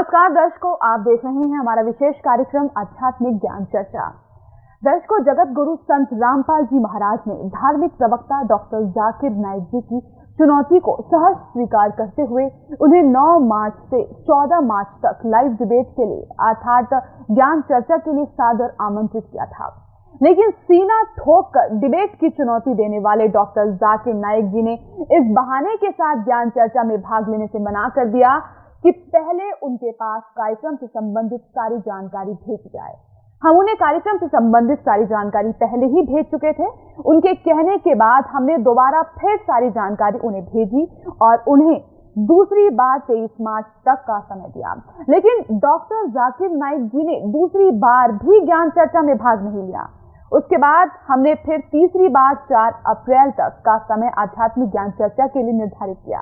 नमस्कार दर्शकों, आप देख रहे हैं हमारा विशेष कार्यक्रम आध्यात्मिक ज्ञान चर्चा। दर्शकों जगत गुरु संत रामपाल जी महाराज ने धार्मिक प्रवक्ता डॉक्टर जाकिर नाइक जी की चुनौती को सहज स्वीकार करते हुए उन्हें 9 मार्च से 14 मार्च तक लाइव डिबेट के लिए, अर्थात ज्ञान चर्चा के लिए सादर आमंत्रित किया था। लेकिन सीना ठोक कर डिबेट की चुनौती देने वाले डॉक्टर जाकिर नाइक जी ने इस बहाने के साथ ज्ञान चर्चा में भाग लेने से मना कर दिया। कि पहले उनके पास कार्यक्रम से संबंधित सारी जानकारी भेज जाए। हम उन्हें कार्यक्रम से संबंधित सारी जानकारी पहले ही भेज चुके थे। उनके कहने के बाद हमने दोबारा फिर सारी जानकारी उन्हें भेजी और उन्हें दूसरी बार तेईस मार्च तक का समय दिया। लेकिन डॉक्टर जाकिर नाइक जी ने दूसरी बार भी ज्ञान चर्चा में भाग नहीं लिया। उसके बाद हमने फिर तीसरी बार 4 अप्रैल तक का समय आध्यात्मिक ज्ञान चर्चा के लिए निर्धारित किया।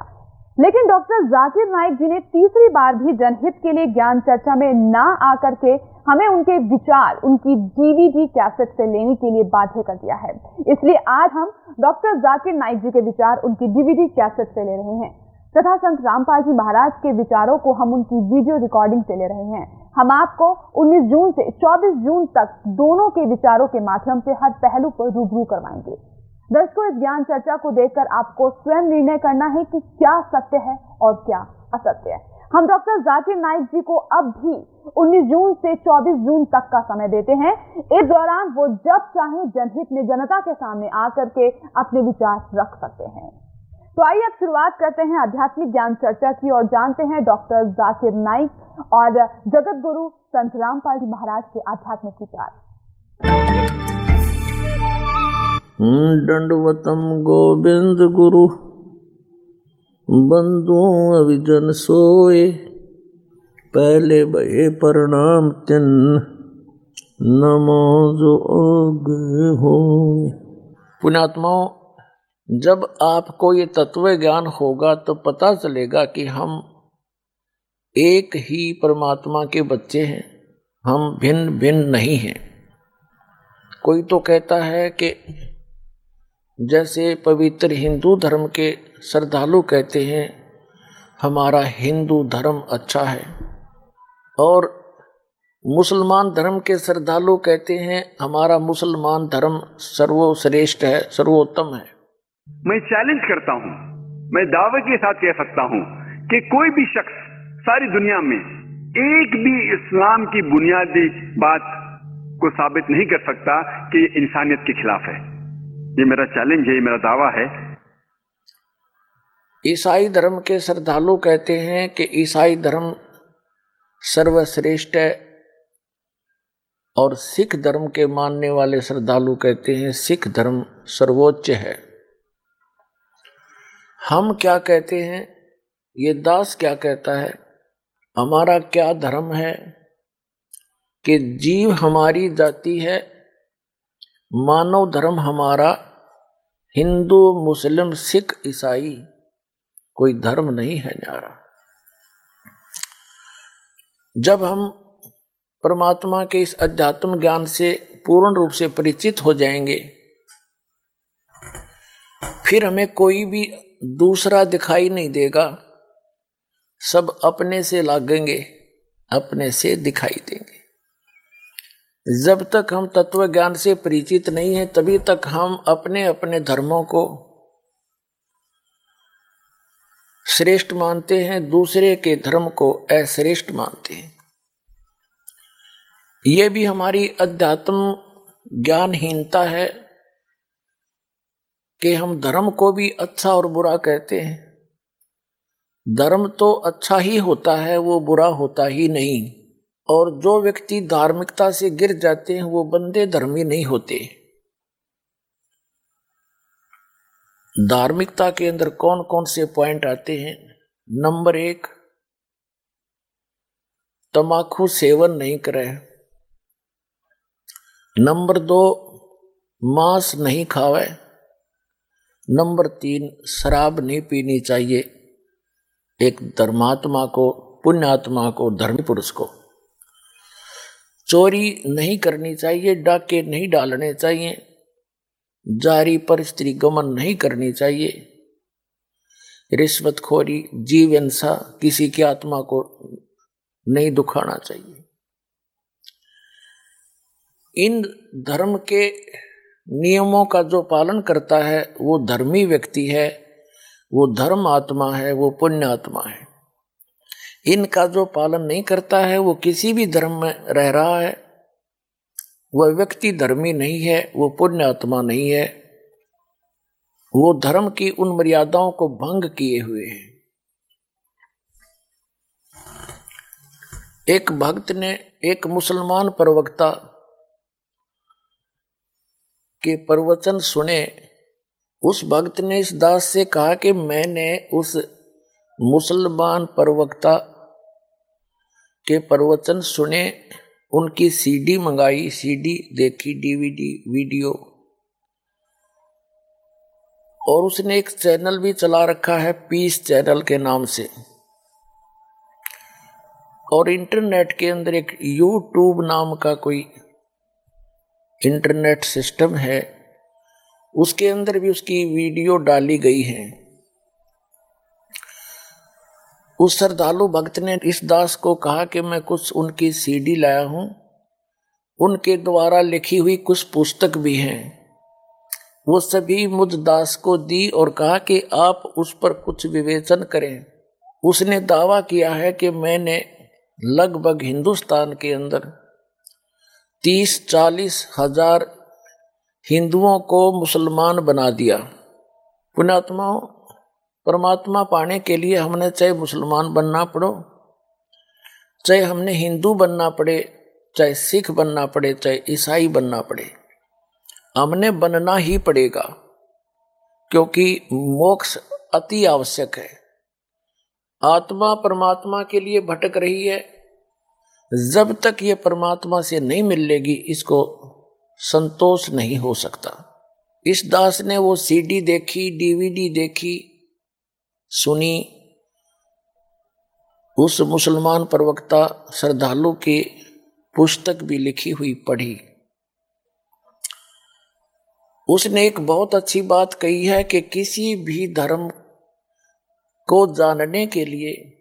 लेकिन डॉक्टर जाकिर नाइक जी ने तीसरी बार भी जनहित के लिए ज्ञान चर्चा में ना आकर के हमें उनके विचार, उनकी डीवीडी कैसेट से लेने के लिए बाध्य कर दिया है। इसलिए आज हम डॉक्टर जाकिर नाइक जी के विचार, उनकी डीवीडी कैसेट से ले रहे हैं। तथा संत रामपाल जी महाराज के विचारों को हम उनकी वीडियो रिकॉर्डिंग से ले रहे हैं। हम आपको 19 जून से 24 जून तक दोनों के विचारों के माध्यम से हर पहलू पर रूबरू करवाएँगे। दर्शकों, इस ज्ञान चर्चा को देखकर आपको स्वयं निर्णय करना है कि क्या सत्य है और क्या असत्य है। हम डॉक्टर जाकिर नाइक जी को अब भी 19 जून से 24 जून तक का समय देते हैं। इस दौरान वो जब चाहे जनहित में जनता के सामने आकर के अपने विचार रख सकते हैं। तो आइए अब शुरुआत करते हैं आध्यात्मिक ज्ञान चर्चा की और जानते हैं डॉक्टर जाकिर नाइक और जगत गुरु संत रामपाल जी महाराज के आध्यात्मिक विचार। दंडवतम गोविंद गुरु बंधु अभिजन सोए पहले भये प्रणाम तिन नमो जो हो पुण्यात्माओं जब आपको ये तत्व ज्ञान होगा तो पता चलेगा कि हम एक ही परमात्मा के बच्चे हैं हम भिन्न भिन्न नहीं हैं कोई तो कहता है कि जैसे पवित्र हिंदू धर्म के श्रद्धालु कहते हैं, हमारा हिंदू धर्म अच्छा है। और मुसलमान धर्म के श्रद्धालु कहते हैं, हमारा मुसलमान धर्म सर्वश्रेष्ठ है, सर्वोत्तम है। मैं चैलेंज करता हूँ, मैं दावे के साथ कह सकता हूँ कि कोई भी शख्स सारी दुनिया में एक भी इस्लाम की बुनियादी बात को साबित नहीं कर सकता कि इंसानियत के खिलाफ है। ये मेरा चैलेंज है, ये मेरा दावा है। ईसाई धर्म के श्रद्धालु कहते हैं कि ईसाई धर्म सर्वश्रेष्ठ है और सिख धर्म के मानने वाले श्रद्धालु कहते हैं सिख धर्म सर्वोच्च है। हम क्या कहते हैं? ये दास क्या कहता है? हमारा क्या धर्म है कि जीव हमारी जाति है, मानव धर्म हमारा हिंदू, मुस्लिम, सिख, ईसाई, कोई धर्म नहीं है न्यारा। जब हम परमात्मा के इस अध्यात्म ज्ञान से पूर्ण रूप से परिचित हो जाएँगे, फिर हमें कोई भी दूसरा दिखाई नहीं देगा। सब अपने से लागेंगे, अपने से दिखाई देंगे। जब तक हम तत्व ज्ञान से परिचित नहीं है, तभी तक हम अपने अपने धर्मों को श्रेष्ठ मानते हैं, दूसरे के धर्म को अश्रेष्ठ मानते हैं। ये भी हमारी अध्यात्म ज्ञानहीनता है कि हम धर्म को भी अच्छा और बुरा कहते हैं। धर्म तो अच्छा ही होता है, वो बुरा होता ही नहीं। और जो व्यक्ति धार्मिकता से गिर जाते हैं, वो बंदे धर्मी नहीं होते। धार्मिकता के अंदर कौन कौन से पॉइंट आते हैं? नंबर एक, तमाकू सेवन नहीं करे। नंबर दो, मांस नहीं खावे नंबर तीन, शराब नहीं पीनी चाहिए। एक धर्मात्मा को, पुण्यात्मा को, धर्मी पुरुष को। चोरी नहीं करनी चाहिए, डाके नहीं डालने चाहिए, जारी पर स्त्री गमन नहीं करनी चाहिए। रिश्वतखोरी जीव हिंसा किसी की आत्मा को नहीं दुखाना चाहिए। इन धर्म के नियमों का जो पालन करता है, वो धर्मी व्यक्ति है, वो धर्म आत्मा है, वो पुण्य आत्मा है। इनका जो पालन नहीं करता है, वो किसी भी धर्म में रह रहा है। वह व्यक्ति धर्मी नहीं है, वो पुण्य आत्मा नहीं है। वो धर्म की उन मर्यादाओं को भंग किए हुए हैं। एक भक्त ने एक मुसलमान प्रवक्ता के प्रवचन सुने। उस भक्त ने इस दास से कहा कि मैंने उस मुसलमान प्रवक्ता के प्रवचन सुने, उनकी सीडी मंगाई सीडी देखी डीवीडी वीडियो। और उसने एक चैनल भी चला रखा है पीस चैनल के नाम से। और इंटरनेट के अंदर एक यूट्यूब नाम का कोई इंटरनेट सिस्टम है, उसके अंदर भी उसकी वीडियो डाली गई है। उस श्रद्धालु भक्त ने इस दास को कहा कि मैं कुछ उनकी सीडी लाया हूँ। उनके द्वारा लिखी हुई कुछ पुस्तक भी हैं। वो सभी मुझ दास को दी और कहा कि आप उस पर कुछ विवेचन करें। उसने दावा किया है कि मैंने लगभग हिंदुस्तान के अंदर तीस चालीस हज़ार हिंदुओं को मुसलमान बना दिया। पुणात्माओं परमात्मा पाने के लिए हमने चाहे मुसलमान बनना पड़ो, चाहे हमने हिंदू बनना पड़े, चाहे सिख बनना पड़े, चाहे ईसाई बनना पड़े, हमने बनना ही पड़ेगा, क्योंकि मोक्ष अति आवश्यक है। आत्मा परमात्मा के लिए भटक रही है। जब तक ये परमात्मा से नहीं मिलेगी इसको संतोष नहीं हो सकता। इस दास ने वो सीडी देखी डीवीडी देखी सुनी। उस मुसलमान प्रवक्ता श्रद्धालु की पुस्तक भी लिखी हुई पढ़ी। उसने एक बहुत अच्छी बात कही है कि किसी भी धर्म को जानने के लिए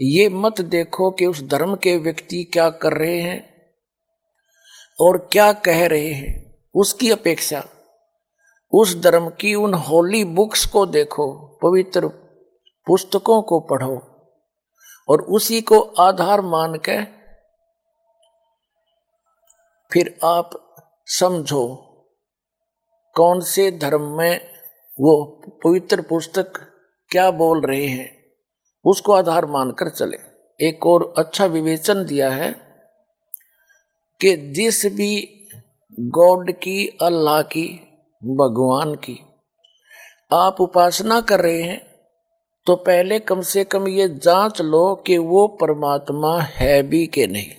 ये मत देखो कि उस धर्म के व्यक्ति क्या कर रहे हैं और क्या कह रहे हैं। उसकी अपेक्षा उस धर्म की उन होली बुक्स को देखो, पवित्र पुस्तकों को पढ़ो और उसी को आधार मान के फिर आप समझो कौन से धर्म में वो पवित्र पुस्तक क्या बोल रहे हैं, उसको आधार मानकर चले। एक और अच्छा विवेचन दिया है कि जिस भी गॉड की, अल्लाह की भगवान की। आप उपासना कर रहे हैं तो पहले कम से कम ये जाँच लो कि वो परमात्मा है भी कि नहीं।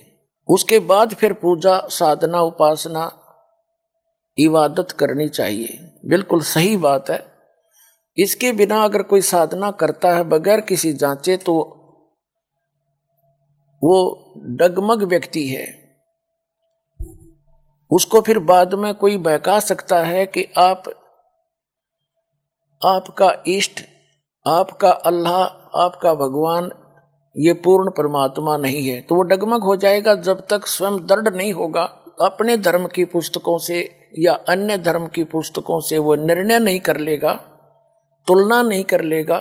उसके बाद फिर पूजा, साधना, उपासना, इबादत करनी चाहिए। बिल्कुल सही बात है। इसके बिना अगर कोई साधना करता है बगैर किसी जांचे तो वो डगमग व्यक्ति है। उसको फिर बाद में कोई बहका सकता है कि आप, आपका इष्ट, आपका अल्लाह, आपका भगवान, ये पूर्ण परमात्मा नहीं है। तो वो डगमग हो जाएगा जब तक स्वयं दृढ़ नहीं होगा। अपने धर्म की पुस्तकों से या अन्य धर्म की पुस्तकों से वो निर्णय नहीं कर लेगा, तुलना नहीं कर लेगा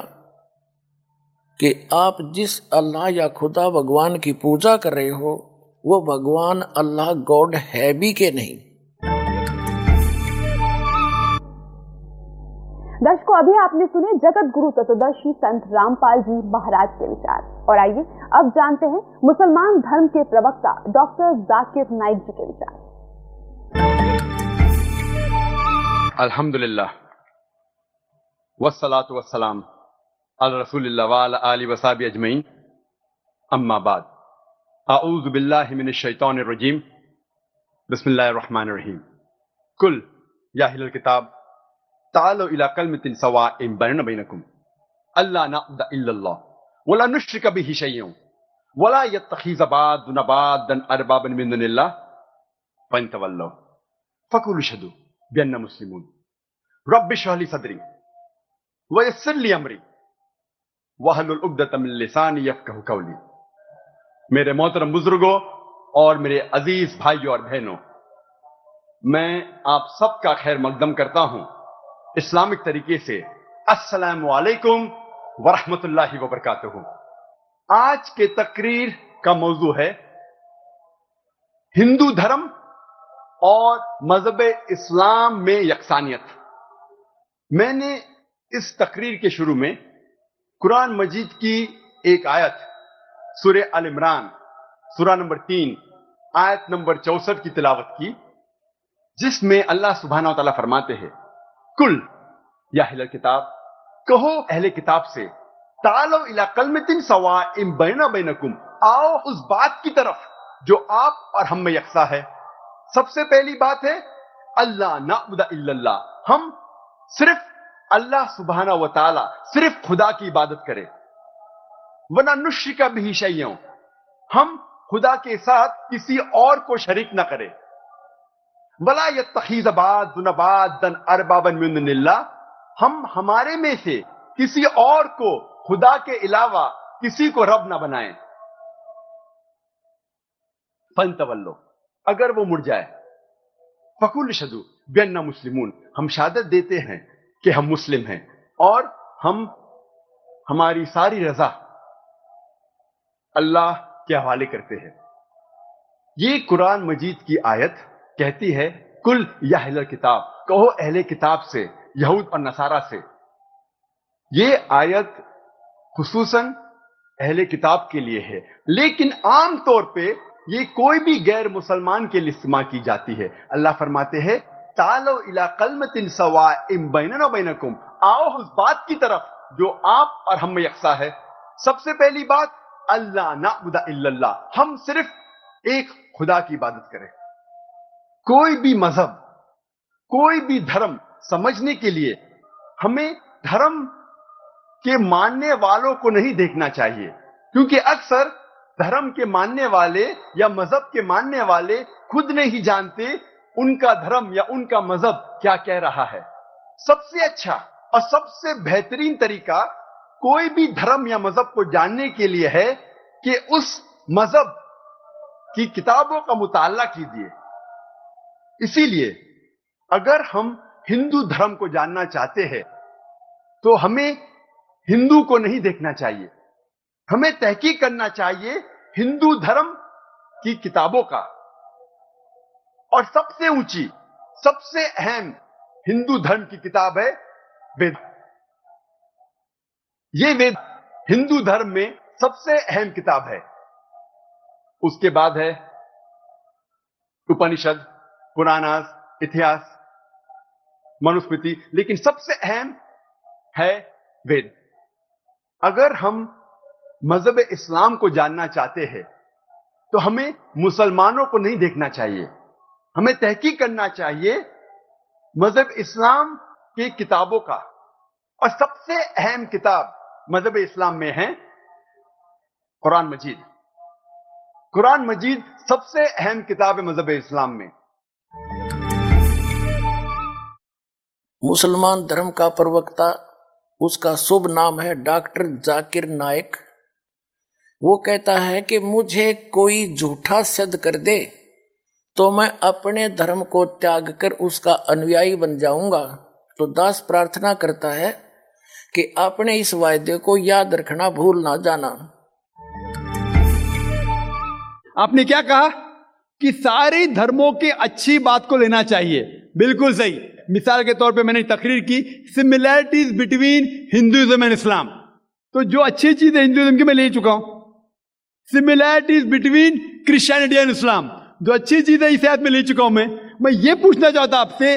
कि आप जिस अल्लाह या खुदा भगवान की पूजा कर रहे हो वो भगवान अल्लाह गॉड है भी के नहीं। दर्शकों अभी आपने सुने जगत गुरु चतुर्दशी संत रामपाल जी महाराज के विचार। और आइए अब जानते हैं मुसलमान धर्म के प्रवक्ता डॉक्टर जाकिर नाइक जी के विचार। अल्हम्दुलिल्लाह। वस्सलातु वस्सलाम अल रसूलिल्लाह व अला आलि वसाबि अजमईन अम्मा बाद अऊज़ु बिल्लाहि मिनश शैतानिर रजीम बिस्मिल्लाहिर रहमानिर रहीम कुल या अहलल किताब तालो इला कलमतिन सवाइन बैनना बैनकुम अल्ला नअबुद इल्लल्लाह वला नुश्रिक बिही शैयन वला यत्तखिज़ बादुना बादन अरबाबन मिन दुनिल्लाह फइन तवल्लौ फकुलु शहदू बिअन्ना मुस्लिमून रब्बि इश्रह ली सदरी वयस्सिर ली अमरी वहलुल उक़दतम मिन लिसानी यफ्क़हु क़ौली मेरे मोहतरम बुज़ुर्गों और मेरे अज़ीज़ भाइयों और बहनों, मैं आप सबका खैर मकदम करता हूँ इस्लामिक तरीके से। अस्सलाम वालेकुम वरहमतुल्लाहि वबरकातुहू। आज के तकरीर का मौजू है हिंदू धर्म और मज़हब इस्लाम में यकसानियत। मैंने इस तकरीर के शुरू में कुरान मजीद की एक आयत सुर अल इमरान सुरा नंबर तीन, आयत नंबर चौसठ की तिलावत की, जिसमें अल्लाह सुबहाना तला फरमाते हैं, कुल, या अहल किताब, कहो अहले किताब से, तालो इला कलमतिन सवा इम बैना बैनकुम, आओ उस बात की तरफ़, जो आप और हम में यकसा है। सबसे पहली बात है अल्लाह इल्लल्लाह, हम सिर्फ़ अल्लाह सुबहाना व ताला सिर्फ़ खुदा की इबादत करें। वना नुश्री का भी शैयों हम खुदा के साथ किसी और को शरीक ना करें। वला ये तखीजबाद दुनबाद दन अरबाबन हम हमारे में से किसी और को खुदा के अलावा किसी को रब ना बनाएँ। फन तवल्लो अगर वो मुड़ जाए। फकुल शदू, बेन्ना मुस्लिमून, हम शहादत देते हैं कि हम मुस्लिम हैं और हम हमारी सारी रजा अल्लाह के हवाले करते हैं। ये कुरान मजीद की आयत कहती है, कुल याहल किताब कहो अहले किताब से, यहूद और नसारा से। ये आयत खुसूसन अहले किताब के लिए है, लेकिन आम तौर पे ये कोई भी गैर मुसलमान के लिए इस्तेमाल की जाती है। अल्लाह फरमाते हैं, तालो इला कलमतिन सवा बैनकुम आओ उस बात की तरफ़ जो आप और हम यकसा है। सबसे पहली बात अल्लाह नाबुदा इल्लल्लाह। हम सिर्फ़ एक खुदा की इबादत करें। कोई भी मज़हब, कोई भी धर्म समझने के लिए हमें धर्म के मानने वालों को नहीं देखना चाहिए। क्योंकि अक्सर धर्म के मानने वाले या मज़हब के मानने वाले खुद नहीं जानते उनका धर्म या उनका मज़हब क्या कह रहा है। सबसे अच्छा और सबसे बेहतरीन तरीका कोई भी धर्म या मज़हब को जानने के लिए है कि उस मज़हब की किताबों का मुताला कीजिए। इसीलिए अगर हम हिंदू धर्म को जानना चाहते हैं तो हमें हिंदू को नहीं देखना चाहिए। हमें तहकीक करना चाहिए हिंदू धर्म की किताबों का। और सबसे ऊँची, सबसे अहम हिंदू धर्म की किताब है वेद। ये वेद हिंदू धर्म में सबसे अहम किताब है। उसके बाद है उपनिषद, पुराणास, इतिहास, मनुस्मृति, लेकिन सबसे अहम है वेद। अगर हम मज़हब इस्लाम को जानना चाहते हैं तो हमें मुसलमानों को नहीं देखना चाहिए। हमें तहकीक करना चाहिए मज़हब इस्लाम की किताबों का। और सबसे अहम किताब मज़हब इस्लाम में है कुरान मजीद। कुरान मजीद सबसे अहम किताब है मज़हब इस्लाम में। मुसलमान धर्म का प्रवक्ता, उसका शुभ नाम है डॉक्टर जाकिर नायक। वो कहता है कि मुझे कोई झूठा सिद्ध कर दे तो मैं अपने धर्म को त्याग कर उसका अनुयायी बन जाऊँगा। तो दास प्रार्थना करता है कि अपने इस वायदे को याद रखना भूल ना जाना। आपने क्या कहा कि सारे धर्मों की अच्छी बात को लेना चाहिए? बिल्कुल सही। मिसाल के तौर पे मैंने तकरीर की similarities between Hinduism and Islam तो जो अच्छी चीज़ है हिंदुइज्म की, मैं ले चुका हूँ। Similarities between Christianity and Islam जो अच्छी चीज़ है, इस में ले चुका हूँ मैं। मैं ये पूछना चाहता आपसे,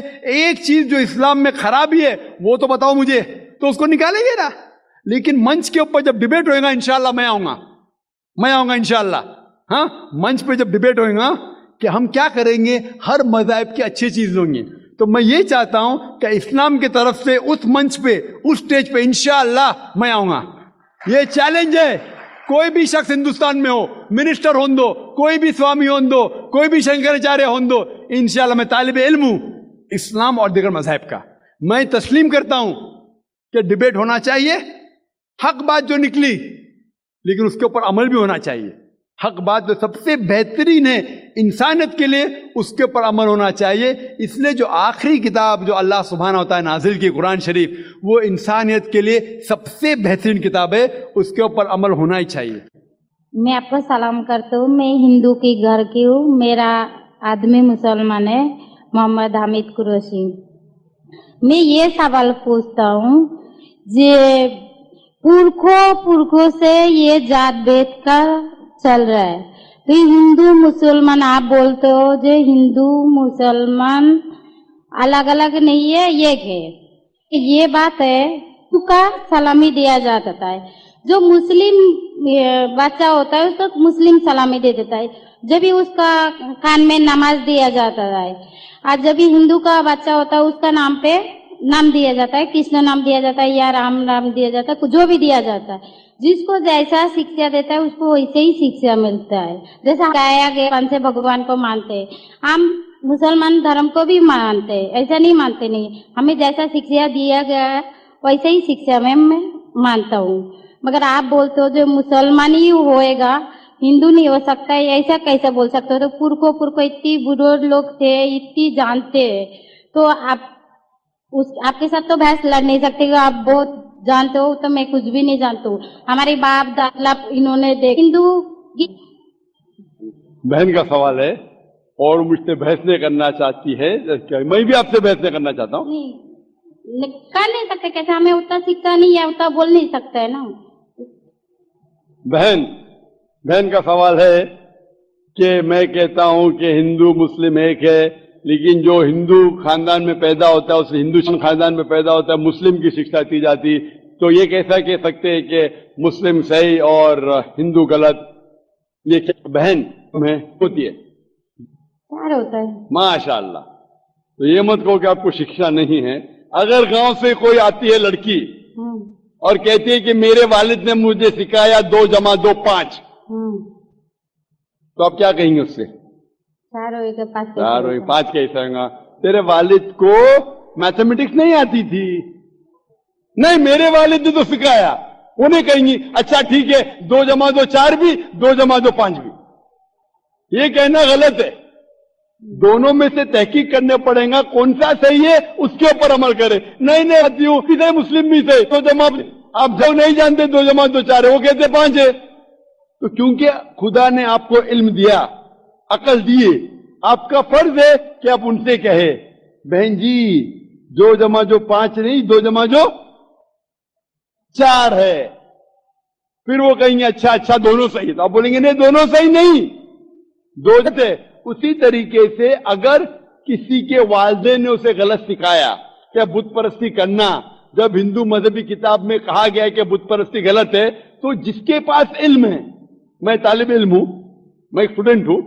एक चीज़ जो इस्लाम में खराबी है, वो तो बताओ मुझे। तो उसको निकालेंगे ना। लेकिन मंच के ऊपर जब डिबेट होएगा इंशाला मैं आऊँगा। मैं आऊँगा इंशाला हाँ? मंच पे जब डिबेट होएगा कि हम क्या करेंगे, हर मजाहब की अच्छी चीज़ होंगी। तो मैं ये चाहता हूँ कि इस्लाम की तरफ़ से उस मंच पे, उस स्टेज पे इंशाला मैं आऊँगा। ये चैलेंज है। कोई भी शख्स हिंदुस्तान में हो मिनिस्टर हो दो, कोई भी स्वामी हो दो, कोई भी शंकराचार्य हो दो, इंशाल्लाह मैं तालिब इल्म हूँ। इस्लाम और दिगर मज़हब का। मैं तस्लीम करता हूँ। कि डिबेट होना चाहिए, हक बात जो निकली, लेकिन उसके ऊपर अमल भी होना चाहिए। हक बात जो सबसे बेहतरीन है इंसानियत के लिए, उसके ऊपर अमल होना चाहिए। इसलिए जो आखिरी किताब जो अल्लाह सुबहाना होता है नाजिल की कुरान शरीफ, वो इंसानियत के लिए सबसे बेहतरीन किताब है, उसके ऊपर अमल होना ही चाहिए। मैं आपको सलाम करता हूँ। मैं हिंदू के घर की हूँ। मेरा आदमी मुसलमान है, मोहम्मद हामिद कुरैशी। मैं ये सवाल पूछता हूँ जे पुरखों पुरखों से ये जात भेद का चल रहा है। तो हिंदू मुसलमान, आप बोलते हो जो हिंदू मुसलमान अलग अलग नहीं है, एक है। ये बात है का सलामी दिया जाता है। जो मुस्लिम बच्चा होता है, उसको मुस्लिम सलामी दे देता है। जब भी उसका कान में नमाज़ दिया जाता है, और जब भी हिंदू का बच्चा होता है, उसका नाम पे नाम दिया जाता है, कृष्ण नाम दिया जाता है या राम नाम दिया जाता है जो भी दिया जाता है। जिसको जैसा शिक्षा देता है, उसको वैसे ही शिक्षा मिलता है। जैसा गाया गया से भगवान को मानते हैं। हम मुसलमान धर्म को भी मानते हैं, ऐसा नहीं मानते नहीं। हमें जैसा शिक्षा दिया गया है, वैसे ही शिक्षा में मैं मानता हूँ। मगर आप बोलते हो जो मुसलमान ही होएगा, हिंदू नहीं हो सकता है ऐसा कैसे बोल सकते हो? तो पुरखो पुरखो इतनी बुज़ुर्ग लोग थे, इतनी जानते हैं। तो आप उस आपके साथ तो बहस लड़ नहीं सकते आप बहुत जानते हो तो मैं कुछ भी नहीं जानता हूँ। हमारे बाप दादा इन्होंने देख हिंदू बहन का सवाल है और मुझसे बहस नहीं करना चाहती है मैं भी आपसे बहस नहीं करना चाहता हूँ। कर नहीं सकते कैसे हमें उतना शिक्षा नहीं है उतना बोल नहीं सकते है ना। बहन बहन का सवाल है कि मैं कहता हूँ कि हिंदू मुस्लिम एक है लेकिन जो हिंदू खानदान में पैदा होता है उस हिंदू खानदान में पैदा होता है मुस्लिम की शिक्षा दी जाती। तो ये कैसा कह सकते हैं कि मुस्लिम सही और हिंदू गलत ये बहन में होती है? प्यार होता है। माशाल्लाह। तो ये मत कहो कि आपको शिक्षा नहीं है। अगर गाँव से कोई आती है लड़की हम्म, और कहती है कि मेरे वालिद ने मुझे सिखाया दो जमा दो पाँच हम्म। तो आप क्या कहेंगे उससे? चार हो के चार हुई पाँच कैसे होगा तेरे वालिद को मैथमेटिक्स नहीं आती थी। नहीं मेरे वालिद ने तो सिखाया। उन्हें कहेंगी अच्छा ठीक है दो जमा दो चार भी दो जमा दो पाँच भी। ये कहना गलत है। दोनों में से तहकीक करने पड़ेगा कौन सा सही है उसके ऊपर अमल करे। नहीं नहीं आती हूँ किसे मुस्लिम भी सही दो जमा आप जब नहीं जानते दो जमा दो चार है वो कहते पाँच है। तो क्योंकि खुदा ने आपको इल्म दिया अकल दिए। आपका फ़र्ज़ है कि आप उनसे कहे, बहन जी, दो जमा जो पाँच नहीं, दो जमा जो चार है। फिर वो कहेंगे अच्छा अच्छा दोनों सही तो आप बोलेंगे, नहीं, दोनों सही नहीं। दो उसी तरीके से अगर किसी के वालदे ने उसे गलत सिखाया क्या बुत परस्ती करना, जब हिंदू मजहबी किताब में कहा गया है कि बुत परस्ती गलत है तो जिसके पास इल्म है, मैं तालिब इल्म हूँ, मैं स्टूडेंट हूँ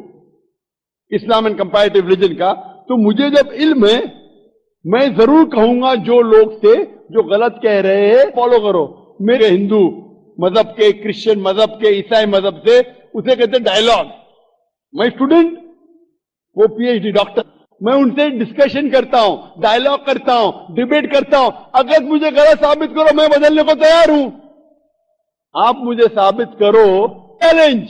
इस्लाम एंड कंपेरेटिव रिलीजन का तो मुझे जब इल्म है, मैं ज़रूर कहूँगा जो लोग थे, जो गलत कह रहे हैं फॉलो करो। मेरे हिंदू मज़हब के क्रिश्चियन मज़हब के, ईसाई मज़हब से, उसे कहते डायलॉग मैं स्टूडेंट वो पीएचडी डॉक्टर मैं उनसे डिस्कशन करता हूँ डायलॉग करता हूँ डिबेट करता हूँ। अगर मुझे गलत साबित करो, मैं बदलने को तैयार हूँ। आप मुझे साबित करो चैलेंज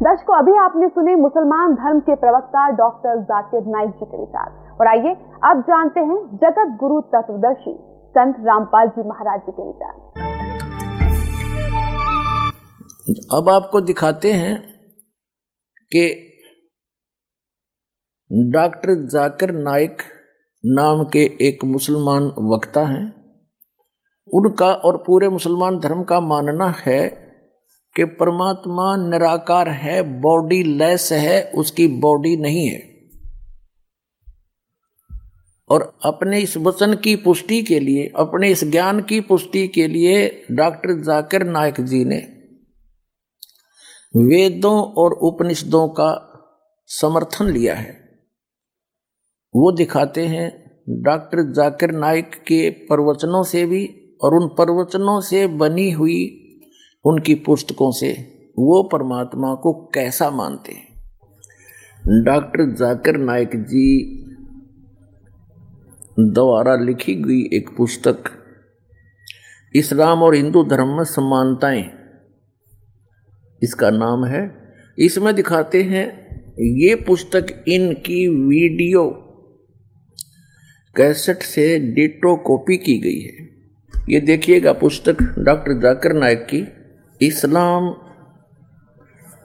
दर्शकों, अभी आपने सुने मुसलमान धर्म के प्रवक्ता डॉक्टर जाकिर नाइक जी के विचार। और आइए, अब जानते हैं जगत गुरु तत्वदर्शी संत रामपाल जी महाराज जी के विचार। अब आपको दिखाते हैं कि डॉक्टर जाकिर नाइक नाम के एक मुसलमान वक्ता हैं। उनका और पूरे मुसलमान धर्म का मानना है कि परमात्मा निराकार है बॉडी लेस है, उसकी बॉडी नहीं है। और अपने इस वचन की पुष्टि के लिए, अपने इस ज्ञान की पुष्टि के लिए डॉक्टर जाकिर नायक जी ने वेदों और उपनिषदों का समर्थन लिया है। वो दिखाते हैं डॉक्टर जाकिर नायक के प्रवचनों से भी और उन प्रवचनों से बनी हुई उनकी पुस्तकों से वो परमात्मा को कैसा मानते हैं? डॉक्टर जाकिर नायक जी द्वारा लिखी गई एक पुस्तक, इस्लाम और हिंदू धर्म में समानताएँ, इसका नाम है, इसमें दिखाते हैं, ये पुस्तक इनकी वीडियो कैसेट से डिटो कॉपी की गई है। ये देखिएगा पुस्तक डॉक्टर जाकिर नायक की। इस्लाम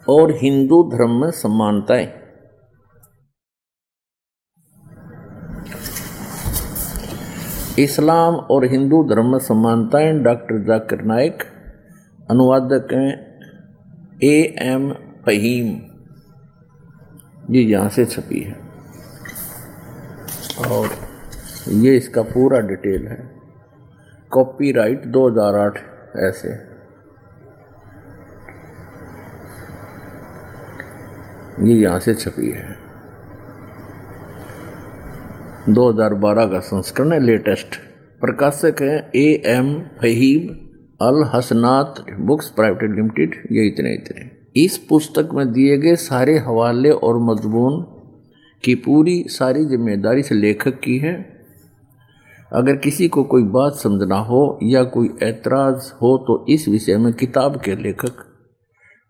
और हिंदू धर्म में समानताएँ इस्लाम और हिंदू धर्म में समानताएँ डॉक्टर जाकिर नायक, अनुवादक हैं ए एम फहीम। ये यहाँ से छपी है। और ये इसका पूरा डिटेल है। कॉपीराइट 2008 ऐसे। ये यहाँ से छपी है। 2012 का संस्करण है लेटेस्ट। प्रकाशक है A M Faheem Al Hasnat books private limited, ये इतने इतने। इस पुस्तक में दिए गए सारे हवाले और मजमून की पूरी सारी ज़िम्मेदारी से लेखक की है। अगर किसी को कोई बात समझना हो या कोई एतराज़ हो तो इस विषय में किताब के लेखक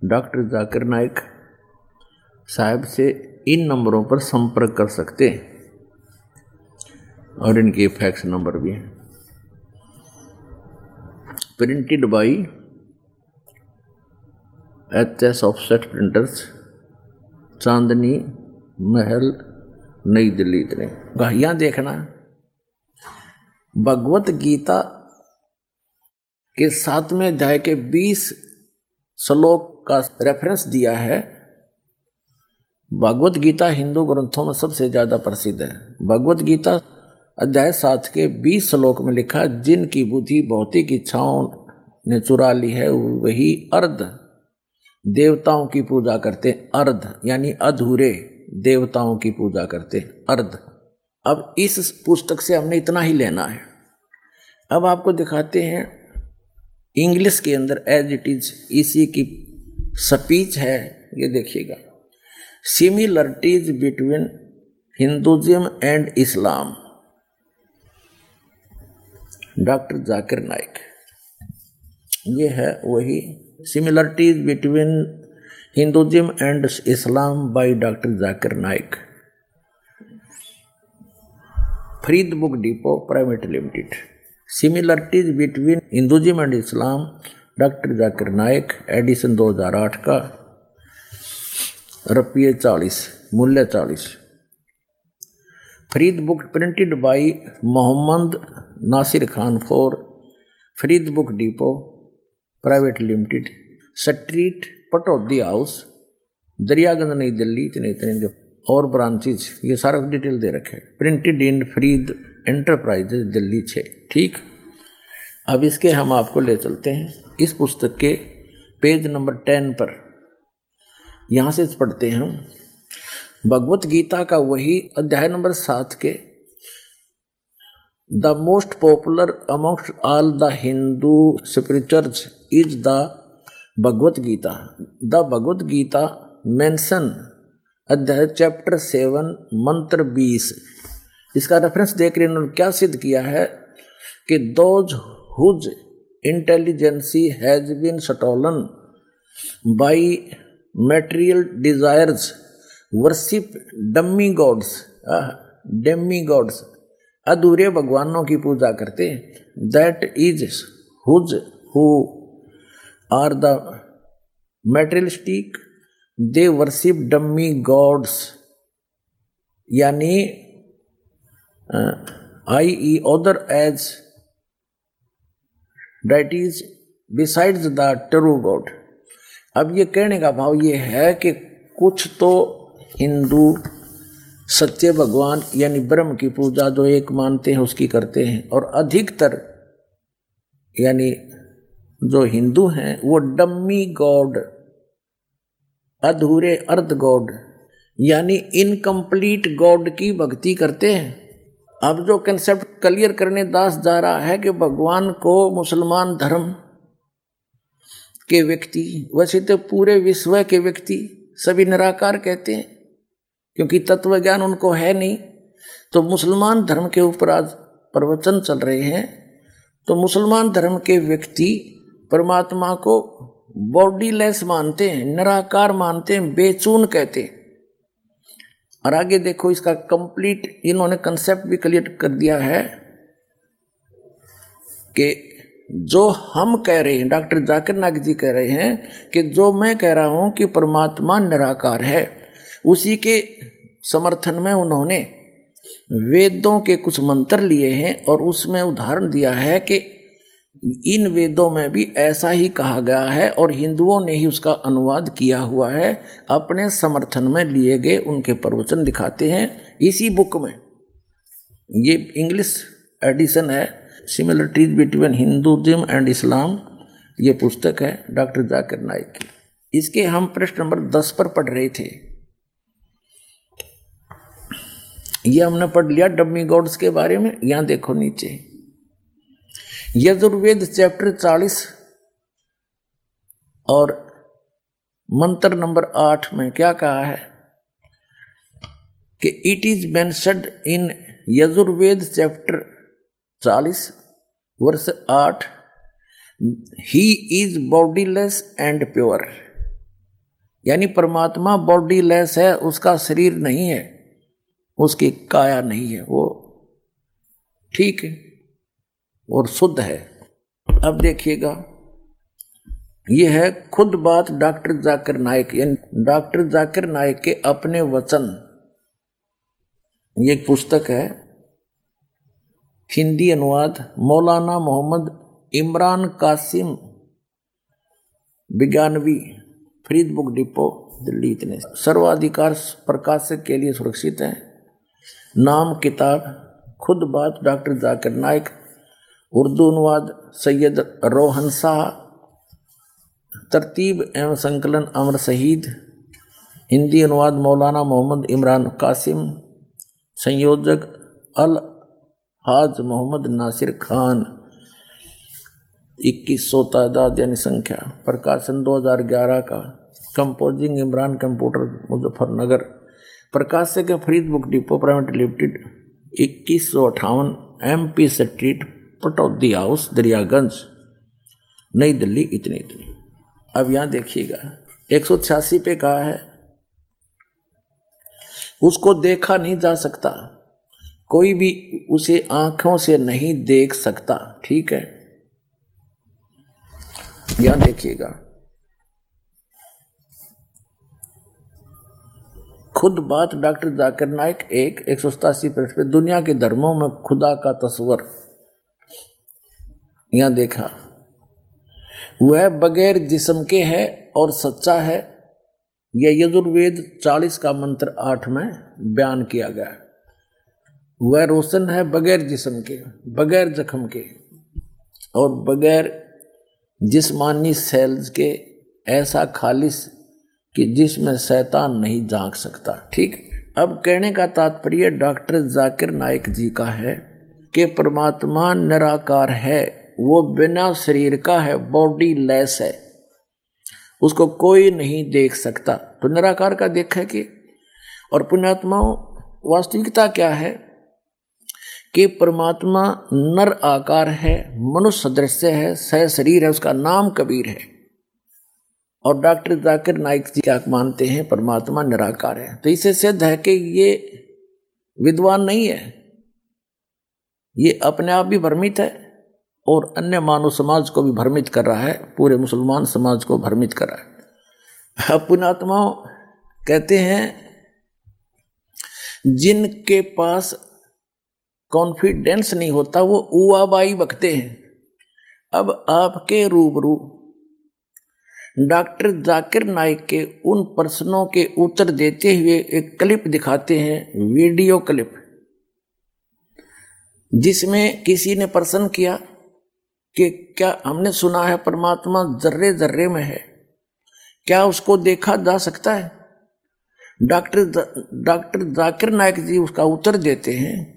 डॉक्टर जाकिर नाइक साहब से इन नंबरों पर संपर्क कर सकते हैं। और इनके फैक्स नंबर भी हैं। Printed by H S offset printers, Chandni, Mahal, New Delhi इतने। यहाँ देखना। भगवत गीता के सातवें अध्याय के बीस श्लोक का रेफरेंस दिया है। भगवत गीता हिंदू ग्रंथों में सबसे ज़्यादा प्रसिद्ध है। भगवत गीता अध्याय सात के बीस श्लोक में लिखा, जिनकी बुद्धि भौतिक इच्छाओं ने चुरा ली है, वही अर्ध देवताओं की पूजा करते अर्ध, यानी अधूरे देवताओं की पूजा करते अर्ध। अब इस पुस्तक से हमने इतना ही लेना है। अब आपको दिखाते हैं इंग्लिश के अंदर एज इट इज़, इसी की स्पीच है, ये देखिएगा। Similarities between Hinduism and Islam doctor Zakir Naik ये है वही similarities between Hinduism and Islam by doctor Zakir Naik Farid book depot private limited similarities between Hinduism and Islam doctor Zakir Naik edition 2008 का। रुपये चालीस, मूल्य चालीस। Farid book printed by Mohammed Nasir Khan for, Farid book depot, private limited, street, Pataudi house, Daryaganj New Delhi, इतने इतने जो और branches ये सारा डिटेल दे रखे printed in Farid enterprises Delhi छः। ठीक? अब इसके हम आपको ले चलते हैं। इस पुस्तक के पेज नंबर टेन पर। यहाँ से पढ़ते हैं भगवत गीता का वही अध्याय नंबर सात के, the most popular almost all the Hindu spirituals is the Bhagavad Gita. The Bhagavad Gita mention, अध्याय चैप्टर सेवन, मंत्र बीस। इसका रेफरेंस देख रहे उन्होंने क्या सिद्ध किया है कि those whose intelligence has been stolen by material desires worship dummy gods demi gods अधूरे भगवानों की पूजा करते that is whose who are the materialistic they worship dummy gods यानी i e other age is besides the true God अब ये कहने का भाव ये है कि कुछ तो हिंदू सत्य भगवान यानी ब्रह्म की पूजा जो एक मानते हैं, उसकी करते हैं। और अधिकतर यानी जो हिंदू हैं, वो डम्मी गॉड, अधूरे अर्ध गॉड, यानी इनकम्प्लीट गॉड की भक्ति करते हैं। अब जो कंसेप्ट क्लियर करने दास जा रहा है कि भगवान को मुसलमान धर्म के व्यक्ति वैसे तो पूरे विश्व के व्यक्ति, सभी निराकार कहते हैं, क्योंकि तत्व ज्ञान उनको है नहीं। तो मुसलमान धर्म के ऊपर आज प्रवचन चल रहे हैं। तो मुसलमान धर्म के व्यक्ति परमात्मा को बॉडीलेस मानते हैं, निराकार मानते हैं, बेचून कहते हैं। और आगे देखो, इसका कंप्लीट इन्होंने कंसेप्ट भी क्लियर कर दिया है कि जो हम कह रहे हैं, डॉक्टर जाकिर नाग जी कह रहे हैं कि जो मैं कह रहा हूँ कि परमात्मा निराकार है, उसी के समर्थन में उन्होंने वेदों के कुछ मंत्र लिए हैं और उसमें उदाहरण दिया है कि इन वेदों में भी ऐसा ही कहा गया है और हिंदुओं ने ही उसका अनुवाद किया हुआ है, अपने समर्थन में लिए गए उनके प्रवचन दिखाते हैं। इसी बुक में ये इंग्लिश एडिशन है similarities between Hinduism and Islam ये पुस्तक है डॉक्टर जाकिर नाइक की। इसके हम प्रश्न नंबर दस पर पढ़ रहे थे। ये हमने पढ़ लिया डब्मी गॉड्स के बारे में, यहाँ देखो नीचे। यजुर्वेद चैप्टर चालीस और मंत्र नंबर आठ में क्या कहा है कि it is mentioned in Yajurveda chapter चालीस वर्ष आठ। He is bodyless and pure यानी परमात्मा बॉडीलेस है, उसका शरीर नहीं है, उसकी काया नहीं है, वो ठीक है और शुद्ध है। अब देखिएगा यह है खुद बात डॉक्टर जाकिर नायक। यानी डॉक्टर जाकिर नायक के अपने वचन। ये एक पुस्तक है हिंदी अनुवाद मौलाना मोहम्मद इमरान कासिम विज्ञानवी फरीद बुक डिपो, दिल्ली इतने। सर्वाधिकार प्रकाशक के लिए सुरक्षित हैं। नाम, किताब, खुद बात, डॉक्टर जाकिर नायक। उर्दू अनुवाद, सैयद रोहन शाह। तरतीब एवं संकलन, अमर शहीद। हिंदी अनुवाद, मौलाना मोहम्मद इमरान कासिम। संयोजक, अल हाज मोहम्मद नासिर खान। इक्कीस सौ तादाद यानी संख्या, प्रकाशन 2011 का। Composing Imran computer Muzaffarnagar. प्रकाशक Farid book depot, private limited. इक्कीस सौ अठावन M P street Pataudi house, Daryaganj. New Delhi, इतनी इतनी। अब यहाँ देखिएगा, एक सौ छियासी पे कहा है। उसको देखा नहीं जा सकता। कोई भी उसे आँखों से नहीं देख सकता, ठीक है? यहाँ देखिएगा। खुद बात डॉक्टर जाकिर नाइक एक एक सौ सतासी पृष्ठ दुनिया के धर्मों में खुदा का तस्वर। यहाँ देखा, वह बगैर जिस्म के है और सच्चा है। यह यजुर्वेद चालीस का मंत्र आठ में बयान किया गया वह रोशन है बगैर जिसम के, बगैर जख्म के, और बगैर जिसमानी सेल्स के ऐसा खालिश कि जिसमें शैतान नहीं झाँक सकता। ठीक, अब कहने का तात्पर्य डॉक्टर जाकिर नाइक जी का है कि परमात्मा निराकार है, वो बिना शरीर का है, बॉडी लेस है, उसको कोई नहीं देख सकता। तो निराकार का देखा कि, और पुण्यात्माओं वास्तविकता क्या है? कि परमात्मा नर आकार है, मनुष्य सदृश्य है, सह शरीर है, उसका नाम कबीर है। और डॉक्टर जाकिर नाइक जी क्या मानते हैं, परमात्मा निराकार है। तो इसे सिद्ध है कि ये विद्वान नहीं है। ये अपने आप भी भ्रमित है और अन्य मानव समाज को भी भ्रमित कर रहा है, पूरे मुसलमान समाज को भ्रमित कर रहा है। पुणात्माओं कहते हैं, जिनके पास कॉन्फिडेंस नहीं होता, वो उवाबाई बकते हैं। अब आपके रूबरू डॉक्टर जाकिर नाइक के उन प्रश्नों के उत्तर देते हुए एक क्लिप दिखाते हैं, वीडियो क्लिप। जिसमें किसी ने प्रश्न किया कि क्या हमने सुना है परमात्मा जर्रे जर्रे में है? क्या उसको देखा जा सकता है? डॉक्टर डॉक्टर जाकिर नायक जी उसका उत्तर देते हैं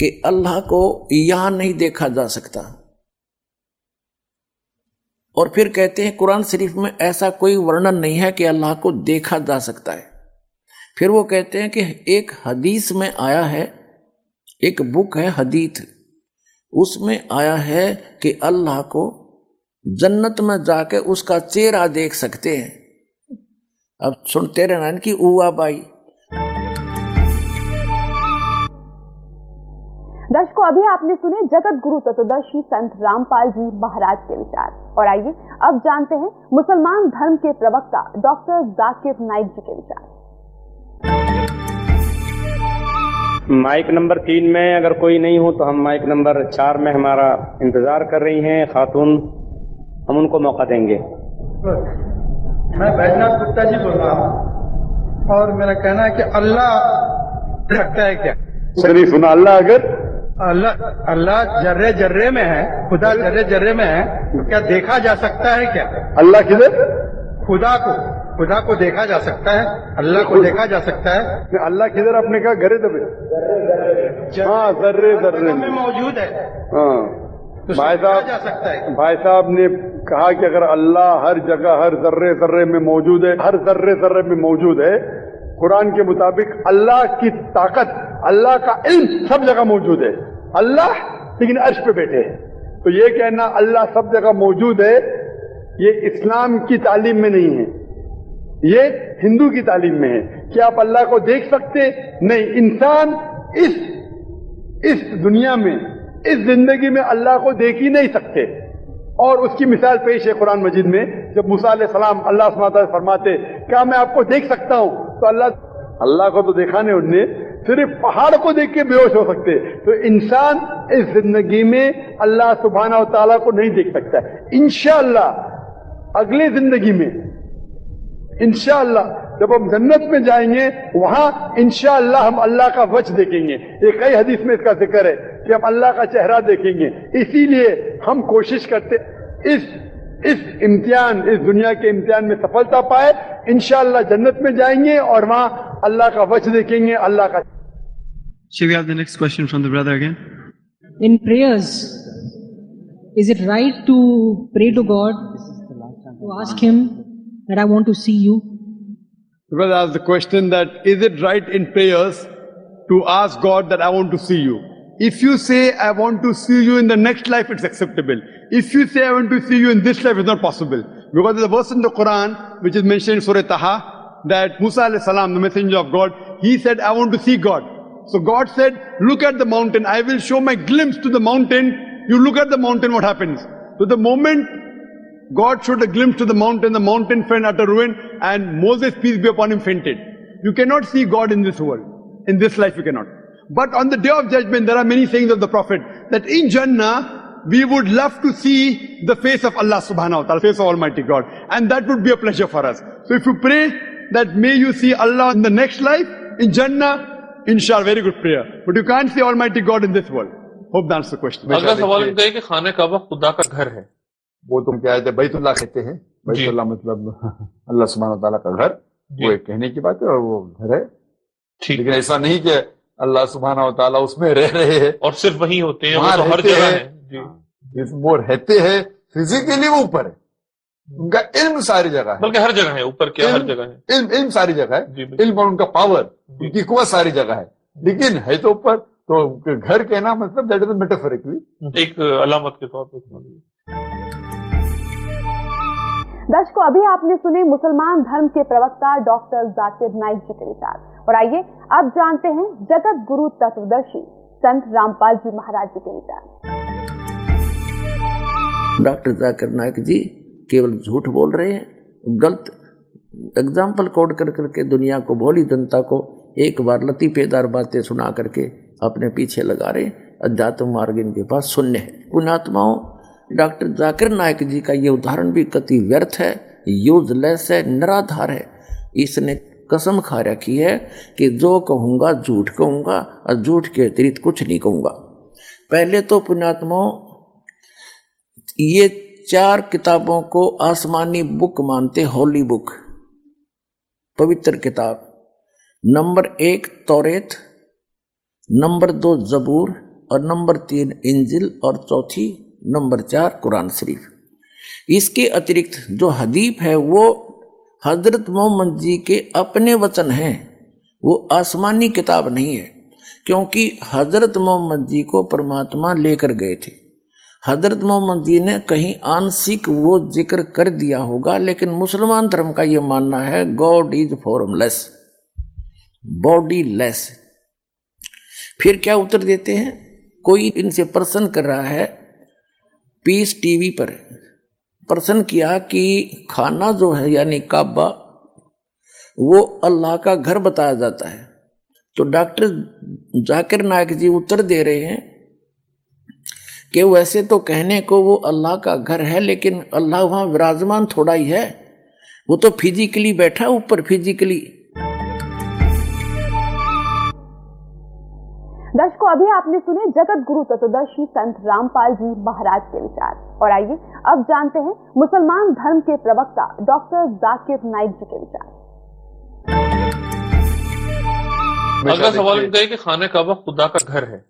कि अल्लाह को यहाँ नहीं देखा जा सकता। और फिर कहते हैं, कुरान शरीफ में ऐसा कोई वर्णन नहीं है कि अल्लाह को देखा जा सकता है। फिर वो कहते हैं कि एक हदीस में आया है, एक बुक है हदीत उसमें आया है कि अल्लाह को जन्नत में जाके उसका चेहरा देख सकते हैं। अब सुनते रहना कि उआ बाई अभी आपने सुने जगत गुरु तत्वदर्शी संत रामपाल जी महाराज के विचार। और आइए अब जानते हैं मुसलमान धर्म के प्रवक्ता डॉक्टर जाकिर नाइक जी के विचार। माइक नंबर तीन में अगर कोई नहीं हो तो हम माइक नंबर चार में हमारा इंतज़ार कर रही हैं खातून। हम उनको मौका देंगे। मैं बैजनाथ गुप्ता जी बोल रहा हूँ। और मेरा कहना है कि अल्लाह रखता है क्या? सही सुना अल्लाह अगर अल्लाह अल्लाह जर्रे जर्रे में है खुदा जर्रे जर्रे में है तो क्या देखा जा सकता है क्या? अल्लाह किधर? खुदा को खुदा को देखा जा सकता है अल्लाह को देखा जा सकता है। अल्लाह किधर अपने कहा घरे दबे हाँ जर्रे जर्रे में में। मौजूद है। हाँ। तो भाई साहब जा सकता है। भाई साहब ने कहा कि अगर अल्लाह हर जगह हर जर्रे जर्रे में मौजूद है हर जर्रे जर्रे में मौजूद है कुरान के मुताबिक अल्लाह की ताकत अल्लाह का इल्म सब जगह मौजूद है। अल्लाह लेकिन अर्श पे बैठे हैं। तो ये कहना अल्लाह सब जगह मौजूद है, ये इस्लाम की तालीम में नहीं है। ये हिंदू की तालीम में है। कि आप अल्लाह को देख सकते? नहीं। इंसान इस इस दुनिया में, इस ज़िंदगी में अल्लाह को देख ही नहीं सकते। और उसकी मिसाल पेश है कुरान मजीद में, जब मूसा सलाम अल्लाह फरमाते, क्या मैं आपको देख सकता हूँ? तो अल्लाह अल्लाह को तो देखा नहीं उनने, सिर्फ़ पहाड़ को देख के बेहोश हो सकते। तो इंसान इस ज़िंदगी में अल्लाह सुबहाना तआला को नहीं देख सकता इंशाअल्लाह, अगले ज़िंदगी में, इंशाअल्लाह, जब हम जन्नत में जाएँगे, वहाँ इंशाअल्लाह हम अल्लाह का वच देखेंगे। ये कई हदीस में इसका ज़िक्र है कि हम अल्लाह का चेहरा देखेंगे। इसीलिए हम कोशिश करते, इस इस इम्तिहान इस दुनिया के इम्तिहान में सफलता पाए इनशाला जन्नत में जाएँगे और वहाँ अल्लाह का वच देखेंगे अल्लाह का शिवी आप the next question from the brother again in prayers is it right to pray to God to ask him that I want to see you brother ask the question that is it right in prayers to ask God that I want to see you If you say I want to see you in the next life, it's acceptable. If you say I want to see you in this life, it's not possible. Because there's a verse in the Quran which is mentioned in Surah Taha that Musa salam, the messenger of God, he said, I want to see God. So God said, look at the mountain. I will show my glimpse to the mountain. You look at the mountain, what happens? So the moment God showed a glimpse to the mountain, the mountain fell utter ruin, and Moses, peace be upon him, fainted. You cannot see God in this world. In this life, you cannot. But on the day of judgment, there are many sayings of the Prophet that in Jannah, we would love to see the face of Allah subhanahu wa ta'ala, face of Almighty God. And that would be a pleasure for us. So if you pray that may you see Allah in the next life, in Jannah, inshallah, very good prayer. But you can't see Almighty God in this world. Hope that's the question. अगला सवाल इनका है कि खाने काबा खुदा का घर है वो तुम क्या कहते हैं बैतुल्ला कहते हैं बैतुल्ला मतलब अल्लाह सुबहान ताला का घर वो एक कहने की बात है और वो घर है लेकिन ऐसा नहीं कि अल्लाह सुबहाना ताला उसमें रह रहे हैं। और सिर्फ़ वही होते हैं वो वहाँ तो हर जगह हैं। है। वो रहते हैं फिजिकली वो ऊपर है। उनका इल्म सारी जगह है। बल्कि हर जगह है ऊपर क्या हर जगह है। इल्म इल्म सारी जगह है। इल्म और उनका पावर उनकी कुवत सारी जगह है। लेकिन है तो ऊपर तो घर कहना मतलब दैट इज़ मेटाफोरिकली एक अलामत के तौर पर दर्शकों अभी आपने सुने मुसलमान धर्म के प्रवक्ता डॉक्टर जाकिर नाइक जी के विचार। और आइए अब जानते हैं जगत गुरु तत्वदर्शी संत रामपाल जी महाराज जी के विचार डॉक्टर जाकिर नायक जी केवल झूठ बोल रहे हैं, गलत एग्ज़ाम्पल कोड कर करके दुनिया को, भोली जनता को एक बार लतीफेदार बातें सुना करके अपने पीछे लगा रहे अध्यात्म मार्ग इनके पास शून्य है। पुण्यात्माओं डॉक्टर जाकिर नायक जी का ये उदाहरण भी कति व्यर्थ है यूजलेस है, निराधार है। इसने कसम खा रखी है कि जो कहूँगा, झूठ कहूँगा और झूठ के अतिरिक्त कुछ नहीं कहूँगा। पहले तो पुण्यात्माओं, ये चार किताबों को आसमानी बुक मानते होली बुक, पवित्र किताब। नंबर एक, तौरेत, नंबर दो, जबूर और नंबर तीन, इंजिल और चौथी, नंबर चार, कुरान शरीफ। इसके अतिरिक्त जो हदीफ है, वो हज़रत मोहम्मद जी के अपने वचन हैं। वो आसमानी किताब नहीं है, क्योंकि हज़रत मोहम्मद जी को परमात्मा लेकर गए थे। हज़रत मोहम्मद जी ने कहीं आंशिक वो ज़िक्र कर दिया होगा, लेकिन मुसलमान धर्म का ये मानना है God is formless body less फिर क्या उत्तर देते हैं? कोई इनसे प्रश्न कर रहा है पीस टीवी पर। प्रश्न किया कि खाना जो है, यानी काबा, वो अल्लाह का घर बताया जाता है। तो डॉक्टर जाकिर नायक जी उत्तर दे रहे हैं कि वैसे तो कहने को वो अल्लाह का घर है, लेकिन अल्लाह वहाँ विराजमान थोड़ा ही है। वो तो फिजिकली बैठा ऊपर फिजिकली दर्शकों अभी आपने सुने जगत गुरु चतुर्दशी संत रामपाल जी महाराज के विचार। और आइए अब जानते हैं मुसलमान धर्म के प्रवक्ता डॉक्टर जाकिर नाइक जी के विचार। अगला सवाल उनका है कि खाना काबा खुदा का घर है?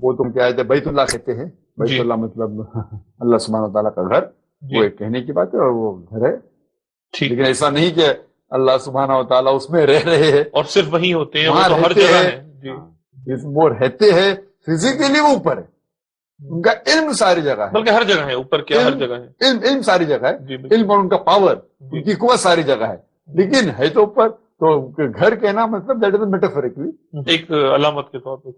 वो तुम क्या है बैतुल्ला कहते हैं। बैतुल्ला मतलब अल्लाह सुबहान ताला का घर। वो एक कहने की बात है और वो घर है। लेकिन ऐसा नहीं कि अल्लाह सुबहाना ताला उसमें रह रहे हैं। और सिर्फ़ वही होते हैं वो तो हर जगह हैं। इस- वो रहते हैं फिजिकली वो ऊपर है। उनका इल्म सारी जगह है। बल्कि हर जगह है ऊपर क्या हर जगह है? इल्म इल्म सारी जगह है। इल्म और उनका पावर उनकी कुवत सारी जगह है। लेकिन है तो ऊपर तो घर कहना मतलब दैट इज़ मेटाफोरिकली एक अलामत के तौर पर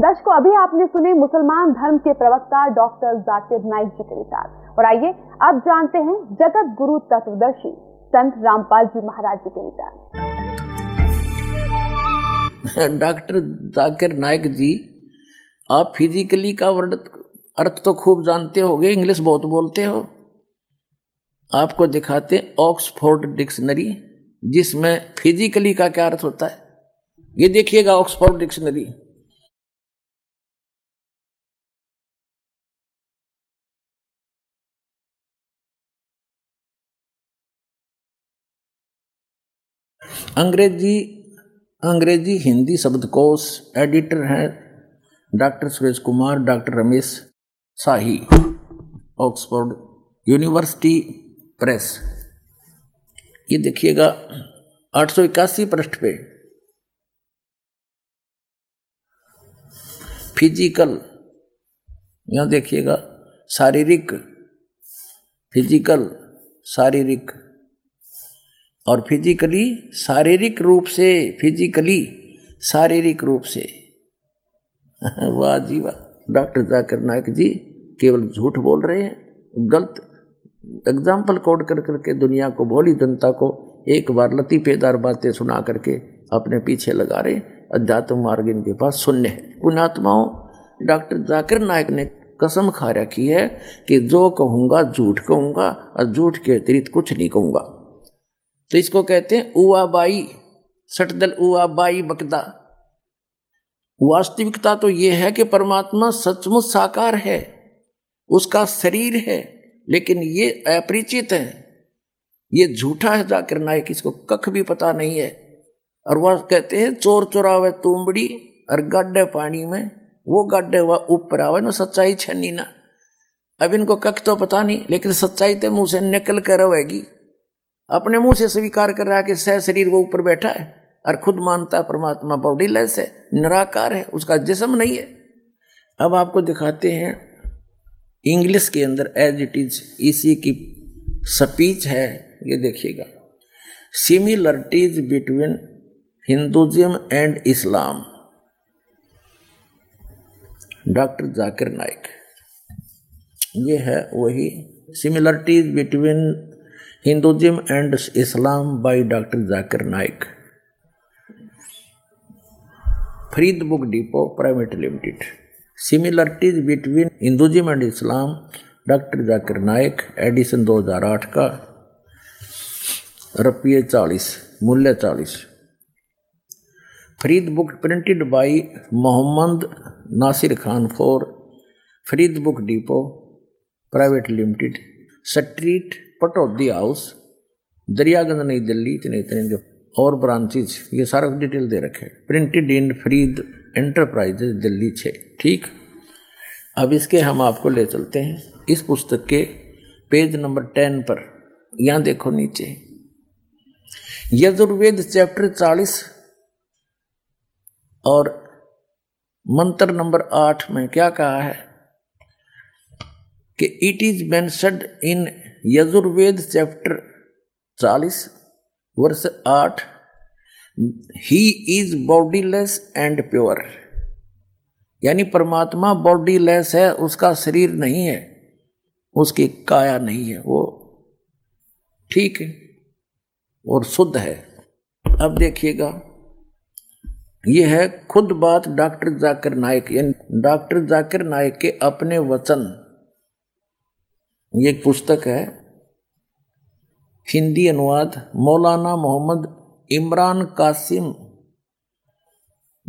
दर्शकों अभी आपने सुने मुसलमान धर्म के प्रवक्ता डॉक्टर जाकिर नाइक जी के विचार। और आइए अब जानते हैं जगत गुरु तत्वदर्शी संत रामपाल जी महाराज जी के विचार। डॉक्टर जाकिर नायक जी, आप फिजिकली का वर्ड अर्थ तो खूब जानते होगे, इंग्लिश बहुत बोलते हो। आपको दिखाते ऑक्सफोर्ड डिक्शनरी, जिसमें फिजिकली का क्या अर्थ होता है। ये देखिएगा ऑक्सफोर्ड डिक्शनरी। अंग्रेज़ी अंग्रेज़ी हिंदी शब्दकोश एडिटर हैं doctor Suresh Kumar, doctor Ramesh Shahi Oxford University press. ये देखिएगा, आठ सौ इक्यासी पृष्ठ पे। फ़िज़िकल, यहाँ देखिएगा, शारीरिक, फ़िज़िकल, शारीरिक। और फिजिकली शारीरिक रूप से फिजिकली शारीरिक रूप से। वाह जी वाह। डॉक्टर जाकिर नायक जी, केवल झूठ बोल रहे हैं, गलत एग्ज़ाम्पल कोड कर करके दुनिया को, भोली जनता को एक बार लतीफेदार बातें सुना करके अपने पीछे लगा रहे अध्यात्म मार्ग इनके पास शून्य है। पुण्यात्माओं, डॉक्टर जाकिर नायक ने कसम खा रखी है कि जो कहूँगा, झूठ कहूँगा, और झूठ के अतिरिक्त कुछ नहीं कहूँगा। तो इसको कहते हैं उआ बाई सटदल उआ बाई बकदा। वास्तविकता तो यह है कि परमात्मा सचमुच साकार है, उसका शरीर है, लेकिन ये अपरिचित है। ये झूठा है जाकिर नायक, इसको कख भी पता नहीं है। और वह कहते हैं, चोर चोरावे तुमबड़ी और गड्ढे पानी में, वो गड्ढे वह ऊपर आवे, ना सच्चाई छनी ना। अब इनको कख तो पता नहीं, लेकिन सच्चाई तो मुँह से निकल कर रहेगी अपने मुँह से स्वीकार कर रहा है कि सह शरीर वो ऊपर बैठा है और खुद मानता है परमात्मा बॉडीलेस है, निराकार है, उसका जिसम नहीं है। अब आपको दिखाते हैं इंग्लिश के अंदर एज इट इज़ इसी की स्पीच है, ये देखिएगा। Similarities between Hinduism and Islam doctor Zakir Naik ये है वही similarities between Hinduism and Islam by doctor Zakir Naik Farid book depot private limited. Similarities between Hinduism and Islam, doctor Zakir Naik edition 2008 का। रुपये चालीस, मूल्य चालीस। Farid book printed by Mohammed Nasir Khan for. Farid book depot private limited. Street Pataudi house Daryaganj New Delhi इतने इतने जो और branches ये सारा डिटेल दे रखे printed in Farid enterprises Delhi छः ठीक अब इसके हम आपको ले चलते हैं इस पुस्तक के पेज नंबर टेन पर यहाँ देखो नीचे यजुर्वेद चैप्टर चालीस और मंत्र नंबर आठ में क्या कहा है कि it is mentioned in Yajurveda chapter चालीस, वर्ष आठ। He is bodyless and pure यानी परमात्मा बॉडीलेस है, उसका शरीर नहीं है, उसकी काया नहीं है, वो ठीक है और शुद्ध है। अब देखिएगा, ये है खुद बात डॉक्टर जाकिर नायक। यानी डॉक्टर जाकिर नायक के अपने वचन ये एक पुस्तक है। हिंदी अनुवाद मौलाना मोहम्मद इमरान कासिम,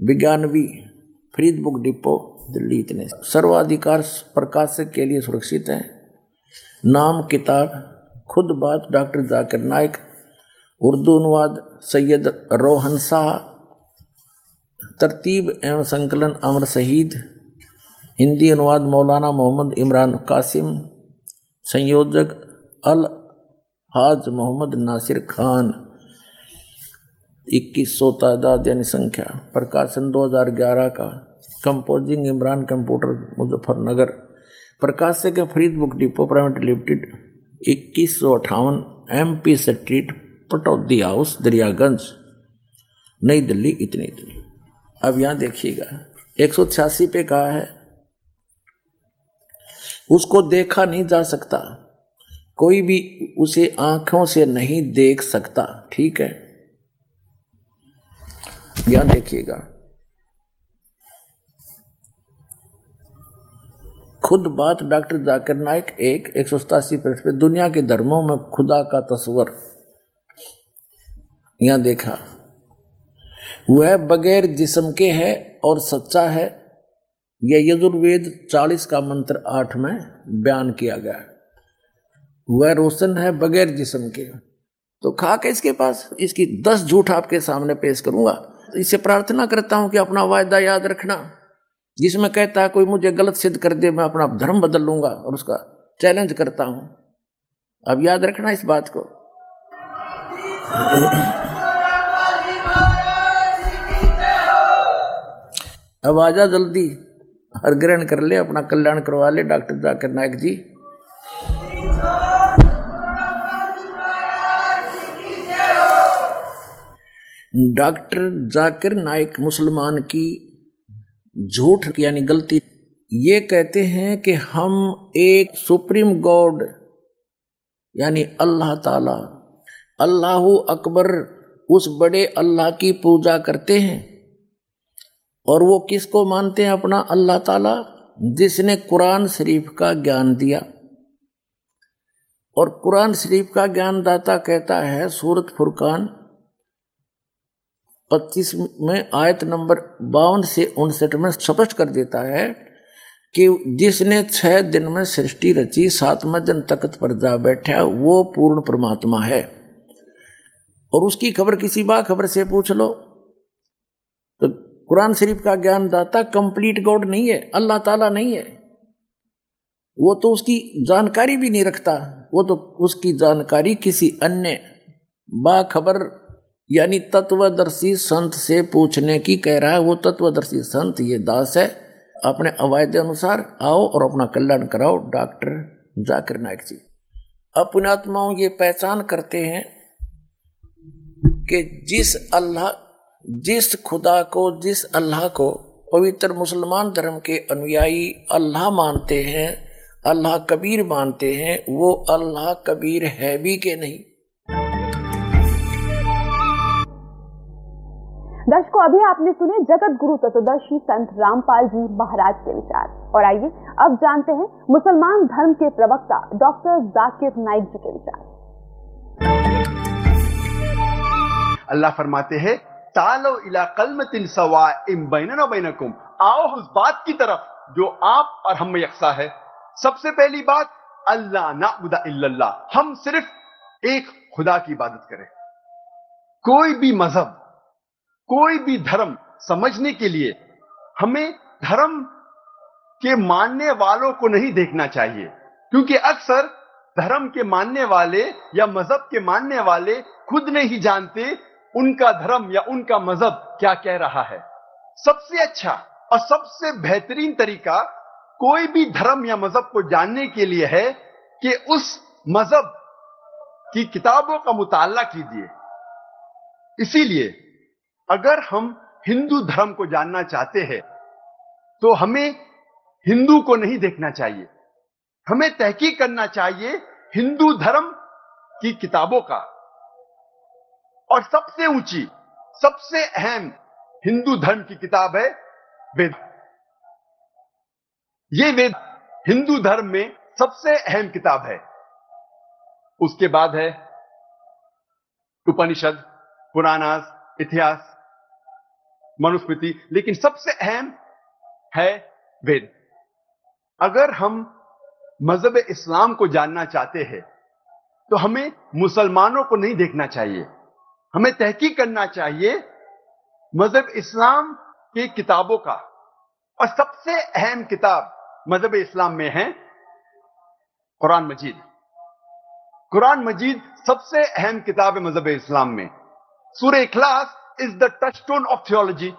विज्ञानवी, फरीद बुक डिपो, दिल्ली इतने। सर्वाधिकार प्रकाशक के लिए सुरक्षित है। नाम, किताब, खुद बात, डॉक्टर जाकिर नायक। उर्दू अनुवाद सैयद रोहन शाह। तरतीब एवं संकलन अमर शहीद। हिंदी अनुवाद मौलाना मोहम्मद इमरान कासिम। संयोजक अल हाज मोहम्मद नासिर खान, इक्कीस सौ तादाद यानी संख्या प्रकाशन 2011 का कंपोजिंग इमरान कंप्यूटर मुजफ्फरनगर प्रकाशक Farid book depot private limited इक्कीस सौ अठावन M P street Pataudi house Daryaganj, New Delhi इतनी इतनी अब यहाँ देखिएगा, एक सौ छियासी पे कहा है उसको देखा नहीं जा सकता। कोई भी उसे आँखों से नहीं देख सकता, ठीक है? यहाँ देखिएगा। खुद बात डॉक्टर जाकिर नाइक एक एक सौ सतासी पृष्ठ पे दुनिया के धर्मों में खुदा का तस्वर। यहाँ देखा। वह बगैर जिस्म के है और सच्चा है यह यजुर्वेद चालीस का मंत्र आठ में बयान किया गया वह रोशन है बगैर जिसम के। तो खा के इसके पास, इसकी दस झूठ आपके सामने पेश करूँगा। इससे प्रार्थना करता हूँ कि अपना वायदा याद रखना, जिसमें कहता है, कोई मुझे गलत सिद्ध कर दे, मैं अपना धर्म बदल लूँगा और उसका चैलेंज करता हूँ। अब याद रखना इस बात को। आजा जल्दी। हर ग्रहण कर ले, अपना कल्याण करवा ले, डॉक्टर जाकिर नायक जी। डॉक्टर जाकिर नाइक मुसलमान की झूठ यानी गलती। ये कहते हैं कि हम एक सुप्रीम गॉड, यानी अल्लाह ताला, अल्लाह अकबर, उस बड़े अल्लाह की पूजा करते हैं। और वो किसको मानते हैं अपना? अल्लाह ताला, जिसने कुरान शरीफ का ज्ञान दिया। और कुरान शरीफ का ज्ञान दाता कहता है, सूरत फुरकान, पच्चीस में आयत नंबर बावन से उनसठ में स्पष्ट कर देता है कि जिसने छह दिन में सृष्टि रची, सातवें दिन तख्त पर जा बैठा, वो पूर्ण परमात्मा है। और उसकी खबर किसी बा खबर से पूछ लो। कुरान शरीफ का ज्ञान दाता कंप्लीट गॉड नहीं है, अल्लाह ताला नहीं है। वो तो उसकी जानकारी भी नहीं रखता, वो तो उसकी जानकारी किसी अन्य बाखबर यानी तत्वदर्शी संत से पूछने की कह रहा है, वो तत्वदर्शी संत, ये दास है, अपने अवायदे अनुसार आओ और अपना कल्याण कराओ, डॉक्टर जाकिर नायक जी। अपनात्माओं ये पहचान करते हैं कि जिस अल्लाह जिस खुदा को जिस अल्लाह को पवित्र मुसलमान धर्म के अनुयायी अल्लाह मानते हैं अल्लाह कबीर मानते हैं वो अल्लाह कबीर है भी के नहीं। दर्शकों अभी आपने सुने जगत गुरु चतुर्दशी संत रामपाल जी महाराज के विचार। और आइए अब जानते हैं मुसलमान धर्म के प्रवक्ता डॉक्टर जाकिर नाइक जी के विचार। अल्लाह फरमाते हैं तालो इला कलमतिन सवा इम बैनकुम। आओ उस बात की तरफ़, जो आप और हम में यकसा है। सबसे पहली बात अल्लाह नाबुदा इल्लल्लाह। हम सिर्फ़ एक खुदा की इबादत करें। कोई भी मज़हब, कोई भी धर्म समझने के लिए हमें धर्म के मानने वालों को नहीं देखना चाहिए। क्योंकि अक्सर धर्म के मानने वाले या मज़हब के मानने वाले खुद नहीं जानते उनका धर्म या उनका मज़हब क्या कह रहा है? सबसे अच्छा और सबसे बेहतरीन तरीका कोई भी धर्म या मज़हब को जानने के लिए है कि उस मज़हब की किताबों का मुताला कीजिए। इसीलिए अगर हम हिंदू धर्म को जानना चाहते हैं तो हमें हिंदू को नहीं देखना चाहिए। हमें तहकीक करना चाहिए हिंदू धर्म की किताबों का। और सबसे ऊँची, सबसे अहम हिंदू धर्म की किताब है वेद। ये वेद हिंदू धर्म में सबसे अहम किताब है। उसके बाद है उपनिषद, पुराणास, इतिहास, मनुस्मृति, लेकिन सबसे अहम है वेद। अगर हम मज़हब इस्लाम को जानना चाहते हैं तो हमें मुसलमानों को नहीं देखना चाहिए। हमें तहकीक करना चाहिए मज़हब इस्लाम की किताबों का। और सबसे अहम किताब मज़हब इस्लाम में है, कुरान मजीद। कुरान मजीद सबसे अहम किताब है मज़हब इस्लाम में। सूर इखलास is the touchstone of theology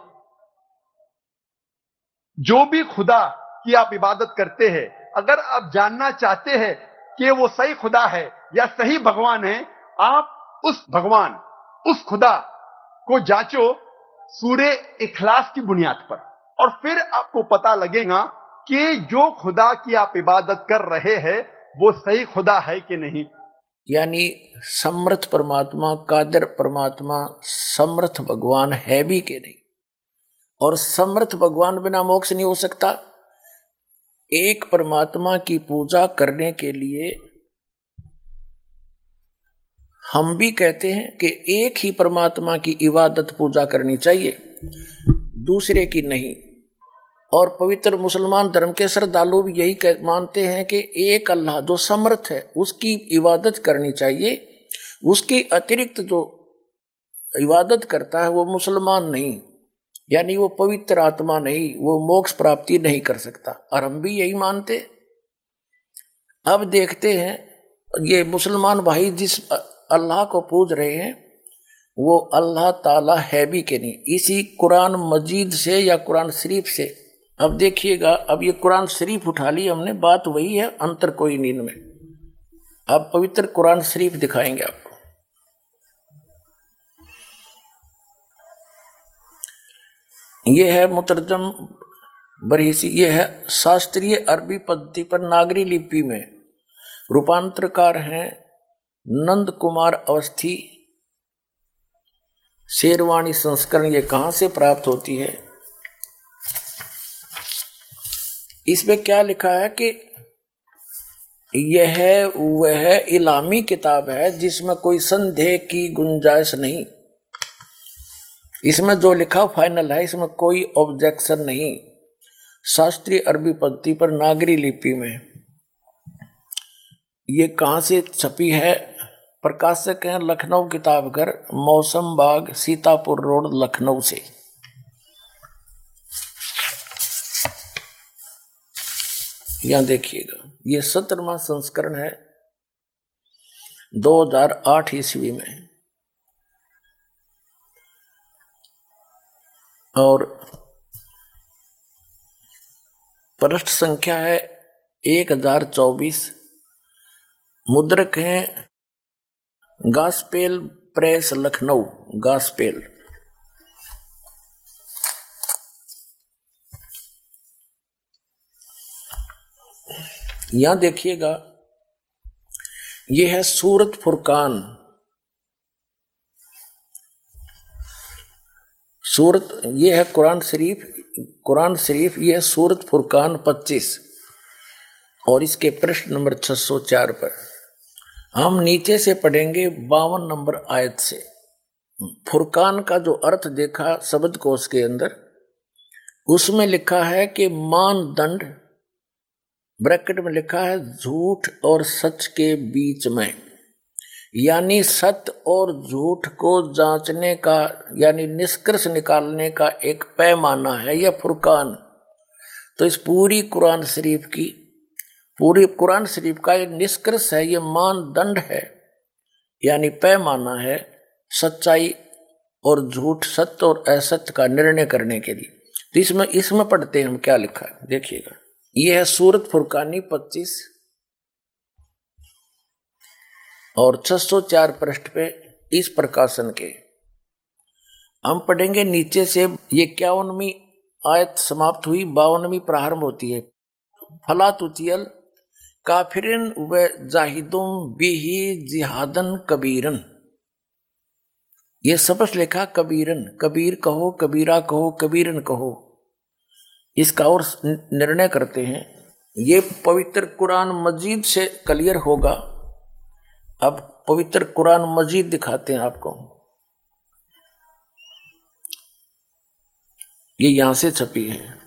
जो भी खुदा की आप इबादत करते हैं, अगर आप जानना चाहते हैं कि वो सही खुदा है या सही भगवान है, आप उस भगवान उस खुदा को जांचो सूर्य इखलास की बुनियाद पर। और फिर आपको पता लगेगा कि जो खुदा की आप इबादत कर रहे हैं, वो सही खुदा है कि नहीं। यानी समर्थ परमात्मा, कादर परमात्मा, समर्थ भगवान है भी कि नहीं? और समर्थ भगवान बिना मोक्ष नहीं हो सकता। एक परमात्मा की पूजा करने के लिए हम भी कहते हैं कि एक ही परमात्मा की इबादत पूजा करनी चाहिए, दूसरे की नहीं। और पवित्र मुसलमान धर्म के श्रद्धालु भी यही मानते हैं कि एक अल्लाह जो समर्थ है, उसकी इबादत करनी चाहिए। उसके अतिरिक्त जो इबादत करता है, वो मुसलमान नहीं। यानी वो पवित्र आत्मा नहीं, वो मोक्ष प्राप्ति नहीं कर सकता। और हम भी यही मानते अब देखते हैं, ये मुसलमान भाई जिस अल्लाह को पूज रहे हैं, वो अल्लाह ताला है भी के नहीं। इसी कुरान मजीद से या कुरान शरीफ से। अब देखिएगा, अब ये कुरान शरीफ उठा ली हमने, बात वही है, अंतर कोई नींद में अब पवित्र कुरान शरीफ दिखाएँगे आपको। ये है मुतरजम बरहीसी, ये है शास्त्रीय अरबी पद्धति पर नागरी लिपि में रूपांतरकार हैं नंद कुमार अवस्थी शेरवाणी संस्करण ये कहाँ से प्राप्त होती है? इसमें क्या लिखा है कि यह वह इलामी किताब है जिसमें कोई संदेह की गुंजाइश नहीं। इसमें जो लिखा फाइनल है, इसमें कोई ऑब्जेक्शन नहीं। शास्त्रीय अरबी पद्धति पर नागरी लिपि में। ये कहाँ से छपी है? प्रकाशक हैं लखनऊ किताब घर मौसम बाग, सीतापुर रोड, लखनऊ से। यहाँ देखिएगा, ये सत्रवा संस्करण है 2008 ईस्वी में। और पृष्ठ संख्या है एक हज़ार चौबीस मुद्रक है गास्पेल प्रेस लखनऊ, गास्पेल। यहाँ देखिएगा यह है सूरत फुरकान। सूरत, ये है कुरान शरीफ कुरान शरीफ, ये है सूरत फुरकान 25 और इसके प्रश्न नंबर 604 पर। हम नीचे से पढ़ेंगे बावन नंबर आयत से। फुरकान का जो अर्थ देखा शब्द कोश के अंदर, उसमें लिखा है कि मानदंड, ब्रैकेट में लिखा है झूठ और सच के बीच में। यानी सत्य और झूठ को जांचने का, यानी निष्कर्ष निकालने का एक पैमाना है या फुरकान। तो इस पूरी कुरान शरीफ की पूरी कुरान शरीफ का एक निष्कर्ष है, ये मानदंड है। यानी पैमाना है सच्चाई और झूठ सत्य और असत्य का निर्णय करने के लिए। तो इसमें इसमें पढ़ते हैं हम क्या लिखा है, देखिएगा। यह है सूरत फुरकानी पच्चीस और 604 पृष्ठ पे इस प्रकाशन के। हम पढ़ेंगे नीचे से, ये इक्यावनवी आयत समाप्त हुई, बावनवी प्रारंभ होती है। फला तुतियल काफिरन व जाहिदुम बिही जिहादन कबीरन। ये सबस लिखा कबीरन, कबीर कहो, कबीरा कहो, कबीरन कहो। इसका और निर्णय करते हैं। ये पवित्र कुरान मजीद से क्लियर होगा। अब पवित्र कुरान मजीद दिखाते हैं आपको। ये यहाँ से छपी है।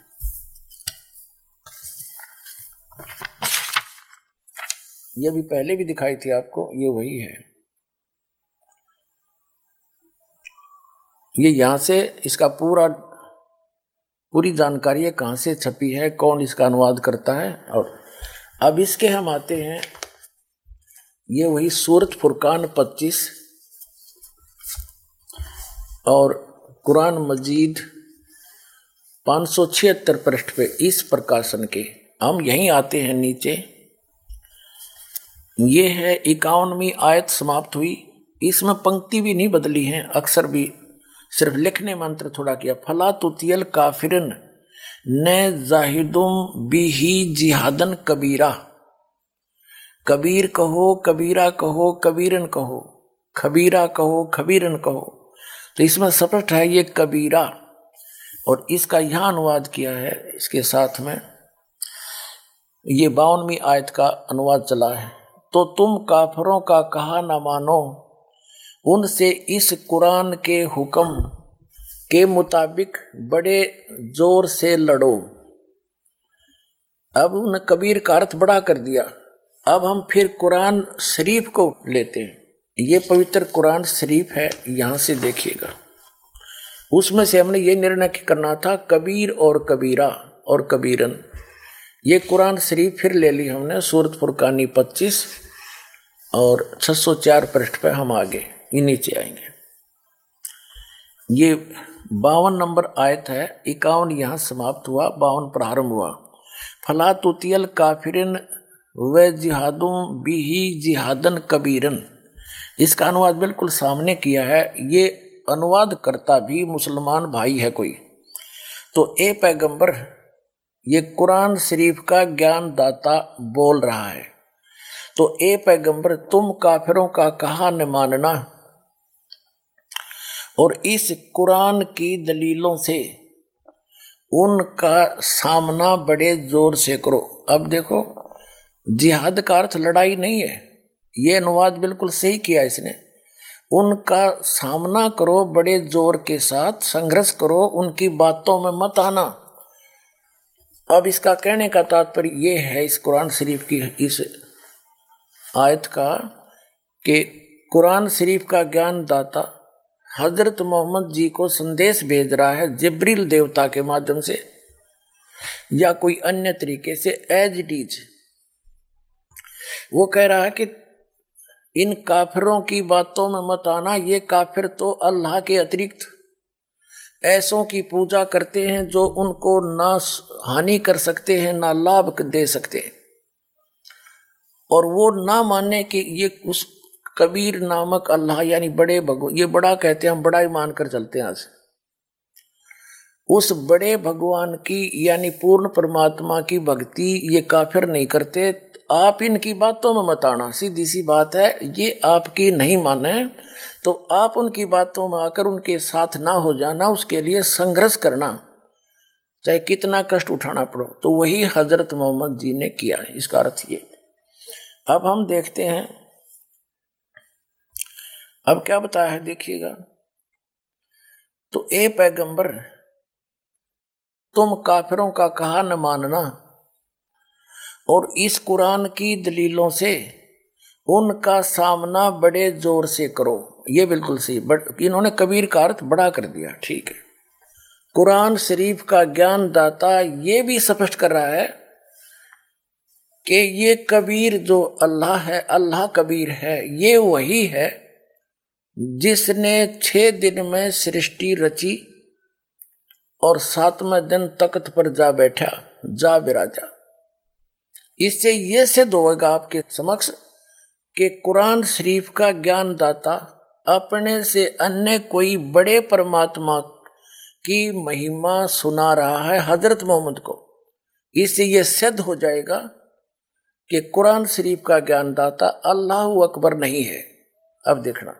ये भी पहले भी दिखाई थी आपको, ये वही है। ये यहाँ से इसका पूरा, पूरी जानकारी है कहाँ से छपी है, कौन इसका अनुवाद करता है, और अब इसके हम आते हैं, ये वही सूरत फुरकान 25 और कुरान मजीद पाँच सौ छिहत्तर पृष्ठ पे इस प्रकाशन के, हम यहीं आते हैं नीचे। ये है इक्यावनवी आयत समाप्त हुई। इसमें पंक्ति भी नहीं बदली है, अक्सर भी। सिर्फ़ लिखने मंत्र थोड़ा किया। फला तुतियल काफिरन, न जाहिदुम बिही जिहादन कबीरा। कबीर कहो, कबीरा कहो, कबीरन कहो। खबीरा कहो, खबीरन कहो। तो इसमें स्पष्ट है ये कबीरा। और इसका यहाँ अनुवाद किया है, इसके साथ में। ये बावनवी आयत का अनुवाद चला है। तो तुम काफरों का कहा न मानो। उनसे इस कुरान के हुक्म के मुताबिक बड़े ज़ोर से लड़ो। अब उन कबीर का अर्थ बड़ा कर दिया। अब हम फिर कुरान शरीफ को लेते हैं। ये पवित्र कुरान शरीफ है, यहाँ से देखिएगा। उसमें से हमने ये निर्णय करना था, कबीर और कबीरा और कबीरन। ये कुरान शरीफ फिर ले ली हमने, सूरत फुरकानी पच्चीस। और 604 पृष्ठ पर हम आगे, ये नीचे आएँगे। ये बावन नंबर आयत है, इक्यावन यहाँ समाप्त हुआ, बावन प्रारंभ हुआ। फला तुतियल काफिरन व जिहादों भी ही जिहादन कबीरन। इसका अनुवाद बिल्कुल सामने किया है, ये अनुवाद करता भी मुसलमान भाई है कोई। तो ए पैगंबर, ये कुरान शरीफ का ज्ञान दाता बोल रहा है। तो ए पैगंबर, तुम काफिरों का कहा न मानना। और इस कुरान की दलीलों से उनका सामना बड़े ज़ोर से करो। अब देखो, जिहाद का अर्थ लड़ाई नहीं है। ये अनुवाद बिल्कुल सही किया इसने। उनका सामना करो बड़े ज़ोर के साथ, संघर्ष करो, उनकी बातों में मत आना। अब इसका कहने का तात्पर्य यह है इस कुरान शरीफ की, इस आयत का कि कुरान शरीफ का ज्ञान दाता हज़रत मोहम्मद जी को संदेश भेज रहा है जिब्रिल देवता के माध्यम से या कोई अन्य तरीके से एज इट इज़ वो कह रहा है कि इन काफिरों की बातों में मत आना, ये काफिर तो अल्लाह के अतिरिक्त ऐसों की पूजा करते हैं जो उनको ना हानि कर सकते हैं, ना लाभ दे सकते हैं। और वो ना मानने कि ये उस कबीर नामक अल्लाह, यानी बड़े भगवान ये बड़ा कहते हैं, हम बड़ा ही मानकर चलते हैं आज। उस बड़े भगवान की, यानी पूर्ण परमात्मा की भक्ति ये काफिर नहीं करते। आप इनकी बातों में मत आना। सीधी सी बात है, ये आपकी नहीं माने तो आप उनकी बातों में आकर उनके साथ ना हो जाना, उसके लिए संघर्ष करना। चाहे कितना कष्ट उठाना पड़ो तो वही हज़रत मोहम्मद जी ने किया इसका अर्थ ये। अब हम देखते हैं। अब क्या बताया है देखिएगा। तो ए पैगंबर, तुम काफिरों का कहा न मानना और इस कुरान की दलीलों से उनका सामना बड़े ज़ोर से करो। ये बिल्कुल सही, बट इन्होंने कबीर का अर्थ बड़ा कर दिया, ठीक है। कुरान शरीफ का ज्ञान दाता ये भी स्पष्ट कर रहा है कि ये कबीर जो अल्लाह है, अल्लाह कबीर है, ये वही है जिसने छह दिन में सृष्टि रची और सातवें दिन तख्त पर जा बैठा, जा विराजा इससे ये सिद्ध होगा आपके समक्ष कि कुरान शरीफ का ज्ञान दाता अपने से अन्य कोई बड़े परमात्मा की महिमा सुना रहा है हज़रत मोहम्मद को। इससे यह सिद्ध हो जाएगा कि कुरान शरीफ का ज्ञान दाता अल्लाह अकबर नहीं है। अब देखना।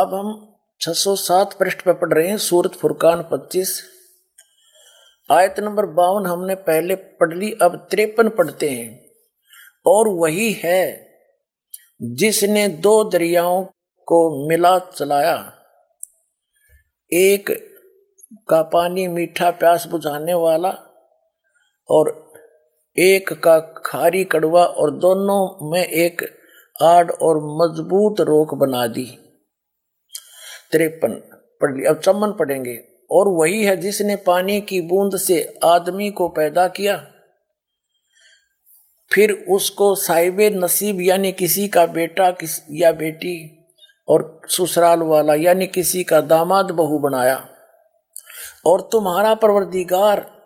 अब हम 607 पृष्ठ पर पढ़ रहे हैं, सूरत फुरकान 25 आयत नंबर बावन हमने पहले पढ़ ली, अब तिरपन पढ़ते हैं। और वही है, जिसने दो दरियाओं को मिला चलाया। एक का पानी मीठा प्यास बुझाने वाला और एक का खारी कड़वा और दोनों में एक आड़ और मज़बूत रोक बना दी। तिरपन, पढ़ लिया। अब चमन पढ़ेंगे। और वही है जिसने पानी की बूंद से आदमी को पैदा किया। फिर उसको साहिब नसीब, यानी किसी का बेटा किस, या बेटी और ससुराल वाला, यानी किसी का दामाद बहू बनाया। और तुम्हारा परवरदिगार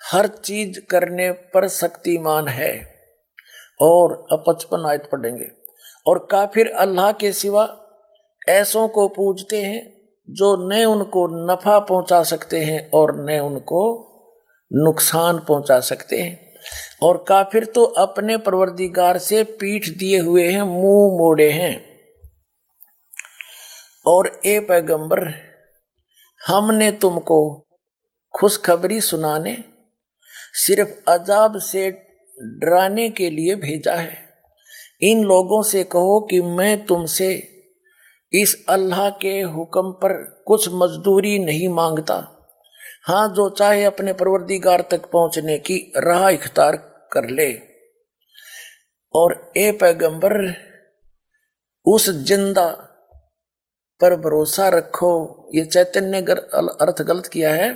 हर चीज़ करने पर शक्तिमान है और अब पचपन आयत पढ़ेंगे। और काफिर अल्लाह के सिवा ऐसों को पूजते हैं जो न उनको नफा पहुँचा सकते हैं और न उनको नुकसान पहुँचा सकते हैं। और काफिर तो अपने परवरदिगार से पीठ दिए हुए हैं, मुँह मोड़े हैं। और ए पैगंबर, हमने तुमको खुशखबरी सुनाने सिर्फ़ अजाब से डराने के लिए भेजा है। इन लोगों से कहो कि मैं तुमसे इस अल्लाह के हुक्म पर कुछ मजदूरी नहीं माँगता। हाँ जो चाहे अपने परवरदिगार तक पहुँचने की राह इख्तार कर ले। और ए पैगंबर, उस ज़िंदा पर भरोसा रखो। ये चैतन्य अर्थ गलत किया है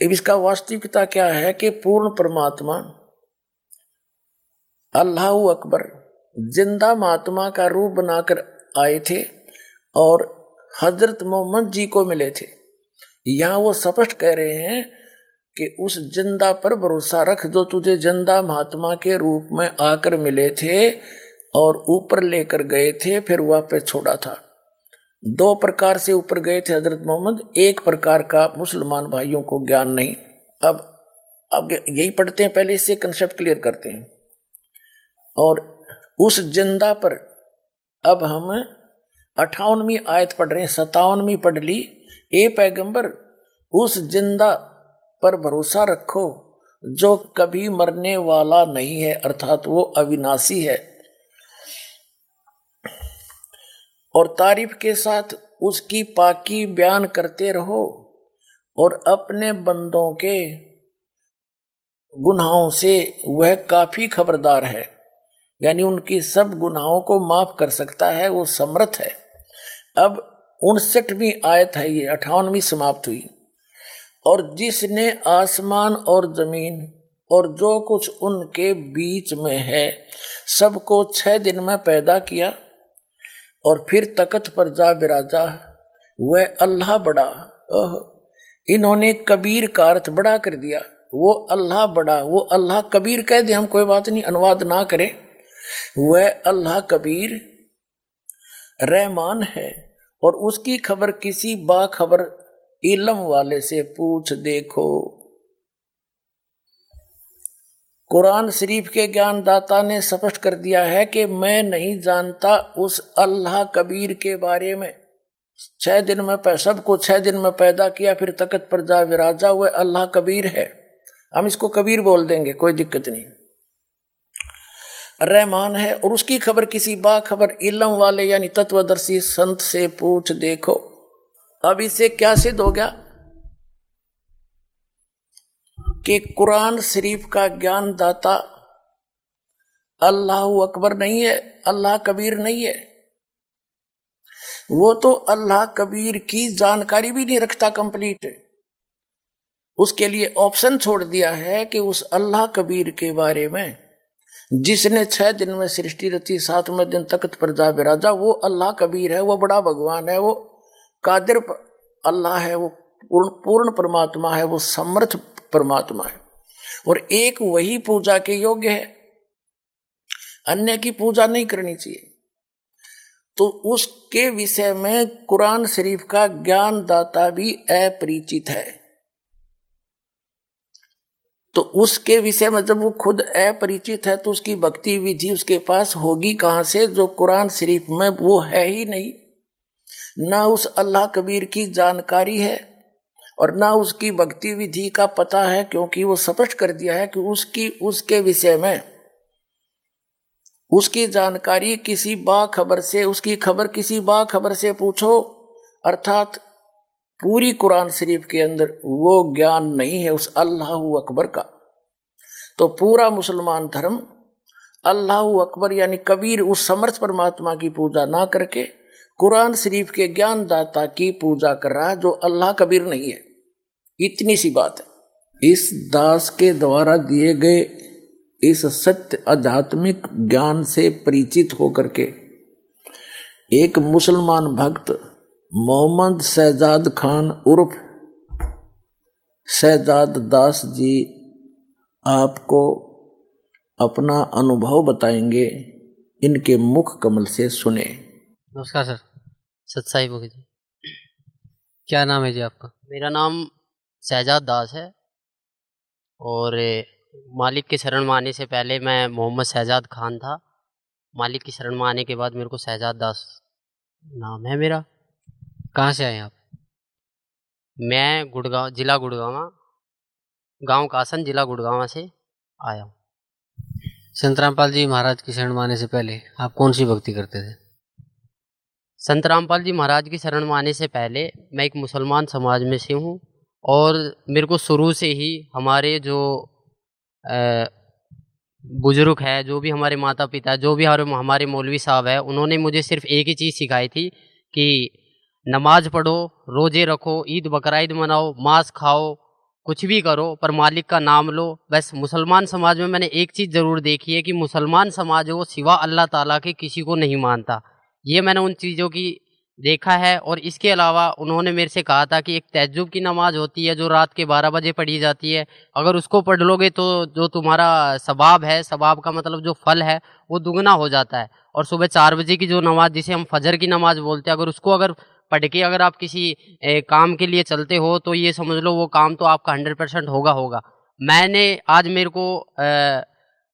इसका वास्तविकता क्या है कि पूर्ण परमात्मा, अल्लाह अकबर, ज़िंदा महात्मा का रूप बनाकर आए थे और हज़रत मोहम्मद जी को मिले थे। यहाँ वो स्पष्ट कह रहे हैं कि उस ज़िंदा पर भरोसा रख जो तुझे ज़िंदा महात्मा के रूप में आकर मिले थे और ऊपर लेकर गए थे, फिर वापस छोड़ा था। दो प्रकार से ऊपर गए थे हज़रत मोहम्मद। एक प्रकार का मुसलमान भाइयों को ज्ञान नहीं। अब अब यही पढ़ते हैं, पहले इससे कंसेप्ट क्लियर करते हैं। और उस ज़िंदा पर अब हम अठावनवी आयत पढ़ रहे हैं सतावनवी पढ़ ली। ए पैगंबर, उस ज़िंदा पर भरोसा रखो जो कभी मरने वाला नहीं है, अर्थात वो अविनाशी है। और तारीफ़ के साथ उसकी पाकी बयान करते रहो और अपने बंदों के गुनाहों से वह काफ़ी खबरदार है। यानी उनकी सब गुनाहों को माफ़ कर सकता है, वो समर्थ है। अब उनसठवीं आयत है ये, अठावनवीं समाप्त हुई। और जिसने आसमान और ज़मीन और जो कुछ उनके बीच में है, सबको छह दिन में पैदा किया। और फिर तकत पर जा बिराजा वह अल्लाह बड़ा ओह, इन्होंने कबीर का अर्थ बड़ा कर दिया। वो अल्लाह बड़ा, वो अल्लाह कबीर कह दे, हम कोई बात नहीं, अनुवाद ना करें। वह अल्लाह कबीर रहमान है और उसकी खबर किसी बाखबर इलम वाले से पूछ देखो। कुरान शरीफ के ज्ञानदाता ने स्पष्ट कर दिया है कि मैं नहीं जानता उस अल्लाह कबीर के बारे में। छह दिन में सबको छह दिन में पैदा किया, फिर तकत पर जा विराजा हुए, अल्लाह कबीर है। हम इसको कबीर बोल देंगे, कोई दिक्कत नहीं। रहमान है, और उसकी खबर किसी बाखबर इलम वाले यानी तत्वदर्शी संत से पूछ देखो। अब इससे क्या सिद्ध हो गया? कि कुरान शरीफ का ज्ञान दाता अल्लाह अकबर नहीं है, अल्लाह कबीर नहीं है। वो तो अल्लाह कबीर की जानकारी भी नहीं रखता कंप्लीट उसके लिए ऑप्शन छोड़ दिया है कि उस अल्लाह कबीर के बारे में, जिसने छह दिन में सृष्टि रची, सातवें दिन तख्त पर जा विराजा वो अल्लाह कबीर है, वो बड़ा भगवान है, वो कादिर अल्लाह है, वो पूर्ण पूर्ण परमात्मा है, वो समर्थ परमात्मा है। और एक वही पूजा के योग्य है। अन्य की पूजा नहीं करनी चाहिए। तो उसके विषय में कुरान शरीफ का ज्ञान दाता भी अपरिचित है। तो उसके विषय में जब वो खुद अपरिचित है तो उसकी भक्ति विधि उसके पास होगी कहाँ से? जो कुरान शरीफ में वो है ही नहीं। ना उस अल्लाह कबीर की जानकारी है और ना उसकी भक्ति विधि का पता है, क्योंकि वो स्पष्ट कर दिया है कि उसकी, उसके विषय में। उसकी जानकारी किसी बा खबर से, उसकी खबर किसी बा खबर से पूछो, अर्थात पूरी कुरान शरीफ के अंदर वो ज्ञान नहीं है उस अल्लाह अकबर का। तो पूरा मुसलमान धर्म अल्लाह अकबर यानी कबीर उस समर्थ परमात्मा की पूजा ना करके कुरान शरीफ के ज्ञान दाता की पूजा कर रहा है, जो अल्लाह कबीर नहीं है। इतनी सी बात है। इस दास के द्वारा दिए गए इस सत्य आध्यात्मिक ज्ञान से परिचित होकर के एक मुसलमान भक्त मोहम्मद शहजाद खान उर्फ़ शहजाद दास जी आपको अपना अनुभव बताएँगे। इनके मुख कमल से सुने। नमस्कार सर सत्साई जी। क्या नाम है जी आपका? मेरा नाम शहजाद दास है। और मालिक की शरण में आने से पहले मैं मोहम्मद शहजाद खान था। मालिक की शरण में आने के बाद मेरे को शहजाद दास नाम है मेरा। कहाँ से आए आप? मैं गुड़गांव जिला गुड़गांव गाँव कासन जिला गुड़गांव से आया हूँ। संत रामपाल जी महाराज की शरण में आने से पहले आप कौन सी भक्ति करते थे? संत रामपाल जी महाराज की शरण में आने से पहले मैं एक मुसलमान समाज में से हूँ। और मेरे को शुरू से ही हमारे जो बुज़ुर्ग है, जो भी हमारे माता पिता जो भी हमारे मौलवी साहब है, उन्होंने मुझे सिर्फ़ एक ही चीज़ सिखाई थी कि नमाज़ पढ़ो, रोज़े रखो, ईद बकरा मनाओ मांस खाओ, कुछ भी करो, पर मालिक का नाम लो। बस मुसलमान समाज में मैंने एक चीज़ ज़रूर देखी है कि मुसलमान समाज वो सिवा अल्लाह ताला के किसी को नहीं मानता। ये मैंने उन चीज़ों की देखा है और इसके अलावा उन्होंने मेरे से कहा था कि एक तजुब की नमाज़ होती है जो रात के बारह बजे पढ़ी जाती है। अगर उसको पढ़ लोगे तो जो तुम्हारा सबाब है सबाब का मतलब जो फल है, वो दुगना हो जाता है। और सुबह चार बजे की जो नमाज़, जिसे हम फजर की नमाज़ बोलते हैं, अगर उसको अगर पढ़ के अगर आप किसी काम के लिए चलते हो तो ये समझ लो वो काम तो आपका हंड्रेड परसेंट होगा होगा। मैंने आज मेरे को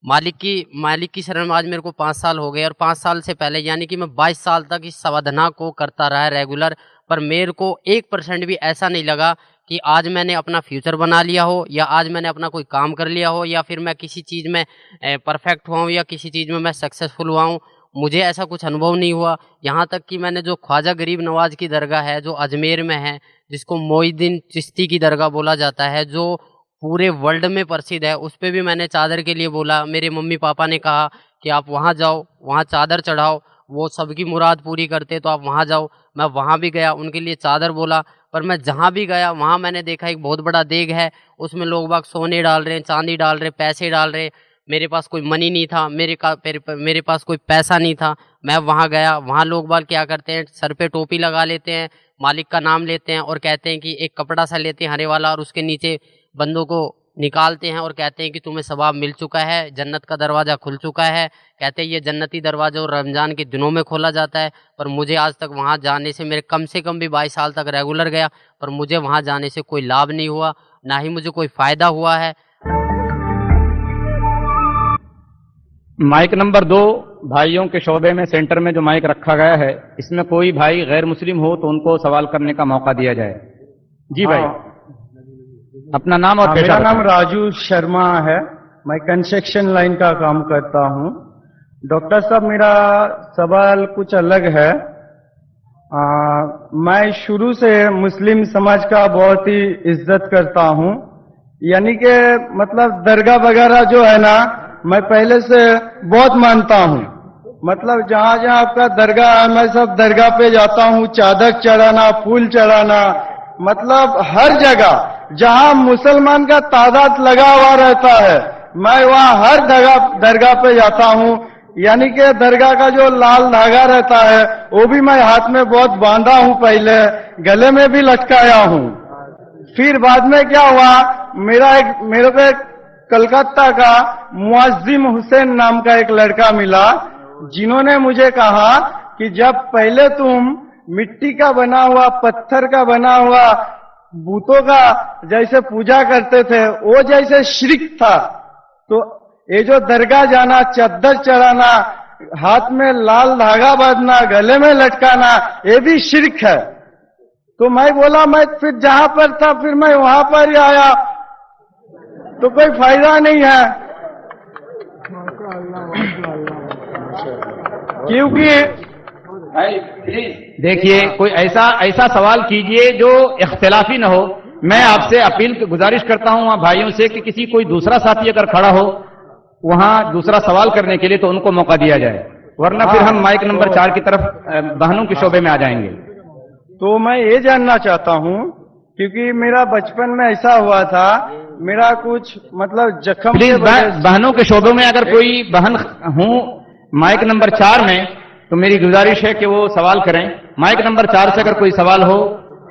मालिक की मालिक की शरण में आज मेरे को पाँच साल हो गए और पाँच साल से पहले यानी कि मैं बाईस साल तक इस साधना को करता रहा रेगुलर पर मेरे को एक परसेंट भी ऐसा नहीं लगा कि आज मैंने अपना फ्यूचर बना लिया हो या आज मैंने अपना कोई काम कर लिया हो या फिर मैं किसी चीज़ में परफेक्ट हुआ हूँ या किसी चीज़ में मैं सक्सेसफुल हुआ हूँ। मुझे ऐसा कुछ अनुभव नहीं हुआ। यहाँ तक कि मैंने जो ख्वाजा गरीब नवाज़ की दरगाह है, जो अजमेर में है, जिसको मोइद्दीन चिश्ती की दरगाह बोला जाता है, जो पूरे वर्ल्ड में प्रसिद्ध है। उस पर भी मैंने चादर के लिए बोला। मेरे मम्मी पापा ने कहा कि आप वहाँ जाओ, वहाँ चादर चढ़ाओ। वो सबकी मुराद पूरी करते तो आप वहाँ जाओ। मैं वहाँ भी गया, उनके लिए चादर बोला। पर मैं जहाँ भी गया, वहाँ मैंने देखा एक बहुत बड़ा देग है। उसमें लोग बाग सोने डाल रहे हैं, चांदी डाल रहे हैं, पैसे डाल रहे हैं। मेरे पास कोई मनी नहीं था, मेरे का मेरे पास कोई पैसा नहीं था। मैं वहाँ गया, वहाँ लोग बाग क्या करते हैं, सर पे टोपी लगा लेते हैं, मालिक का नाम लेते हैं और कहते हैं कि एक कपड़ा सा लेते हैं हरे वाला और उसके नीचे बंदों को निकालते हैं और कहते हैं कि तुम्हें सवाब मिल चुका है जन्नत का दरवाज़ा खुल चुका है। कहते हैं ये जन्नती दरवाज़ा और रमज़ान के दिनों में खोला जाता है पर मुझे आज तक वहाँ जाने से मेरे कम से कम भी बाईस साल तक रेगुलर गया पर मुझे वहाँ जाने से कोई लाभ नहीं हुआ ना ही मुझे कोई फ़ायदा हुआ है। माइक नंबर दो भाइयों के शोबे में सेंटर में जो माइक रखा गया है इसमें कोई भाई गैर मुस्लिम हो तो उनको सवाल करने का मौका दिया जाए। जी भाई। हाँ। अपना नाम और हाँ, मेरा नाम राजू शर्मा है। मैं कंस्ट्रक्शन लाइन का काम करता हूँ। डॉक्टर साहब मेरा सवाल कुछ अलग है। आ, मैं शुरू से मुस्लिम समाज का बहुत ही इज़्ज़त करता हूँ। यानी कि मतलब दरगाह वगैरह जो है ना मैं पहले से बहुत मानता हूँ। मतलब जहाँ जहाँ आपका दरगाह है मैं सब दरगाह पे जाता हूँ। चादर चढ़ाना फूल चढ़ाना मतलब हर जगह जहाँ मुसलमान का तादाद लगा हुआ रहता है, मैं वहाँ हर दरगाह दरगाह पे जाता हूँ। यानी कि दरगाह का जो लाल धागा रहता है, वो भी मैं हाथ में बहुत बांधा हूँ पहले, गले में भी लटकाया हूँ। फिर बाद में क्या हुआ, मेरा एक मेरे को एक कलकत्ता का मुआजिम हुसैन नाम का एक लड़का मिला, जिन्होंने मुझे कहा कि जब पहले तुम मिट्टी का बना हुआ, पत्थर का बना हुआ बूतों का जैसे पूजा करते थे वो जैसे शिरक था। तो ये जो दरगाह जाना चद्दर चढ़ाना हाथ में लाल धागा बांधना गले में लटकाना ये भी शिरक है। तो मैं बोला मैं फिर जहाँ पर था फिर मैं वहाँ पर ही आया। तो कोई फ़ायदा नहीं है। क्योंकि देखिए कोई ऐसा ऐसा सवाल कीजिए जो इख्तलाफी न हो। मैं आपसे अपील गुजारिश करता हूँ वहाँ भाइयों से कि किसी कोई दूसरा साथी अगर खड़ा हो वहाँ दूसरा सवाल करने के लिए तो उनको मौका दिया जाए। वरना फिर हम माइक नंबर चार की तरफ़ बहनों के शोबे में आ जाएँगे। तो मैं ये जानना चाहता हूँ क्योंकि मेरा बचपन में ऐसा हुआ था मेरा कुछ मतलब जख्म बहनों के शोबों में अगर कोई बहन हूँ माइक नंबर चार में तो मेरी गुजारिश है कि वो सवाल करें। माइक नंबर चार से अगर कोई सवाल हो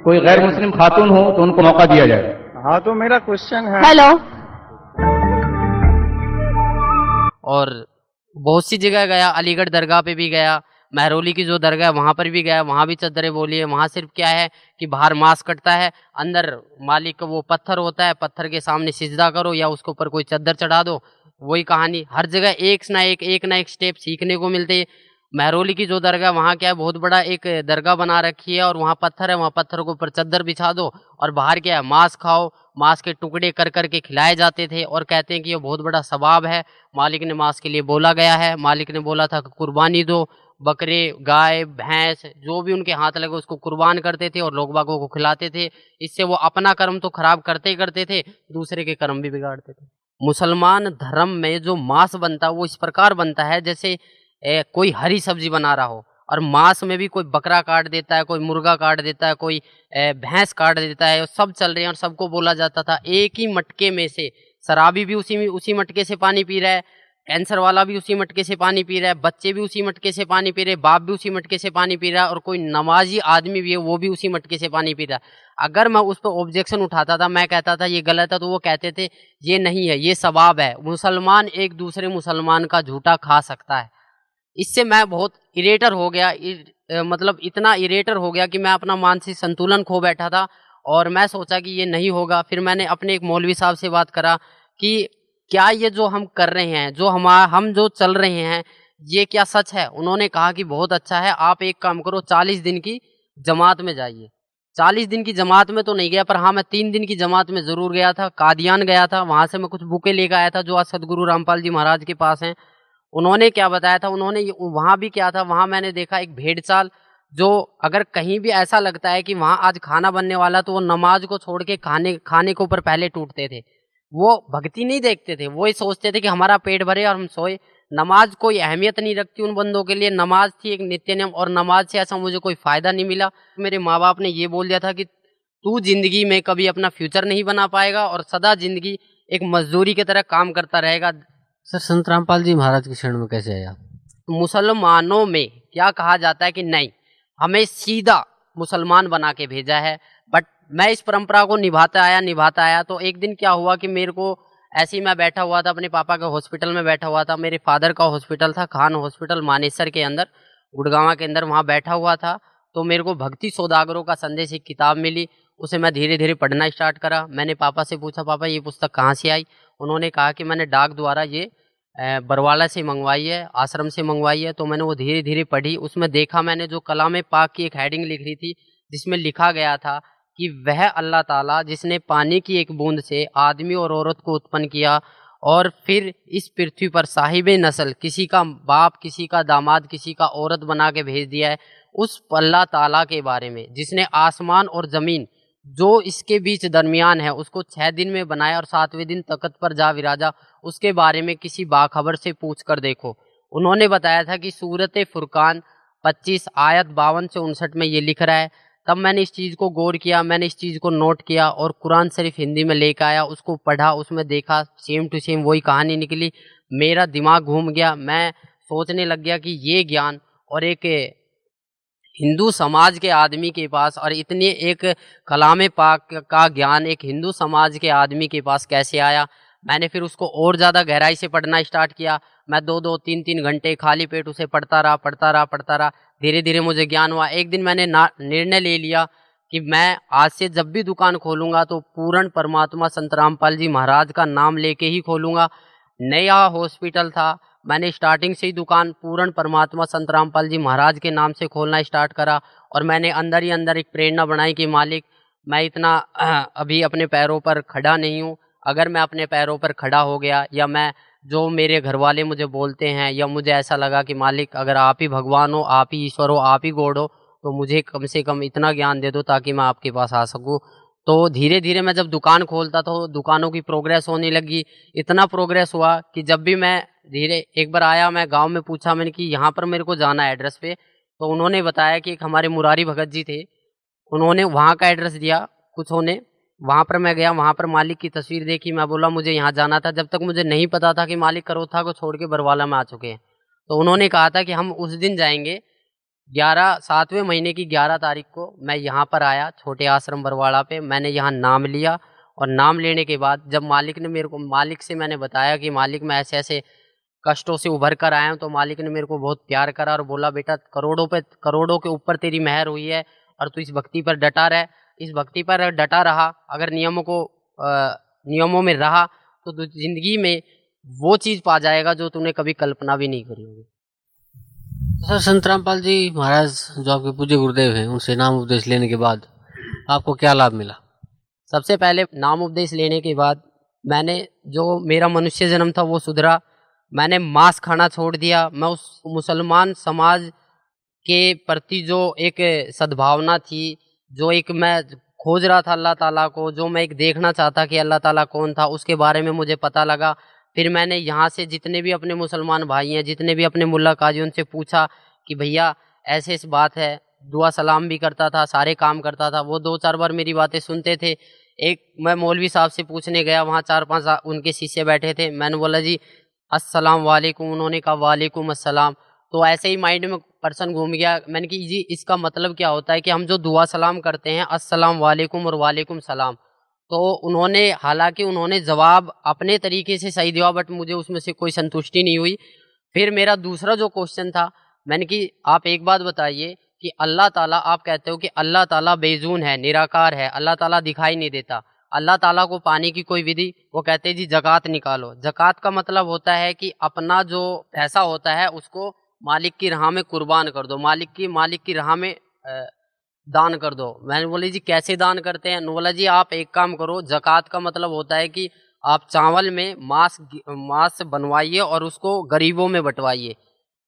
कोई गैर मुस्लिम खातून हो तो उनको मौका दिया जाए। हाँ तो मेरा क्वेश्चन है। हेलो। और बहुत सी जगह गया अलीगढ़ दरगाह पे भी गया महरौली की जो दरगाह है वहाँ पर भी गया वहाँ भी चद्दरें बोली है वहाँ सिर्फ़ क्या है कि बाहर मांस कटता है अंदर मालिक का वो पत्थर होता है पत्थर के सामने सिजदा करो या उसके ऊपर कोई चद्दर चढ़ा दो वही कहानी। हर जगह एक ना एक एक ना एक स्टेप सीखने को मिलते हैं। महरौली की जो दरगाह, वहाँ क्या है, बहुत बड़ा एक दरगाह बना रखी है और वहाँ पत्थर है, वहाँ पत्थर के ऊपर चद्दर बिछा दो और बाहर क्या है, मांस खाओ। मांस के टुकड़े कर कर के खिलाए जाते थे और कहते हैं कि ये बहुत बड़ा सवाब है। मालिक ने मांस के लिए बोला गया है। मालिक ने बोला था कि कुर्बानी दो। बकरे, गाय, भैंस, जो भी उनके हाथ लगे, उसको कुर्बान करते थे और लोग बागों को खिलाते थे। इससे वो अपना कर्म तो खराब करते ही करते थे, दूसरे के कर्म भी बिगाड़ते थे। मुसलमान धर्म में जो मांस बनता है, वो इस प्रकार बनता है, जैसे कोई हरी सब्ज़ी बना रहा हो और मांस में भी कोई बकरा काट देता है, कोई मुर्गा काट देता है, कोई भैंस काट देता है सब चल रहे हैं और सबको बोला जाता था, एक ही मटके में से। शराबी भी उसी में, उसी मटके से पानी पी रहा है, कैंसर वाला भी उसी मटके से पानी पी रहा है, बच्चे भी उसी मटके से पानी पी रहे, बाप भी उसी मटके से पानी पी रहा है, और कोई नमाजी आदमी भी है, वो भी उसी मटके से पानी पी रहा है। अगर मैं उस पर ऑब्जेक्शन उठाता था, मैं कहता था, ये गलत है। तो वो कहते थे, ये नहीं है, ये सवाब है। मुसलमान एक दूसरे मुसलमान का झूठा खा सकता है। इससे मैं बहुत इरेटर हो गया इ, अ, मतलब इतना इरेटर हो गया कि मैं अपना मानसिक संतुलन खो बैठा था और मैं सोचा कि ये नहीं होगा। फिर मैंने अपने एक मौलवी साहब से बात करा कि क्या ये जो हम कर रहे हैं जो हम हम जो चल रहे हैं ये क्या सच है? उन्होंने कहा कि बहुत अच्छा है आप एक काम करो चालीस दिन की जमात में जाइए। चालीस दिन की जमात में तो नहीं गया पर हाँ मैं तीन दिन की जमात में ज़रूर गया था कादियान गया था वहाँ से मैं कुछ बुकें लेकर आया था जो आज सदगुरु रामपाल जी महाराज के पास हैं। उन्होंने क्या बताया था? उन्होंने वहाँ भी क्या था? वहाँ मैंने देखा एक भेड़ चाल जो अगर कहीं भी ऐसा लगता है कि वहाँ आज खाना बनने वाला तो वो नमाज़ को छोड़ के खाने खाने के ऊपर पहले टूटते थे। वो भक्ति नहीं देखते थे। वो ही सोचते थे कि हमारा पेट भरे और हम सोए। नमाज़ कोई अहमियत नहीं रखती उन बंदों के लिए। नमाज़ थी एक नित्य नियम और नमाज़ से ऐसा मुझे कोई फ़ायदा नहीं मिला। मेरे माँ बाप ने ये बोल दिया था कि तू ज़िंदगी में कभी अपना फ्यूचर नहीं बना पाएगा और सदा ज़िंदगी एक मजदूरी की तरह काम करता रहेगा। सर संत रामपाल जी महाराज के शरण में कैसे आप? मुसलमानों में क्या कहा जाता है कि नहीं? हमें सीधा मुसलमान बना के भेजा है बट मैं इस परंपरा को निभाता आया निभाता आया तो एक दिन क्या हुआ कि मेरे को ऐसे ही मैं बैठा हुआ था, अपने पापा के हॉस्पिटल में बैठा हुआ था, मेरे फादर का हॉस्पिटल था, खान हॉस्पिटल, मानेसर के अंदर, गुड़गावा के अंदर वहाँ बैठा हुआ था तो मेरे को भक्ति सौदागरों का संदेश, एक किताब मिली, उसे मैं धीरे धीरे पढ़ना स्टार्ट करा, मैंने पापा से पूछा, पापा, ये पुस्तक कहाँ से आई? उन्होंने कहा कि मैंने डाक द्वारा ये बरवाला से मंगवाई है, आश्रम से मंगवाई है तो मैंने वो धीरे धीरे पढ़ी। उसमें देखा मैंने जो कलाम पाक की एक हेडिंग लिख रही थी, जिसमें लिखा गया था कि वह अल्लाह ताला जिसने पानी की एक बूंद से आदमी और औरत को उत्पन्न किया और फिर इस पृथ्वी पर साहिब नस्ल, किसी का बाप, किसी का दामाद, किसी का औरत बना के भेज दिया है, उस अल्लाह ताला के बारे में, जिसने आसमान और ज़मीन जो इसके बीच दरमियान है, उसको छः दिन में बनाया और सातवें दिन तकत पर जा विराजा, उसके बारे में किसी बाखबर से पूछ कर देखो। उन्होंने बताया था कि सूरत फुरकान 25 आयत बावन से उनसठ में ये लिख रहा है, तब मैंने इस चीज़ को गौर किया, मैंने इस चीज़ को नोट किया और कुरान शरीफ हिंदी में लेकर आया, उसको पढ़ा, उसमें देखा सेम टू सेम वही कहानी निकली, मेरा दिमाग घूम गया, मैं सोचने लग गया कि ये ज्ञान और एक हिंदू समाज के आदमी के पास और इतने एक कलाम पाक का ज्ञान एक हिंदू समाज के आदमी के पास कैसे आया? मैंने फिर उसको और ज़्यादा गहराई से पढ़ना स्टार्ट किया। मैं दो दो तीन तीन घंटे खाली पेट उसे पढ़ता रहा पढ़ता रहा पढ़ता रहा। धीरे धीरे मुझे ज्ञान हुआ। एक दिन मैंने निर्णय ले लिया कि मैं आज से जब भी दुकान खोलूँगा तो पूर्ण परमात्मा संत रामपाल जी महाराज का नाम लेके ही खोलूँगा। नया हॉस्पिटल था मैंने स्टार्टिंग से ही दुकान पूर्ण परमात्मा संत रामपाल जी महाराज के नाम से खोलना स्टार्ट करा और मैंने अंदर ही अंदर एक प्रेरणा बनाई कि मालिक, मैं इतना, अभी अपने पैरों पर खड़ा नहीं हूँ। अगर मैं अपने पैरों पर खड़ा हो गया या मैं जो मेरे घर वाले मुझे बोलते हैं या मुझे ऐसा लगा कि मालिक, अगर आप ही भगवान हो, आप ही ईश्वर हो, आप ही गोड हो तो मुझे कम से कम इतना ज्ञान दे दो ताकि मैं आपके पास आ सकूँ। तो धीरे धीरे मैं जब दुकान खोलता तो दुकानों की प्रोग्रेस होने लगी। इतना प्रोग्रेस हुआ कि जब भी मैं धीरे, एक बार आया मैं गाँव में पूछा मैंने कि यहाँ पर मेरे को जाना है एड्रेस पे तो उन्होंने बताया कि एक हमारे मुरारी भगत जी थे, उन्होंने वहाँ का एड्रेस दिया कुछ होने वहाँ पर मैं गया, वहाँ पर मालिक की तस्वीर देखी, मैं बोला मुझे यहाँ जाना था, जब तक मुझे नहीं पता था कि मालिक करोथा को छोड़ के बरवाला में आ चुके हैं। तो उन्होंने कहा था कि हम उस दिन जाएँगे, ग्यारह, सातवें महीने की ग्यारह तारीख को, मैं यहाँ पर आया, छोटे आश्रम बरवाड़ा पे, मैंने यहाँ नाम लिया और नाम लेने के बाद जब मालिक ने मेरे को, मालिक से मैंने बताया कि मालिक मैं ऐसे ऐसे कष्टों से उभर कर आया हूँ तो मालिक ने मेरे को बहुत प्यार करा और बोला बेटा करोड़ों पे करोड़ों के ऊपर तेरी मेहर हुई है और तू इस भक्ति पर डटा रहे। इस भक्ति पर डटा रहा अगर नियमों को आ, नियमों में रहा तो ज़िंदगी में वो चीज़ पा जाएगा जो तूने कभी कल्पना भी नहीं करी होगी। सर संत रामपाल जी महाराज जो आपके पूज्य गुरुदेव हैं उनसे नाम उपदेश लेने के बाद आपको क्या लाभ मिला? सबसे पहले नाम उपदेश लेने के बाद मैंने जो मेरा मनुष्य जन्म था वो सुधरा मैंने मांस खाना छोड़ दिया। मैं उस मुसलमान समाज के प्रति जो एक सद्भावना थी, जो एक मैं खोज रहा था अल्लाह ताला को, जो मैं एक देखना चाहता कि अल्लाह ताला कौन था, उसके बारे में मुझे पता लगा। फिर मैंने यहाँ से जितने भी अपने मुसलमान भाई हैं, जितने भी अपने मुल्ला काजी उनसे पूछा कि भैया, ऐसे इस बात है, दुआ सलाम भी करता था, सारे काम करता था। वो दो चार बार मेरी बातें सुनते थे। एक मैं मौलवी साहब से पूछने गया, वहाँ चार पाँच उनके शिष्य बैठे थे। मैंने बोला, जी अस्सलाम वालेकुम, उन्होंने कहा, वालेकुम अस्सलाम। तो ऐसे ही माइंड में पर्सन घूम गया। मैंने कि जी, इसका मतलब क्या होता है कि हम जो दुआ सलाम करते हैं, अस्सलाम वालेकुम और वालेकुम सलाम। तो उन्होंने, हालाँकि उन्होंने जवाब अपने तरीके से सही दिया, बट मुझे उसमें से कोई संतुष्टि नहीं हुई। फिर मेरा दूसरा जो क्वेश्चन था, मैंने कि आप एक बात बताइए कि अल्लाह ताला, आप कहते हो कि अल्लाह ताला बेजून है, निराकार है, अल्लाह ताला दिखाई नहीं देता। अल्लाह ताला को पाने की कोई विधि? वो कहते हैं, जी, जक़ात निकालो। जक़ात का मतलब होता है कि अपना जो पैसा होता है, उसको मालिक की राह में कुर्बान कर दो। मालिक की मालिक की राह में दान कर दो। मैंने बोले, जी, कैसे दान करते हैं? बोला, जी, आप एक काम करो, जक़ात का मतलब होता है कि आप चावल में मांस मांस बनवाइए और उसको गरीबों में बंटवाइए।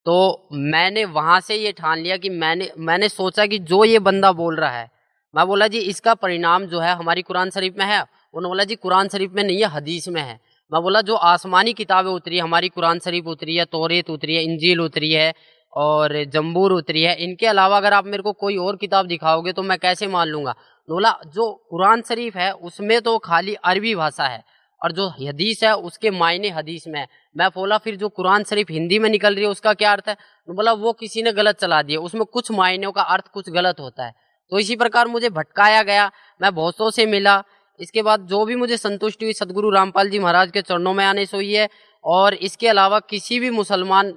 तो मैंने वहाँ से ये ठान लिया कि मैंने मैंने सोचा कि जो ये बंदा बोल रहा है मैं बोला, जी, इसका परिणाम जो है हमारी कुरान शरीफ में है। उन्होंने बोला, जी, कुरान शरीफ में नहीं है, हदीस में है। मैं बोला, जो आसमानी किताबें उतरी है, हमारी कुरान शरीफ उतरी है, तोरेत उतरी है, इंजील उतरी है और जम्बूर उतरी है, इनके अलावा अगर आप मेरे को कोई और किताब दिखाओगे तो मैं कैसे मान लूँगा? बोला, जो कुरान शरीफ है, उसमें तो खाली अरबी भाषा है और जो हदीस है, उसके मायने हदीस में है। मैं बोला, फिर जो कुरान शरीफ हिंदी में निकल रही है, उसका क्या अर्थ है? बोला, वो किसी ने गलत चला दिया, उसमें कुछ मायनों का अर्थ कुछ गलत होता है। तो इसी प्रकार मुझे भटकाया गया मैं बहुतों से मिला। इसके बाद जो भी मुझे संतुष्टि हुई सदगुरु रामपाल जी महाराज के चरणों में आने से हुई है और इसके अलावा किसी भी मुसलमान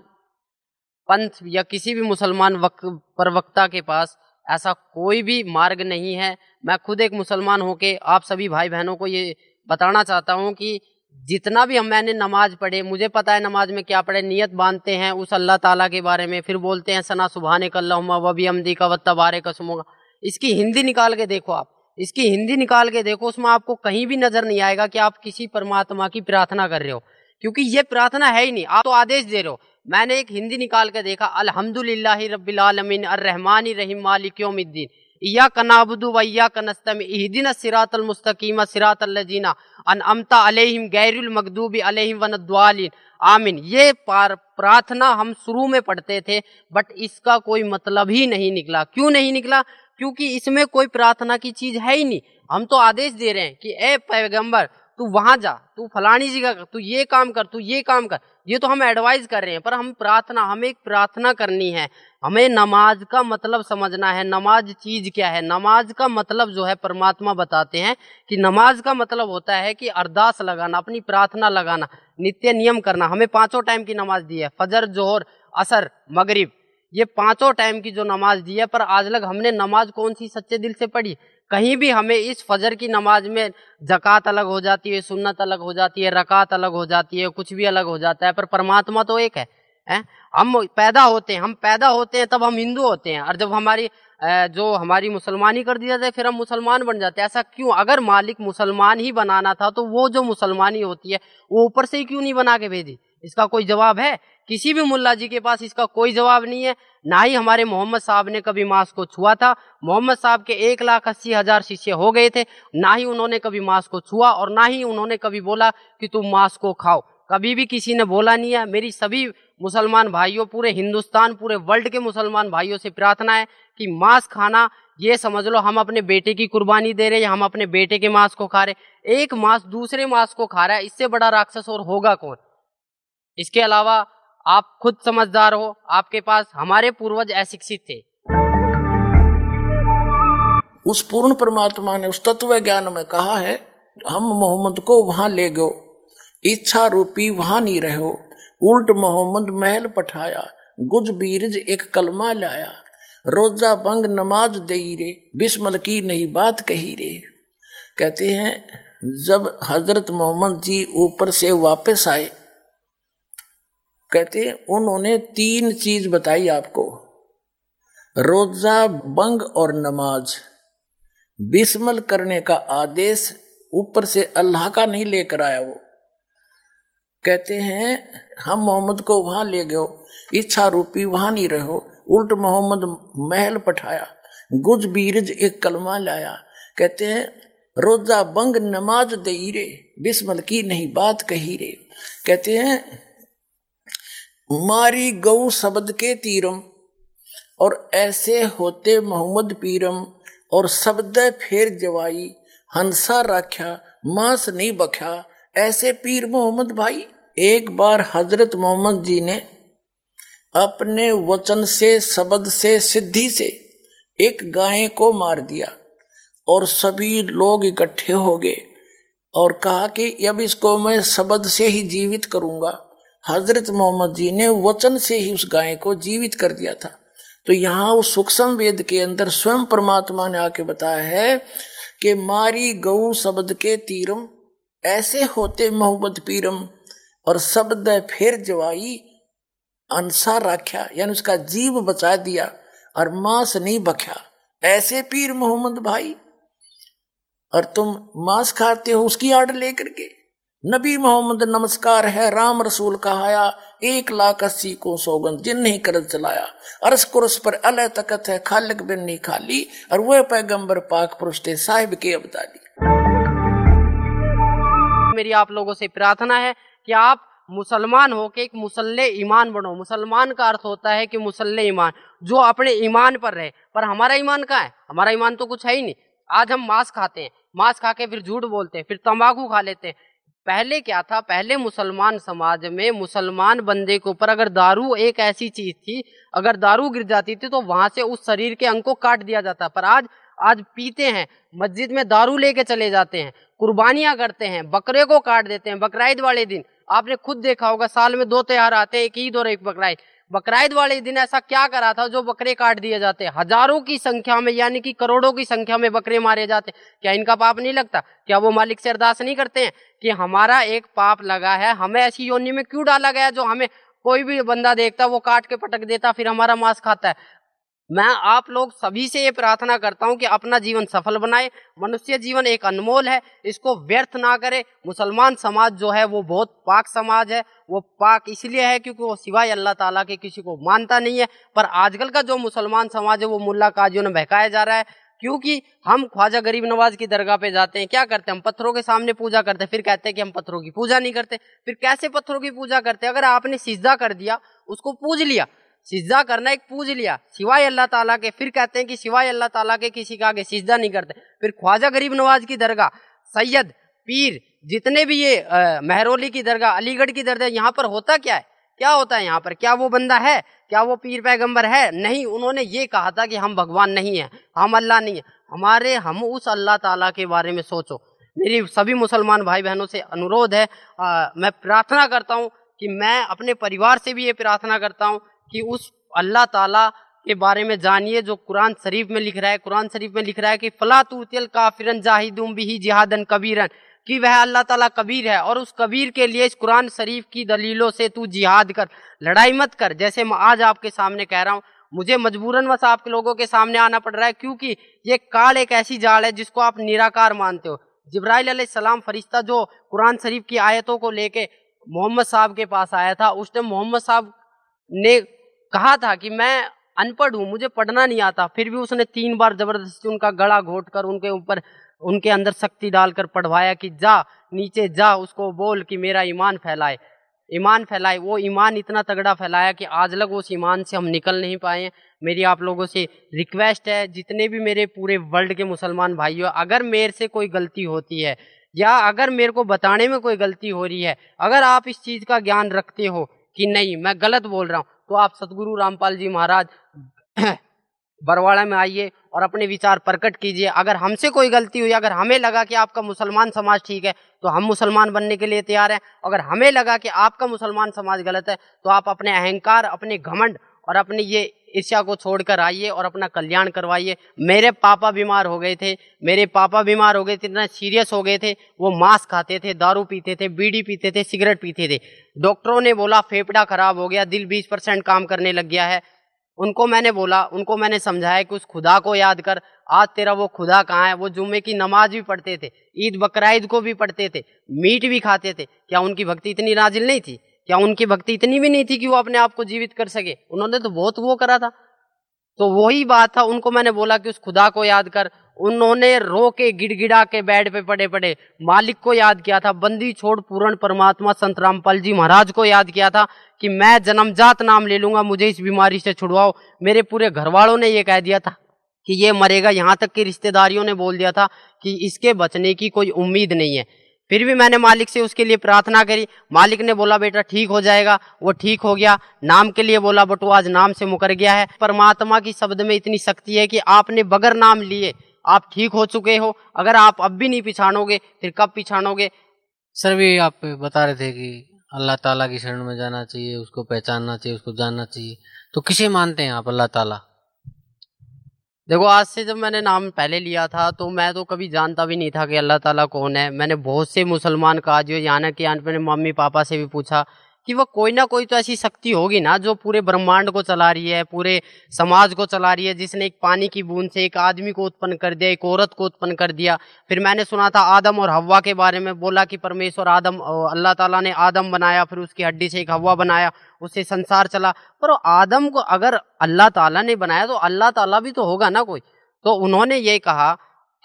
पंथ या किसी भी मुसलमान वक, प्रवक्ता के पास ऐसा कोई भी मार्ग नहीं है। मैं खुद एक मुसलमान होके आप सभी भाई बहनों को ये बताना चाहता हूँ कि जितना भी हम मैंने नमाज़ पढ़े मुझे पता है नमाज़ में क्या पढ़े नियत बांधते हैं उस अल्लाह ताला के बारे में फिर बोलते हैं सना सुबह कल्ला वबी अमदी का वत्ता बारे का सुमोगा इसकी हिंदी निकाल के देखो आप। इसकी हिंदी निकाल के देखो, उसमें आपको कहीं भी नज़र नहीं आएगा कि आप किसी परमात्मा की प्रार्थना कर रहे हो। क्योंकि ये प्रार्थना है ही नहीं। आप तो आदेश दे रहे हो। मैंने एक हिंदी निकाल के देखा, अल्हम्दुलिल्लाह रब्बिल आलमीन, अर्रहमान रहीम, मालिक यौमिद्दीन। इया कनाबुदु व इया कनस्तम इहदिन सिरातल मुस्तकीम, सिरातल लजीना अन अमता अलैहिम, गैरुल मगदूबी अलैहिम वनद्वालिन आमीन। ये प्रार्थना हम शुरू में पढ़ते थे, बट इसका कोई मतलब ही नहीं निकला। क्यों नहीं निकला? क्योंकि इसमें कोई प्रार्थना की चीज़ है ही नहीं। हम तो आदेश दे रहे हैं कि, ए पैगंबर, तू वहाँ जा, तू फलानी जगह कर, तू ये काम कर, तू ये काम कर। ये तो हम एडवाइज कर रहे हैं, पर हम प्रार्थना, हमें एक प्रार्थना करनी है। हमें नमाज़ का मतलब समझना है, नमाज़ चीज़ क्या है? नमाज़ का मतलब जो है, परमात्मा बताते हैं कि नमाज़ का मतलब होता है कि अरदास लगाना, अपनी प्रार्थना लगाना, नित्य नियम करना। हमें पाँचों टाइम की नमाज़ दी है, फजर, जोहर, असर, मगरिब। ये पाँचों टाइम की जो नमाज़ दी है, पर आज लग हमने नमाज़ कौन सी सच्चे दिल से पढ़ी? कहीं भी हमें इस फजर की नमाज़ में जक़ात अलग हो जाती है, सुन्नत अलग हो जाती है, रकात अलग हो जाती है, कुछ भी अलग हो जाता है, पर परमात्मा तो एक है, हैं? हम पैदा होते हैं, हम पैदा होते हैं, तब हम हिंदू होते हैं, और जब हमारी जो हमारी मुसलमानी कर दी जाती है, फिर हम मुसलमान बन जाते हैं, ऐसा क्यों? अगर मालिक मुसलमान ही बनाना था तो वो जो मुसलमानी होती है, वो ऊपर से ही क्यों नहीं बना के भेजी? इसका कोई जवाब है? किसी भी मुल्ला जी के पास इसका कोई जवाब नहीं है। ना ही हमारे मोहम्मद साहब ने कभी मांस को छुआ था। मोहम्मद साहब के एक लाख अस्सी हज़ार शिष्य हो गए थे। ना ही उन्होंने कभी मांस को छुआ और ना ही उन्होंने कभी बोला कि तुम मांस को खाओ। कभी भी किसी ने बोला नहीं है। मेरी सभी मुसलमान भाइयों, पूरे हिंदुस्तान, पूरे वर्ल्ड के मुसलमान भाइयों से प्रार्थना है कि मांस खाना, ये समझ लो हम अपने बेटे की कुर्बानी दे रहे हैं, हम अपने बेटे के मांस को खा रहे एक मांस दूसरे मांस को खा रहा है, इससे बड़ा राक्षस और होगा कौन? इसके अलावा आप खुद समझदार हो, आपके पास हमारे पूर्वज अशिक्षित थे। उस पूर्ण परमात्मा ने उस तत्व ज्ञान में कहा है, हम मोहम्मद को वहाँ ले गो, इच्छा रूपी वहाँ नहीं रहो, उल्ट मोहम्मद महल पठाया, गुज बीरज एक कलमा लाया, रोजा बंग नमाज़ दे रे, बिस्मल की नई बात कही रे। कहते हैं, जब हज़रत मोहम्मद जी ऊपर से वापस आए कहते उन्होंने तीन चीज़ बताई आपको। रोजा, बंग और नमाज़। बिस्मल करने का आदेश ऊपर से अल्लाह का नहीं लेकर आया वो। कहते हैं, हम मोहम्मद को वहाँ ले गयो इच्छा रूपी वहाँ नहीं रहो उल्ट मोहम्मद महल पठाया, गुज बीरज एक कलमा लाया। कहते हैं, रोजा, बंग, नमाज़ दे रे, बिस्मल की नहीं, बात कही रे। कहते हैं मारी गौ शब्द के तीरम, और ऐसे होते मोहम्मद पीरम, और शब्द फेर जवाई, हंसा राख्या, मांस नहीं बख्या। ऐसे पीर मोहम्मद भाई, एक बार हज़रत मोहम्मद जी ने अपने वचन से, शब्द से, सिद्धि से एक गाय को मार दिया, और सभी लोग इकट्ठे हो गए, और कहा कि, अब इसको मैं शब्द से ही जीवित करूँगा। हज़रत मोहम्मद जी ने वचन से ही उस गाय को जीवित कर दिया था। तो यहाँ उस सूक्ष्म वेद के अंदर स्वयं परमात्मा ने आके बताया है कि मारी गौ शब्द के तीरम, ऐसे होते मोहम्मद पीरम, और शब्द फिर जवाई अंसा राख्या, यानी उसका जीव बचा दिया और मांस नहीं बख्या। ऐसे पीर मोहम्मद भाई, और तुम मांस खाते हो उसकी आड़ लेकर के। नबी मोहम्मद, नमस्कार है, राम रसूल कहाया, एक लाख अस्सी को सौगंध, जिन नहीं कर चलाया। अरस कुरस पर अल तकत है, खालिक बिन नहीं खाली, और वह पैगंबर पाक पुरुष थे, साहिब के अबदाली। मेरी आप लोगों से प्रार्थना है कि आप मुसलमान हो के एक मुसल्ले ईमान बनो। मुसलमान का अर्थ होता है कि मुसल्ले ईमान, जो अपने ईमान पर रहे। पर हमारा ईमान कहाँ है? हमारा ईमान तो कुछ है ही नहीं। आज हम मांस खाते हैं। मांस खा के फिर झूठ बोलते हैं, फिर तंबाकू खा लेते हैं। पहले क्या था? पहले मुसलमान समाज में मुसलमान बंदे के ऊपर अगर दारू एक ऐसी चीज़ थी, अगर दारू गिर जाती थी तो वहाँ से उस शरीर के अंग को काट दिया जाता। पर आज आज पीते हैं, मस्जिद में दारू लेके चले जाते हैं, कुर्बानियाँ करते हैं, बकरे को काट देते हैं बकराईद वाले दिन। आपने खुद देखा होगा, साल में दो त्यौहार आते हैं, एक ईद और एक बकराईद बकराईद वाले दिन ऐसा क्या करा था जो बकरे काट दिए जाते? हज़ारों की संख्या में, यानी कि करोड़ों की संख्या में बकरे मारे जाते। क्या इनका पाप नहीं लगता? क्या वो मालिक से अरदास नहीं करते हैं कि हमारा एक पाप लगा है, हमें ऐसी योनि में क्यों डाला गया जो हमें कोई भी बंदा देखता, वो काट के पटक देता, फिर हमारा मांस खाता है? मैं आप लोग सभी से ये प्रार्थना करता हूँ कि अपना जीवन सफल बनाए, मनुष्य जीवन एक अनमोल है, इसको व्यर्थ ना करे। मुसलमान समाज जो है, वो बहुत पाक समाज है, वो पाक इसलिए है क्योंकि वो सिवाय अल्लाह ताला के किसी को मानता नहीं है। पर आजकल का जो मुसलमान समाज है, वो मुल्ला काजियों ने बहकाया जा रहा है, क्योंकि हम ख्वाजा गरीब नवाज़ की दरगाह पे जाते हैं, क्या करते हैं? हम पत्थरों के सामने पूजा करते हैं, फिर कहते हैं कि हम पत्थरों की पूजा नहीं करते। फिर कैसे पत्थरों की पूजा करते हैं? अगर आपने सिज्जा कर दिया, उसको पूज लिया सिज्जा करना एक पूज लिया। सिवाय अल्लाह ताला के फिर कहते हैं कि सिवाय अल्लाह ताला के किसी का आगे सिज्जा नहीं करते। फिर ख्वाजा गरीब नवाज़ की दरगाह सैयद पीर जितने भी ये महरौली की दरगाह अलीगढ़ की दरगाह यहाँ पर होता क्या है? क्या होता है यहाँ पर? क्या वो बंदा है? क्या वो पीर पैगंबर है? नहीं उन्होंने ये कहा था कि हम भगवान नहीं है हम अल्लाह नहीं है। हमारे हम उस अल्लाह ताला के बारे में सोचो। मेरी सभी मुसलमान भाई बहनों से अनुरोध है आ, मैं प्रार्थना करता हूँ कि मैं अपने परिवार से भी ये प्रार्थना करता हूँ कि उस अल्लाह ताला के बारे में जानिए जो कुरान शरीफ में लिख रहा है। कुरान शरीफ में लिख रहा है कि फला तूतिल काफिरन जाहिदुम बिही जिहादन कबीरन, कि वह अल्लाह ताला कबीर है और उस कबीर के लिए इस कुरान शरीफ की दलीलों से तू जिहाद कर, लड़ाई मत कर। जैसे मैं आज आपके सामने कह रहा हूँ, मुझे मजबूरन बस आपके लोगों के सामने आना पड़ रहा है, क्योंकि ये काल एक ऐसी जाल है जिसको आप निराकार मानते हो। जिब्राइल सलाम फरिश्ता जो कुरान शरीफ की आयतों को लेके मोहम्मद साहब के पास आया था, उस टाइम मोहम्मद साहब ने कहा था कि मैं अनपढ़ हूँ, मुझे पढ़ना नहीं आता। फिर भी उसने तीन बार ज़बरदस्ती उनका गला घोट कर उनके ऊपर, उनके अंदर शक्ति डालकर पढ़वाया कि जा, नीचे जा, उसको बोल कि मेरा ईमान फैलाए। ईमान फैलाए, वो ईमान इतना तगड़ा फैलाया कि आज लग उस ईमान से हम निकल नहीं पाए हैं। मेरी आप लोगों से रिक्वेस्ट है, जितने भी मेरे पूरे वर्ल्ड के मुसलमान भाइयों, अगर मेरे से कोई गलती होती है, या अगर मेरे को बताने में कोई गलती हो रही है, अगर आप इस चीज़ का ज्ञान रखते हो कि नहीं, मैं गलत बोल रहा हूँ तो आप सतगुरु रामपाल जी महाराज बरवाड़ा में आइए और अपने विचार प्रकट कीजिए। अगर हमसे कोई गलती हुई, अगर हमें लगा कि आपका मुसलमान समाज ठीक है तो हम मुसलमान बनने के लिए तैयार हैं। अगर हमें लगा कि आपका मुसलमान समाज गलत है तो आप अपने अहंकार, अपने घमंड और अपने ये ईर्ष्या को छोड़कर आइए और अपना कल्याण करवाइए। मेरे पापा बीमार हो गए थे, मेरे पापा बीमार हो गए थे, इतना सीरियस हो गए थे, वो मांस खाते थे, दारू पीते थे, बीड़ी पीते थे, सिगरेट पीते थे। डॉक्टरों ने बोला, फेफड़ा खराब हो गया, दिल बीस परसेंट काम करने लग गया है। उनको मैंने बोला, उनको मैंने समझाया कि उस खुदा को याद कर, आज तेरा वो खुदा कहाँ है? वो जुम्मे की नमाज़ भी पढ़ते थे, ईद बकराईद को भी पढ़ते थे, मीट भी खाते थे। क्या उनकी भक्ति इतनी नाजिल नहीं थी? क्या उनकी भक्ति इतनी भी नहीं थी कि वो अपने आप को जीवित कर सके? उन्होंने तो बहुत वो करा था। तो वही बात था, उनको मैंने बोला कि उस खुदा को याद कर। उन्होंने रो के गिड़गिड़ा के बेड पे पड़े पड़े। मालिक को याद किया था, बंदी छोड़ पूर्ण परमात्मा संत रामपाल जी महाराज को याद किया था कि मैं जन्मजात नाम ले लूँगा, मुझे इस बीमारी से छुड़वाओ। मेरे पूरे घर वालों ने ये कह दिया था कि ये मरेगा। यहाँ तक कि रिश्तेदारियों ने बोल दिया था कि इसके बचने की कोई उम्मीद नहीं है। फिर भी मैंने मालिक से उसके लिए प्रार्थना करी। मालिक ने बोला, बेटा, ठीक हो जाएगा। वो ठीक हो गया। नाम के लिए बोला, बट, आज नाम से मुकर गया है। परमात्मा की शब्द में इतनी शक्ति है कि आपने बगैर नाम लिए आप ठीक हो चुके हो। अगर आप अब भी नहीं पिछाड़ोगे फिर कब पिछाड़ोगे सर, भी आप बता रहे थे कि अल्लाह ताला की शरण में जाना चाहिए, उसको पहचानना चाहिए, उसको जानना चाहिए। तो किसे मानते हैं आप, अल्लाह ताला? देखो, आज से जब मैंने नाम पहले लिया था तो मैं तो कभी जानता भी नहीं था कि अल्लाह ताला कौन है। मैंने बहुत से मुसलमान कहा, जो यहाँ के यहाँ मैंने मम्मी पापा से भी पूछा कि वह कोई ना कोई तो ऐसी शक्ति होगी ना जो पूरे ब्रह्मांड को चला रही है, पूरे समाज को चला रही है, जिसने एक पानी की बूंद से एक आदमी को उत्पन्न कर दिया, एक औरत को उत्पन्न कर दिया। फिर मैंने सुना था आदम और हवा के बारे में, बोला कि परमेश्वर आदम अल्लाह ताला ने आदम बनाया, फिर उसकी हड्डी से एक हवा बनाया, उससे संसार चला। पर आदम को अगर अल्लाह ताला ने बनाया तो अल्लाह ताला भी तो होगा ना कोई। तो उन्होंने ये कहा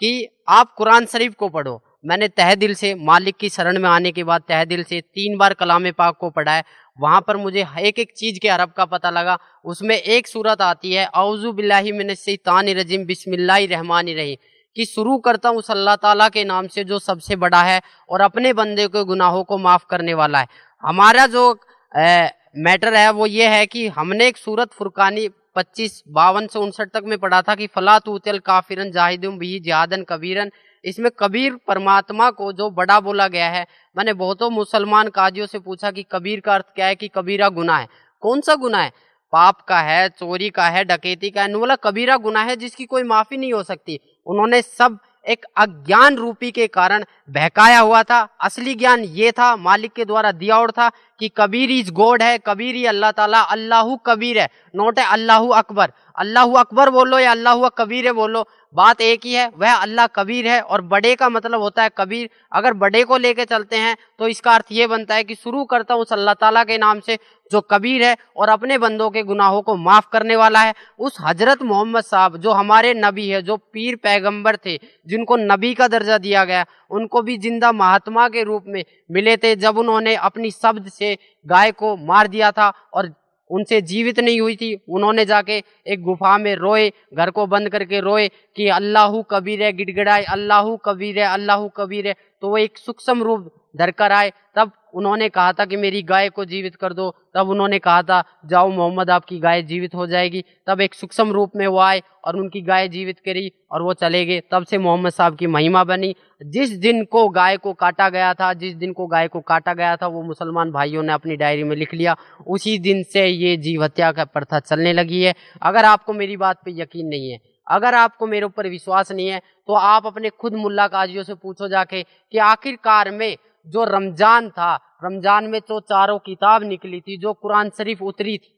कि आप कुरान शरीफ को पढ़ो मैंने तह दिल से मालिक की शरण में आने के बाद तह दिल से तीन बार कलाम पाक को पढ़ा है। वहाँ पर मुझे एक एक चीज़ के अरब का पता लगा। उसमें एक सूरत आती है औजू बिल्लाही तान रजीम बिस्मिल्लाह रहमान रही कि शुरू करता हूँ अल्लाह ताला के नाम से जो सबसे बड़ा है और अपने बंदे के गुनाहों को माफ़ करने वाला है। हमारा जो ए, मैटर है वो ये है कि हमने एक सूरत फुरकानी पच्चीस बावन से उनसठ तक में पढ़ा था कि फला तूतल काफिरन जाहिदुम भी जहादन कबीरन इसमें कबीर परमात्मा को जो बड़ा बोला गया है, मैंने बहुतों मुसलमान काजियों से पूछा कि कबीर का अर्थ क्या है कि कबीरा गुना है। कौन सा गुना है? पाप का है, चोरी का है, डकैती का है। बोला, कबीरा गुना है जिसकी कोई माफ़ी नहीं हो सकती। उन्होंने सब एक अज्ञान रूपी के कारण बहकाया हुआ था। असली ज्ञान ये था, मालिक के द्वारा दिया और था कि कबीर इज़ गॉड है, कबीर ही अल्लाह ताला, अल्लाह कबीर है। नोट है, अल्लाह अकबर। अल्लाह अकबर बोलो या अल्लाह कबीर बोलो, बात एक ही है, वह अल्लाह कबीर है और बड़े का मतलब होता है कबीर। अगर बड़े को लेके चलते हैं तो इसका अर्थ ये बनता है कि शुरू करता हूँ उस अल्लाह ताला के नाम से, जो कबीर है और अपने बंदों के गुनाहों को माफ़ करने वाला है। उस हज़रत मोहम्मद साहब, जो हमारे नबी है, जो पीर पैगंबर थे, जिनको नबी का दर्जा दिया गया, उनको भी ज़िंदा महात्मा के रूप में मिले थे, जब उन्होंने अपनी शब्द से गाय को मार दिया था और उनसे जीवित नहीं हुई थी। उन्होंने जाके एक गुफा में रोए, घर को बंद करके रोए कि अल्लाह कबीर है, गिड़गिड़ाए, अल्लाह कबीर है, अल्लाह कबीर है। तो वो एक सूक्ष्म रूप धर कर आए। तब उन्होंने कहा था कि मेरी गाय को जीवित कर दो। तब उन्होंने कहा था, जाओ मोहम्मद, आपकी गाय जीवित हो जाएगी। तब एक सूक्ष्म रूप में वो आए और उनकी गाय जीवित करी और वो चले गए। तब से मोहम्मद साहब की महिमा बनी। जिस दिन को गाय को काटा गया था, जिस दिन को गाय को काटा गया था, वो मुसलमान भाइयों ने अपनी डायरी में लिख लिया। उसी दिन से ये जीव हत्या का प्रथा चलने लगी है। अगर आपको मेरी बात पर यकीन नहीं है, अगर आपको मेरे ऊपर विश्वास नहीं है तो आप अपने खुद मुल्ला काजियों से पूछो जाके कि आखिरकार में जो रमज़ान था, रमज़ान में जो चारों किताब निकली थी, जो कुरान शरीफ उतरी थी।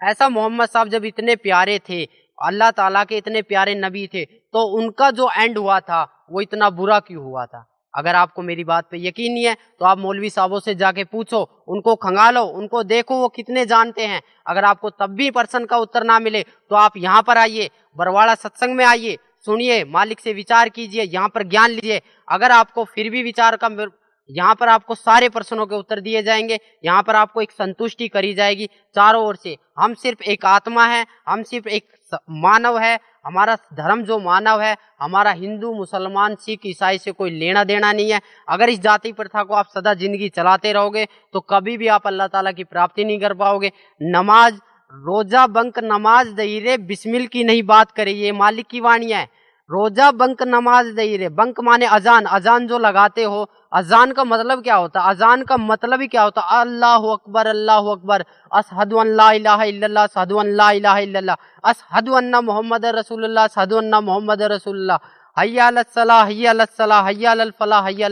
ऐसा मोहम्मद साहब जब इतने प्यारे थे, अल्लाह ताला के इतने प्यारे नबी थे तो उनका जो एंड हुआ था, वो इतना बुरा क्यों हुआ था? अगर आपको मेरी बात पे यकीन नहीं है तो आप मौलवी साहबों से जाके पूछो, उनको खंगालो, उनको देखो वो कितने जानते हैं। अगर आपको तब भी पर्सन का उत्तर ना मिले तो आप यहाँ पर आइए, बरवाड़ा सत्संग में आइए, सुनिए, मालिक से विचार कीजिए, यहाँ पर ज्ञान लीजिए। अगर आपको फिर भी विचार का यहाँ पर आपको सारे प्रश्नों के उत्तर दिए जाएँगे। यहाँ पर आपको एक संतुष्टि करी जाएगी चारों ओर से। हम सिर्फ़ एक आत्मा है, हम सिर्फ़ एक मानव है, हमारा धर्म जो मानव है, हमारा हिंदू, मुसलमान, सिख, ईसाई से कोई लेना देना नहीं है। अगर इस जाति प्रथा को आप सदा ज़िंदगी चलाते रहोगे तो कभी भी आप अल्लाह ताला की प्राप्ति नहीं कर पाओगे। नमाज़, रोजा बंक नमाज़ दहीरे बिस्मिल की नहीं बात करे, ये मालिक की वाणी है। रोजा बंक नमाज़ दहीरे बंक माने अजान। अजान जो लगाते हो, अजान का मतलब क्या होता? अजान का मतलब ही क्या होता? अल्लाह अकबर अल्लाह अकबर। असहद असहद असहदुल्ला मोहम्मद रसूलुल्लाह सहदुल्ला मोहम्मद रसूलुल्लाह। हैया सलाह हैया हैया हैया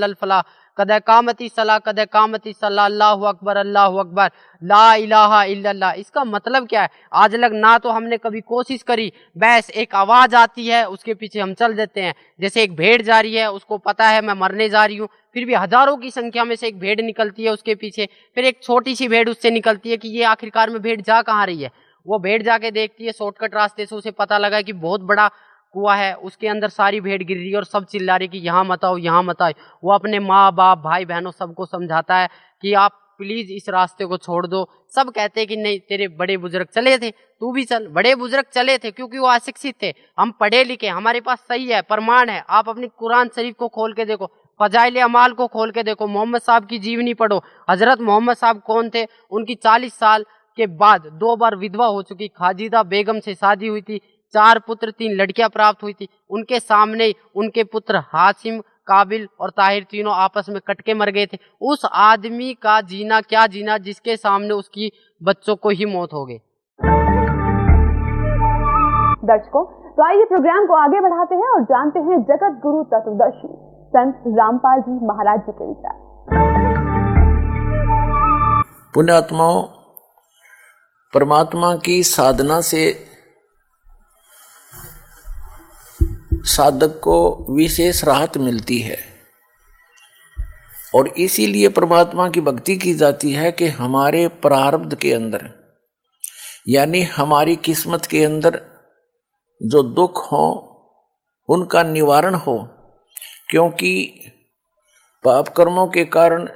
कद कामती सलाह कद कामती सलाह अल्लाह अकबर अल्लाह अकबर, ला इलाहा इल्लल्लाह। इसका मतलब क्या है? आज लग ना तो हमने कभी कोशिश करी, बस एक आवाज़ आती है, उसके पीछे हम चल देते हैं। जैसे एक भेड़ जा रही है, उसको पता है मैं मरने जा रही हूँ, फिर भी हज़ारों की संख्या में से एक भेड़ निकलती है उसके पीछे, फिर एक छोटी सी भेड़ उससे निकलती है कि ये आखिरकार में भेड़ जा कहाँ रही है? वो भेड़ जाके देखती है, शॉर्टकट रास्ते से उसे पता लगा कि बहुत बड़ा कुआ है, उसके अंदर सारी भेड़ गिर रही है और सब चिल्ला रही कि यहाँ मत आओ, यहाँ मत आओ। वो अपने माँ बाप भाई बहनों सबको समझाता है कि आप प्लीज़ इस रास्ते को छोड़ दो। सब कहते हैं कि नहीं, तेरे बड़े बुज़ुर्ग चले थे, तू भी चल। बड़े बुज़ुर्ग चले थे क्योंकि वो अशिक्षित थे। हम पढ़े लिखे, हमारे पास सही है, प्रमाण है। आप अपनी कुरान शरीफ को खोल के देखो, फजाइल अमाल को खोल के देखो। मोहम्मद साहब की जीवनी पढ़ो। हज़रत मोहम्मद साहब कौन थे? उनकी चालीस साल के बाद दो बार विधवा हो चुकी। खाजिदा बेगम से शादी हुई थी। चार पुत्र तीन लड़कियाँ प्राप्त हुई थी। उनके सामने उनके पुत्र हासिम काबिल और ताहिर तीनों आपस में कटके मर गए थे। उस आदमी का जीना क्या जीना जिसके सामने उसकी बच्चों को ही मौत हो गई। दर्शकों तो आइए प्रोग्राम को आगे बढ़ाते हैं और जानते हैं जगत गुरु तत्वदर्शी संत रामपाल जी महाराज जी के विचार। पुण्यात्माओं परमात्मा की साधना से साधक को विशेष राहत मिलती है। और इसीलिए परमात्मा की भक्ति की जाती है कि हमारे प्रारब्ध के अंदर, यानी हमारी किस्मत के अंदर जो दुख हो, उनका निवारण हो, क्योंकि पाप कर्मों के कारण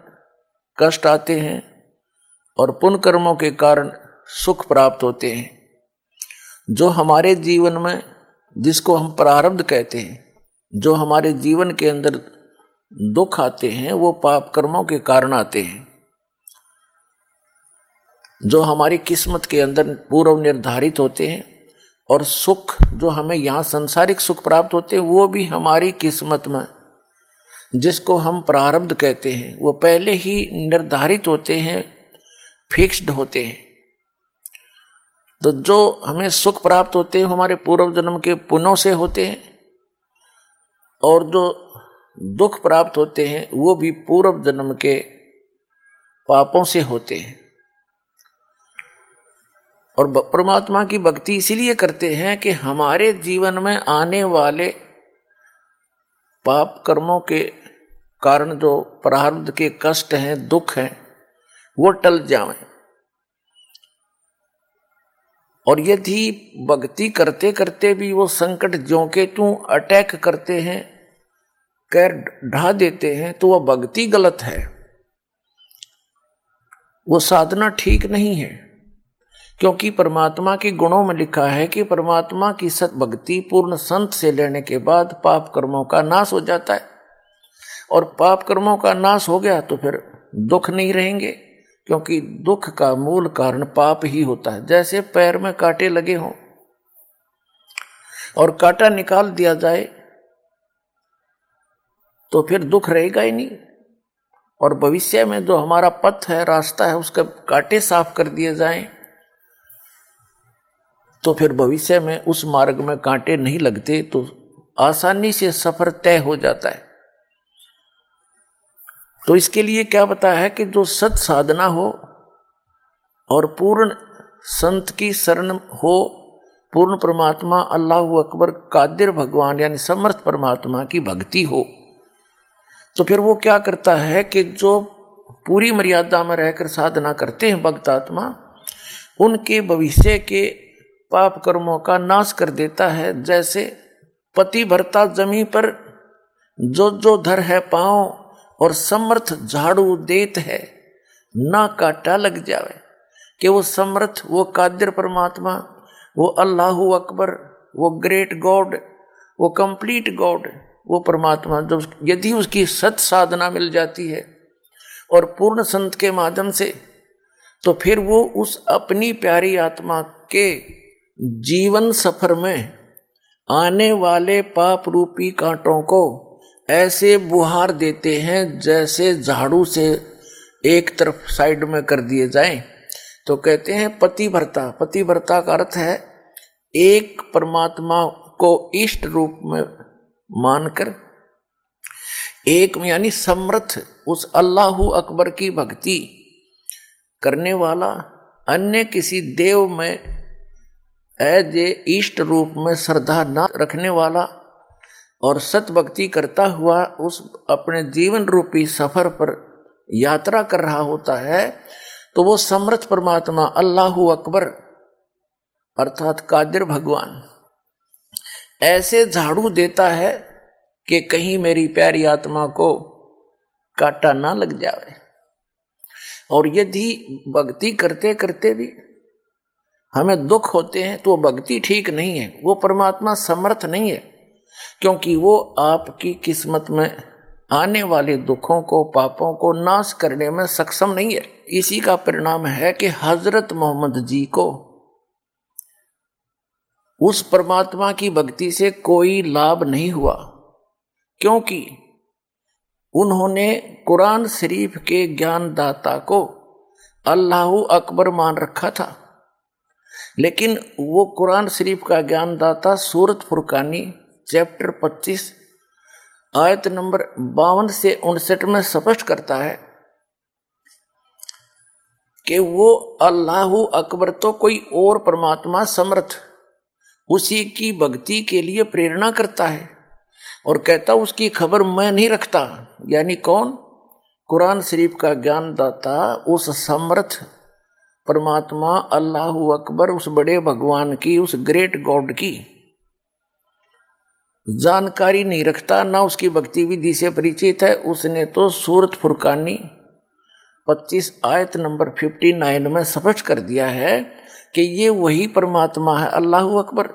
कष्ट आते हैं और पुण्य कर्मों के कारण सुख प्राप्त होते हैं। जो हमारे जीवन में जिसको हम प्रारब्ध कहते हैं, जो हमारे जीवन के अंदर दुख आते हैं, वो पाप कर्मों के कारण आते हैं। जो हमारी किस्मत के अंदर पूर्व निर्धारित होते हैं और सुख जो हमें यहाँ संसारिक सुख प्राप्त होते हैं, वो भी हमारी किस्मत में, जिसको हम प्रारब्ध कहते हैं, वो पहले ही निर्धारित होते हैं, फिक्स्ड होते हैं। तो जो हमें सुख प्राप्त होते हैं हमारे पूर्व जन्म के पुण्यों से होते हैं। और जो दुख प्राप्त होते हैं, वो भी पूर्व जन्म के पापों से होते हैं। और परमात्मा की भक्ति इसीलिए करते हैं कि हमारे जीवन में आने वाले पाप कर्मों के कारण जो प्रारब्ध के कष्ट हैं, दुख हैं, वो टल जाएँ। और यदि भक्ति करते करते भी वो संकट जो के तू अटैक करते हैं कैर ढा देते हैं तो वह भक्ति गलत है। वो साधना ठीक नहीं है, क्योंकि परमात्मा के गुणों में लिखा है कि परमात्मा की सत भक्ति पूर्ण संत से लेने के बाद पाप कर्मों का नाश हो जाता है। और पाप कर्मों का नाश हो गया तो फिर दुख नहीं रहेंगे। क्योंकि दुख का मूल कारण पाप ही होता है। जैसे पैर में कांटे लगे हों और कांटा निकाल दिया जाए तो फिर दुख रहेगा ही नहीं। और भविष्य में जो हमारा पथ है, रास्ता है, उसके कांटे साफ़ कर दिए जाएँ तो फिर भविष्य में उस मार्ग में कांटे नहीं लगते तो आसानी से सफ़र तय हो जाता है। तो इसके लिए क्या बता है कि जो सत साधना हो और पूर्ण संत की शरण हो, पूर्ण परमात्मा, अल्लाह अकबर, कादिर भगवान, यानी समर्थ परमात्मा की भक्ति हो तो फिर वो क्या करता है कि जो पूरी मर्यादा में रहकर साधना करते हैं भक्त आत्मा, उनके भविष्य के पाप कर्मों का नाश कर देता है। जैसे पति भरता जमी पर जो जो धर है पाँव और समर्थ झाड़ू देत है। ना काटा लग जावे। कि वो समर्थ, वो कादिर परमात्मा, वो अल्लाह अकबर, वो ग्रेट गॉड, वो कंप्लीट गॉड, वो परमात्मा। जब यदि उसकी सत साधना मिल जाती है और पूर्ण संत के माध्यम से तो फिर वो उस अपनी प्यारी आत्मा के जीवन सफ़र में आने वाले पाप रूपी कांटों को ऐसे बुहार देते हैं जैसे झाड़ू से एक तरफ़ साइड में कर दिए जाएँ। तो कहते हैं पति भरता पति भरता का अर्थ है एक परमात्मा को इष्ट रूप में मानकर एक यानी समर्थ उस अल्लाह अकबर की भक्ति करने वाला अन्य किसी देव में एज इष्ट रूप में श्रद्धा न रखने वाला और सत भक्ति करता हुआ उस अपने जीवन रूपी सफ़र पर यात्रा कर रहा होता है तो वो समर्थ परमात्मा अल्लाह अकबर, अर्थात कादिर भगवान। ऐसे झाड़ू देता है कि कहीं मेरी प्यारी आत्मा को काटा ना लग जाए और यदि भक्ति करते करते भी हमें दुख होते हैं तो भक्ति ठीक नहीं है, वो परमात्मा समर्थ नहीं है। क्योंकि वो आपकी किस्मत में आने वाले दुखों को, पापों को नाश करने में सक्षम नहीं है। इसी का परिणाम है कि हज़रत मोहम्मद जी को उस परमात्मा की भक्ति से कोई लाभ नहीं हुआ, क्योंकि उन्होंने कुरान शरीफ के ज्ञानदाता को अल्लाह अकबर मान रखा था। लेकिन वो कुरान शरीफ का ज्ञानदाता सूरत फुरकानी चैप्टर 25 आयत नंबर बावन से उनसठ में स्पष्ट करता है कि वो अल्लाह अकबर तो कोई और परमात्मा समर्थ, उसी की भक्ति के लिए प्रेरणा करता है और कहता उसकी खबर मैं नहीं रखता। यानी कौन? कुरान शरीफ का ज्ञानदाता उस समर्थ परमात्मा अल्लाह अकबर, उस बड़े भगवान की, उस ग्रेट गॉड की। जानकारी नहीं रखता, ना उसकी भक्ति विधि से परिचित है। उसने तो सूरत फुरकानी 25 आयत नंबर 59 में स्पष्ट कर दिया है कि ये वही परमात्मा है, अल्लाह अकबर,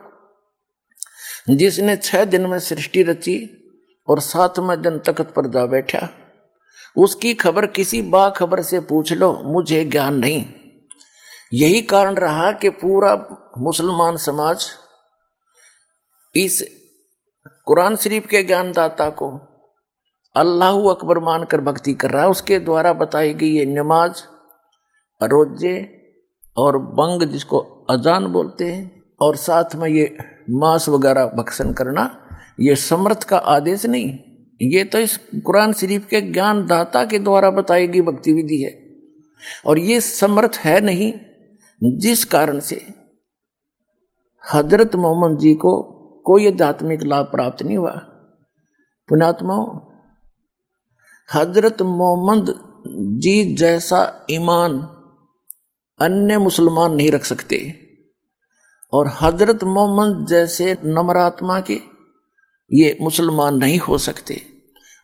जिसने छह दिन में सृष्टि रची और सातवें दिन तख्त पर जा बैठा। उसकी खबर किसी बाखबर से पूछ लो, मुझे ज्ञान नहीं। यही कारण रहा कि पूरा मुसलमान समाज इस कुरान शरीफ के ज्ञानदाता को अल्लाह अकबर मानकर भक्ति कर रहा है। उसके द्वारा बताई गई ये नमाज़, रोज़े और बंग जिसको अजान बोलते हैं, और साथ में ये मांस वगैरह भक्षण करना, ये समर्थ का आदेश नहीं। ये तो इस कुरान शरीफ के ज्ञानदाता के द्वारा बताई गई भक्ति विधि है। और ये समर्थ है नहीं, जिस कारण से हज़रत मोहम्मद जी को कोई आध्यात्मिक लाभ प्राप्त नहीं हुआ। पुणात्मा हज़रत मोहम्मद जी जैसा ईमान अन्य मुसलमान नहीं रख सकते और हज़रत मोहम्मद जैसे नमरात्मा के ये मुसलमान नहीं हो सकते।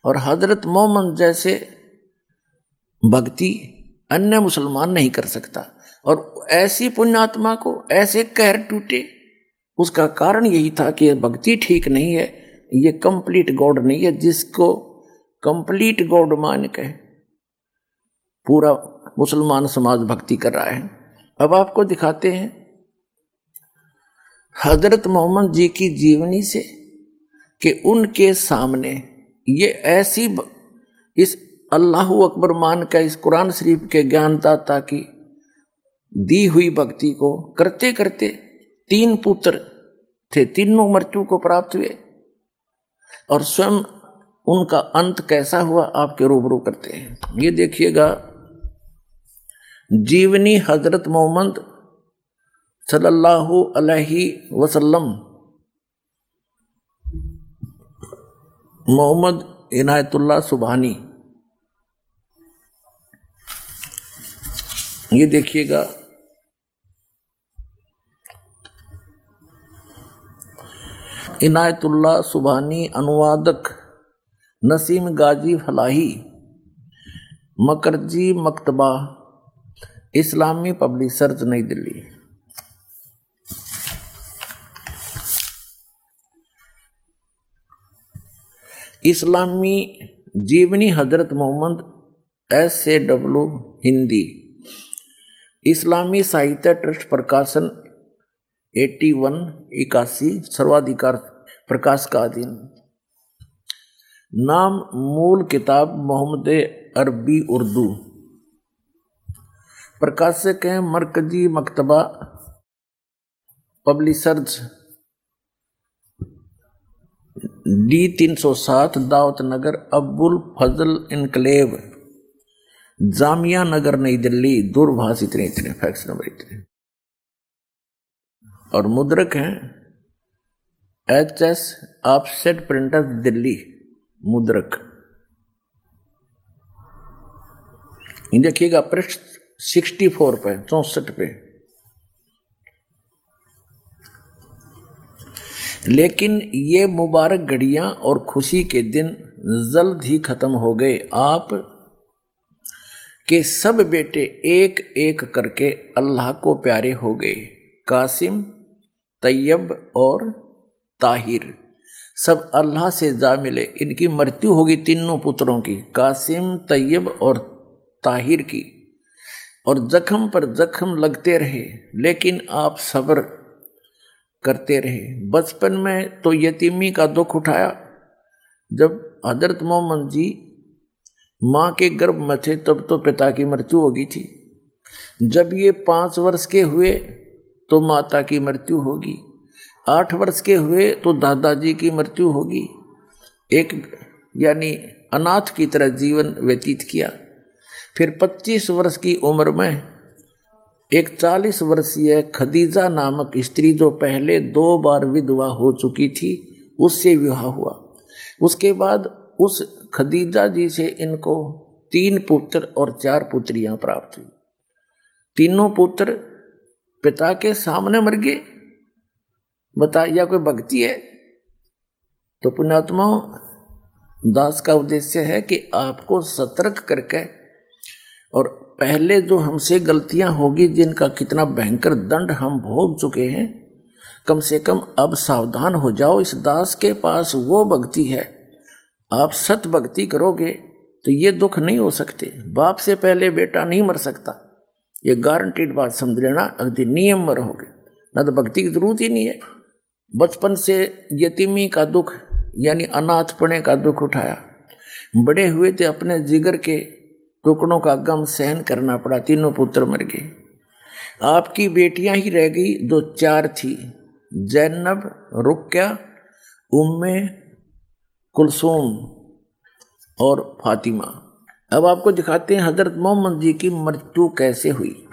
और हज़रत मोहम्मद जैसे भक्ति अन्य मुसलमान नहीं कर सकता। और ऐसी पुण्यात्मा को ऐसे कहर टूटे उसका कारण यही था कि भक्ति ठीक नहीं है, ये कंप्लीट गॉड नहीं है, जिसको कंप्लीट गॉड मान के पूरा मुसलमान समाज भक्ति कर रहा है। अब आपको दिखाते हैं, हज़रत मोहम्मद जी की जीवनी से कि उनके सामने ये ऐसी इस अल्लाह अकबर मान का इस कुरान शरीफ के ज्ञानदाता की दी हुई भक्ति को करते करते तीन पुत्र थे, तीनों मृत्यु को प्राप्त हुए। और स्वयं उनका अंत कैसा हुआ, आपके रूबरू करते हैं। ये देखिएगा, जीवनी हज़रत मोहम्मद सल्लल्लाहु अलैहि वसल्लम, मोहम्मद इनायतुल्लाह सुबहानी। ये देखिएगा इनायतुल्लाह सुबहानी अनुवादक नसीम गाजी फलाही, मकरजी मकतबा, इस्लामी पब्लिशर्स नई दिल्ली। इस्लामी जीवनी हज़रत Mohammed S A W Hindi, इस्लामी साहित्य ट्रस्ट प्रकाशन एटी वन इक्यासी सर्वाधिकार प्रकाश का अधीन। नाम मूल किताब मोहम्मद अरबी उर्दू। प्रकाशक हैं मरकजी मकतबा, पब्लिशर्स, डी तीन सौ सात दावत नगर अब्बुल फजल इनकलेव जामिया नगर, नई दिल्ली, दूरभाष इतने इतने फैक्स नंबर इतने। और मुद्रक हैं। H S offset printer Delhi, मुद्रक। देखिएगा पृष्ठ सिक्सटी फोर पे, चौसठ पे। लेकिन ये मुबारक घड़ियाँ और खुशी के दिन जल्द ही खत्म हो गए। आप के सब बेटे एक एक करके अल्लाह को प्यारे हो गए। कासिम तैयब और ताहिर। सब अल्लाह से जा मिले। इनकी मृत्यु होगी तीनों पुत्रों की, कासिम, तैयब और ताहिर की। और जख्म पर जख्म लगते रहे, लेकिन आप सब्र करते रहे। बचपन में तो यतीमी का दुख उठाया। जब हज़रत मोहम्मद जी माँ के गर्भ में थे, तब तो पिता की मृत्यु हो गई थी। जब ये पाँच वर्ष के हुए तो माता की मृत्यु होगी। आठ वर्ष के हुए तो दादाजी की मृत्यु होगी। एक, यानी अनाथ की तरह जीवन व्यतीत किया। फिर पच्चीस वर्ष की उम्र में एक चालीस वर्षीय खदीजा नामक स्त्री जो पहले दो बार विधवा हो चुकी थी, उससे विवाह हुआ। उसके बाद उस खदीजा जी से इनको तीन पुत्र और चार पुत्रियाँ प्राप्त हुई। तीनों पुत्र पिता के सामने मर गए। बता, या कोई भक्ति है? तो पुण्यात्मा, दास का उद्देश्य है कि आपको सतर्क करके, और पहले जो हमसे गलतियाँ होगी, जिनका कितना भयंकर दंड हम भोग चुके हैं, कम से कम अब सावधान हो जाओ। इस दास के पास वो भक्ति है। आप सत भक्ति करोगे तो ये दुख नहीं हो सकते। बाप से पहले बेटा नहीं मर सकता। ये गारंटीड बात समझ लेना अगति नियम में रहोगे। ना तो भक्ति की ज़रूरत ही नहीं है। बचपन से यतीमी का दुख, यानी अनाथपणे का दुख उठाया। बड़े हुए थे अपने जिगर के टुकड़ों का गम सहन करना पड़ा, तीनों पुत्र मर गए। आपकी बेटियाँ ही रह गई जो चार थी। जैनब, रुक्या, उम्मे, कुलसूम और फातिमा। अब आपको दिखाते हैं हज़रत मोहम्मद जी की मृत्यु कैसे हुई।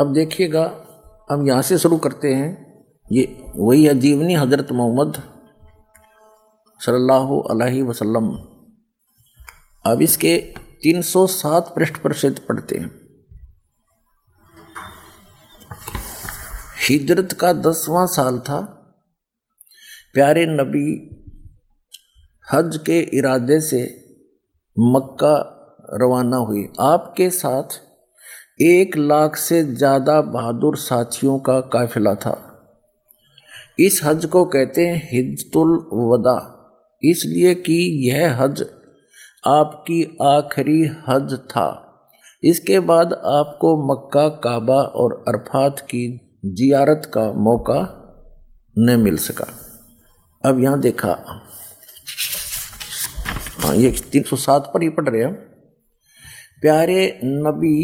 अब देखिएगा, हम यहाँ से शुरू करते हैं। ये वही है जीवनी हज़रत मोहम्मद सल्लल्लाहु अलैहि वसल्लम। अब इसके 307 पृष्ठ पर से पढ़ते हैं। हिजरत का दसवां साल था। प्यारे नबी, हज के इरादे से मक्का रवाना हुई। आपके साथ एक लाख से ज़्यादा बहादुर साथियों का काफिला था। इस हज को कहते हैं हिजतुल वदा। इसलिए कि यह हज आपकी आखिरी हज था। इसके बाद आपको मक्का, काबा और अरफात की जियारत का मौका न मिल सका। अब यहाँ देखा। हाँ ये तीन सौ सात पर ही पढ़ रहे हैं प्यारे नबी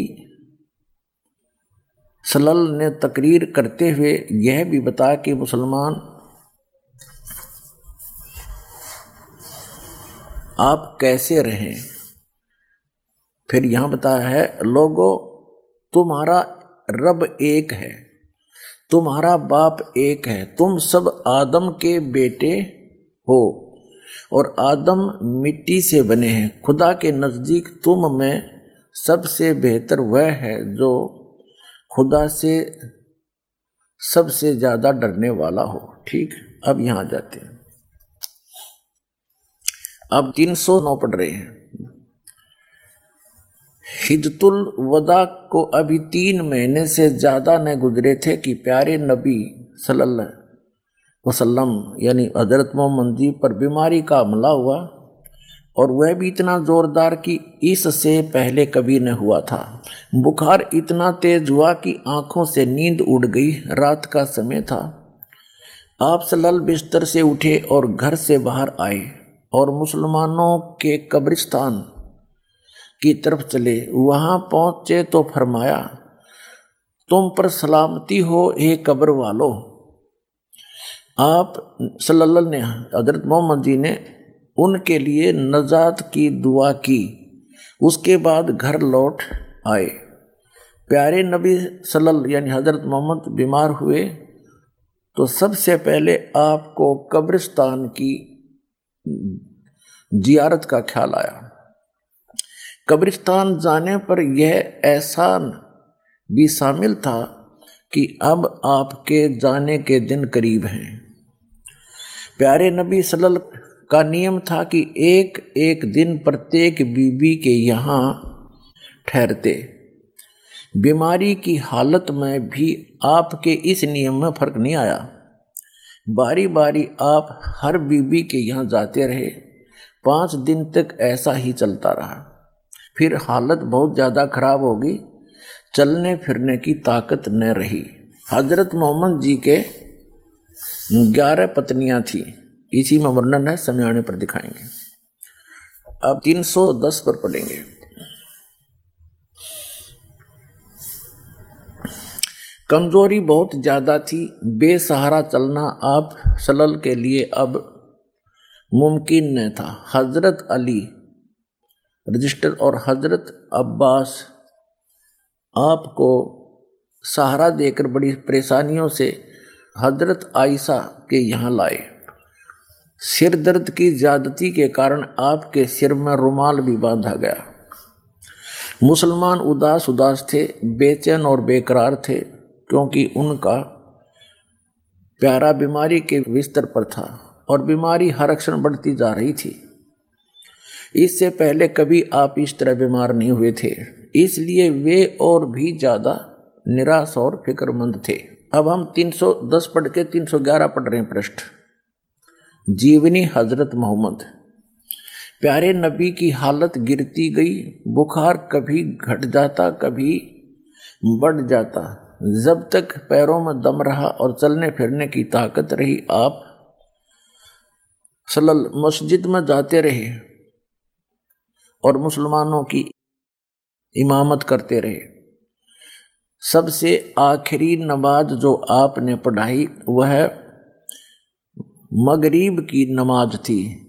सलल ने तकरीर करते हुए यह भी बताया कि मुसलमान, आप कैसे रहें? फिर यहाँ बताया है, लोगो, तुम्हारा रब एक है, तुम्हारा बाप एक है, तुम सब आदम के बेटे हो और आदम मिट्टी से बने हैं, खुदा के नज़दीक तुम में सबसे बेहतर वह है जो खुदा से सबसे ज़्यादा डरने वाला हो। ठीक? अब यहाँ जाते हैं। अब तीन सौ नौ पढ़ रहे हैं। हिजतुल वदा को अभी तीन महीने से ज़्यादा न गुजरे थे कि प्यारे नबी सल्लल्लाहु वसल्लम, यानी हज़रत मोहम्मद जी पर बीमारी का हमला हुआ। और वह भी इतना जोरदार कि इससे पहले कभी न हुआ था। बुखार इतना तेज हुआ कि आँखों से नींद उड़ गई, रात का समय था। आप सलल बिस्तर से उठे और घर से बाहर आए और मुसलमानों के कब्रिस्तान की तरफ़ चले। वहाँ पहुँचे तो फरमाया, तुम पर सलामती हो, हे कब्र वालो। आप सल्लल्लाहु ने हज़रत मोहम्मद जी ने उनके लिए नजात की दुआ की। उसके बाद घर लौट आए। प्यारे नबी सल्लल्लाहु यानी हज़रत मोहम्मद बीमार हुए तो सबसे पहले आपको कब्रिस्तान की जियारत का ख्याल आया। कब्रिस्तान जाने पर यह एहसान भी शामिल था कि अब आपके जाने के दिन करीब हैं। प्यारे नबी सल्लल्लाहु का नियम था कि एक एक दिन प्रत्येक बीबी के यहाँ ठहरते। बीमारी की हालत में भी आपके इस नियम में फ़र्क नहीं आया। बारी बारी आप हर बीबी के यहाँ जाते रहे। पाँच दिन तक ऐसा ही चलता रहा। फिर हालत बहुत ज़्यादा खराब होगी। चलने फिरने की ताकत न रही। हज़रत मोहम्मद जी के ग्यारह पत्नियाँ थी। इसी में वर्णन है समय आने पर दिखाएँगे। अब 310 पर पढ़ेंगे। कमज़ोरी बहुत ज़्यादा थी, बेसहारा चलना आप सलल के लिए अब मुमकिन न था। हज़रत अली रजिस्टर और हज़रत अब्बास आपको सहारा देकर बड़ी परेशानियों से हज़रत आयशा के यहाँ लाए। सिर दर्द की ज्यादती के कारण आपके सिर में रुमाल भी बांधा गया। मुसलमान उदास उदास थे, बेचैन और बेकरार थे, क्योंकि उनका प्यारा बीमारी के बिस्तर पर था और बीमारी हर क्षण बढ़ती जा रही थी। इससे पहले कभी आप इस तरह बीमार नहीं हुए थे, इसलिए वे और भी ज़्यादा निराश और फिक्रमंद थे। अब हम 310 पढ़ के 311 पढ़ रहे हैं पृष्ठ जीवनी हज़रत मोहम्मद। प्यारे नबी की हालत गिरती गई, बुखार कभी घट जाता, कभी बढ़ जाता। जब तक पैरों में दम रहा और चलने फिरने की ताकत रही, आप सलल मस्जिद में जाते रहे और मुसलमानों की इमामत करते रहे। सबसे आखिरी नमाज़ जो आपने पढ़ाई, वह मगरीब की नमाज़ थी।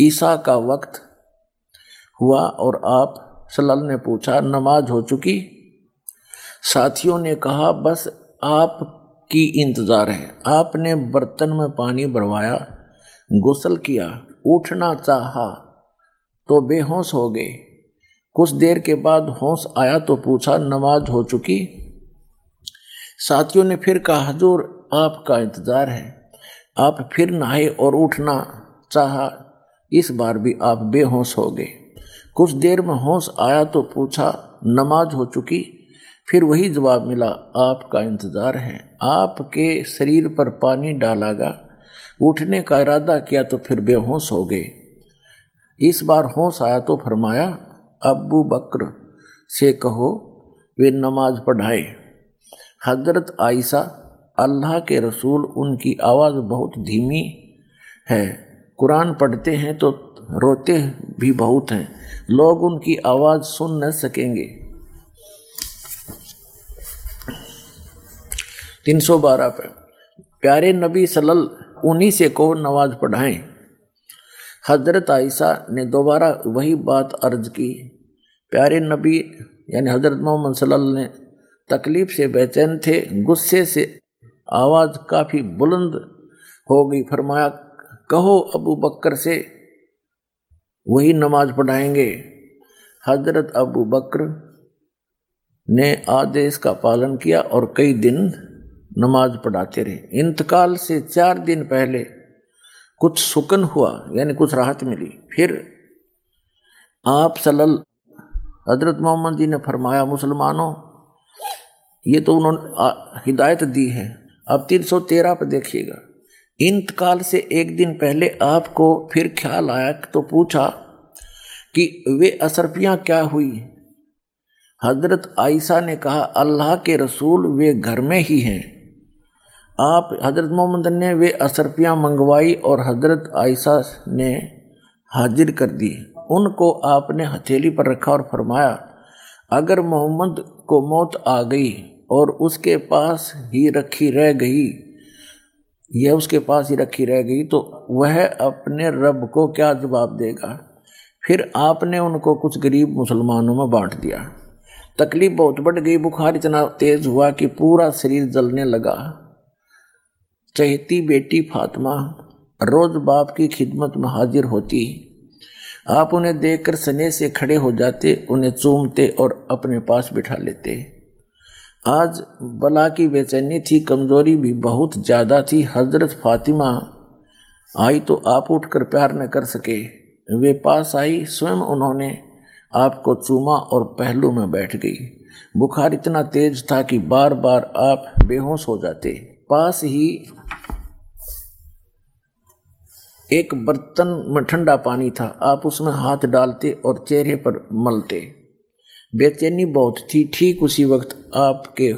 ईसा का वक्त हुआ और आप सलल ने पूछा, नमाज़ हो चुकी? साथियों ने कहा, बस आप की इंतज़ार है। आपने बर्तन में पानी भरवाया, गुसल किया, उठना चाहा तो बेहोश हो गए। कुछ देर के बाद होश आया तो पूछा, नमाज़ हो चुकी? साथियों ने फिर कहा, हजूर, आपका इंतज़ार है। आप फिर नहाए और उठना चाहा, इस बार भी आप बेहोश हो गए। कुछ देर में होश आया तो पूछा, नमाज़ हो चुकी? फिर वही जवाब मिला, आपका इंतज़ार है। आपके शरीर पर पानी डालागा। उठने का इरादा किया तो फिर बेहोश हो गए। इस बार होश आया तो फरमाया, अबू बकर से कहो, वे नमाज़ पढ़ाए। हज़रत आयशा अल्लाह के रसूल उनकी आवाज़ बहुत धीमी है। कुरान पढ़ते हैं तो रोते भी बहुत हैं। लोग उनकी आवाज़ सुन न सकेंगे। तीन सौ बारह पे, प्यारे नबी सलल उन्हीं से को नमाज़ पढ़ाएँ? हज़रत आयशा ने दोबारा वही बात अर्ज़ की। प्यारे नबी, यानी हज़रत मोहम्मद सल्लल्लाहु ने तकलीफ़ से बेचैन थे, गुस्से से आवाज़ काफ़ी बुलंद हो गई, फरमाया, कहो अबू बकर से, वही नमाज़ पढ़ाएँगे। हज़रत अबू बकर ने आदेश का पालन किया और कई दिन नमाज़ पढ़ाते रहे। इंतकाल से चार दिन पहले कुछ सुकन हुआ, यानी कुछ राहत मिली। फिर आप सलल हज़रत मोहम्मद जी ने फरमाया, मुसलमानों, ये तो उन्होंने हिदायत दी है। अब तीन सौ तेरह पर देखिएगा। इंतकाल से एक दिन पहले आपको फिर ख्याल आया तो पूछा कि वे असरफियाँ क्या हुई? हज़रत आयशा ने कहा, अल्लाह के रसूल वे घर में ही हैं। आप, हज़रत मोहम्मद ने वे असरफियाँ मंगवाई और हज़रत आयशा ने हाजिर कर दी। उनको आपने हथेली पर रखा और फरमाया, अगर मोहम्मद को मौत आ गई और उसके पास ही रखी रह गई। यह उसके पास ही रखी रह गई तो वह अपने रब को क्या जवाब देगा? फिर आपने उनको कुछ गरीब मुसलमानों में बांट दिया। तकलीफ़ बहुत बढ़ गई, बुखार इतना तेज हुआ कि पूरा शरीर जलने लगा। चहती बेटी फातिमा, रोज बाप की खिदमत में हाजिर होती। आप उन्हें देखकर सने से खड़े हो जाते, उन्हें चूमते और अपने पास बिठा लेते। आज बला की बेचैनी थी, कमज़ोरी भी बहुत ज़्यादा थी। हज़रत फातिमा आई तो आप उठकर प्यार न कर सके। वे पास आई, स्वयं उन्होंने आपको चूमा और पहलू में बैठ गई। बुखार इतना तेज था कि बार बार आप बेहोश हो जाते। पास ही एक बर्तन में ठंडा पानी था। आप उसमें हाथ डालते और चेहरे पर मलते। बेचैनी बहुत थी। ठीक उसी वक्त आपके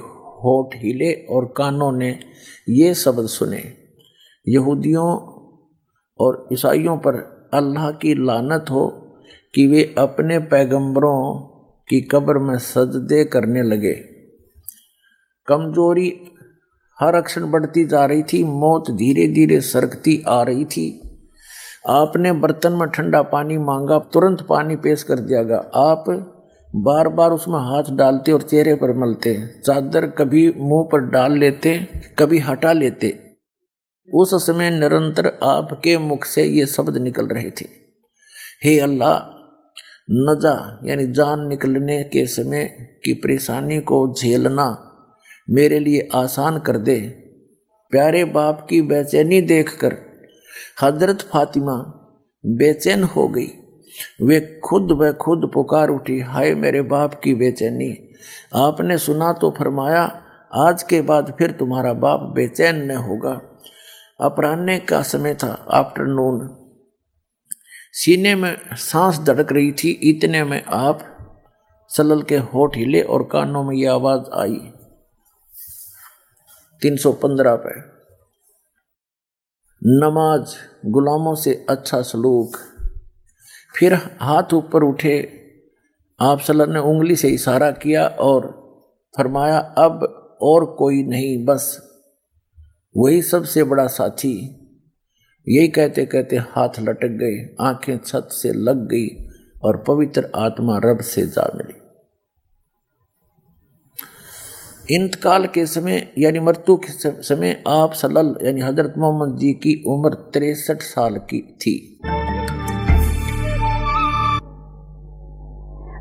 होठ हिले और कानों ने ये शब्द सुने। यहूदियों और ईसाइयों पर अल्लाह की लानत हो कि वे अपने पैगंबरों की कब्र में सजदे करने लगे। कमज़ोरी हर अक्षण बढ़ती जा रही थी, मौत धीरे धीरे सरकती आ रही थी। आपने बर्तन में ठंडा पानी मांगा, तुरंत पानी पेश कर दिया गया। आप बार बार उसमें हाथ डालते और चेहरे पर मलते, चादर कभी मुँह पर डाल लेते, कभी हटा लेते। उस समय निरंतर आपके मुख से ये शब्द निकल रहे थे। हे अल्लाह नजा यानी जान निकलने के समय की परेशानी को झेलना मेरे लिए आसान कर दे। प्यारे बाप की बेचैनी देखकर हज़रत फातिमा बेचैन हो गई। वे खुद व खुद पुकार उठी, हाय मेरे बाप की बेचैनी। आपने सुना तो फरमाया, आज के बाद फिर तुम्हारा बाप बेचैन न होगा। अपराह्न का समय था आफ्टरनून सीने में सांस धड़क रही थी, इतने में आप सलल के होठ हिले और कानों में यह आवाज़ आई। 315 पे। नमाज़, गुलामों से अच्छा सलूक। फिर हाथ ऊपर उठे, आप सल्लल्लाहु ने उंगली से इशारा किया और फरमाया, अब और कोई नहीं, बस वही सबसे बड़ा साथी। यही कहते कहते हाथ लटक गए, आँखें छत से लग गई और पवित्र आत्मा रब से जा मिली। इंतकाल के समय, यानी मृत्यु के समय आप सलल, यानी हज़रत मोहम्मद जी की उम्र तिरसठ साल की थी।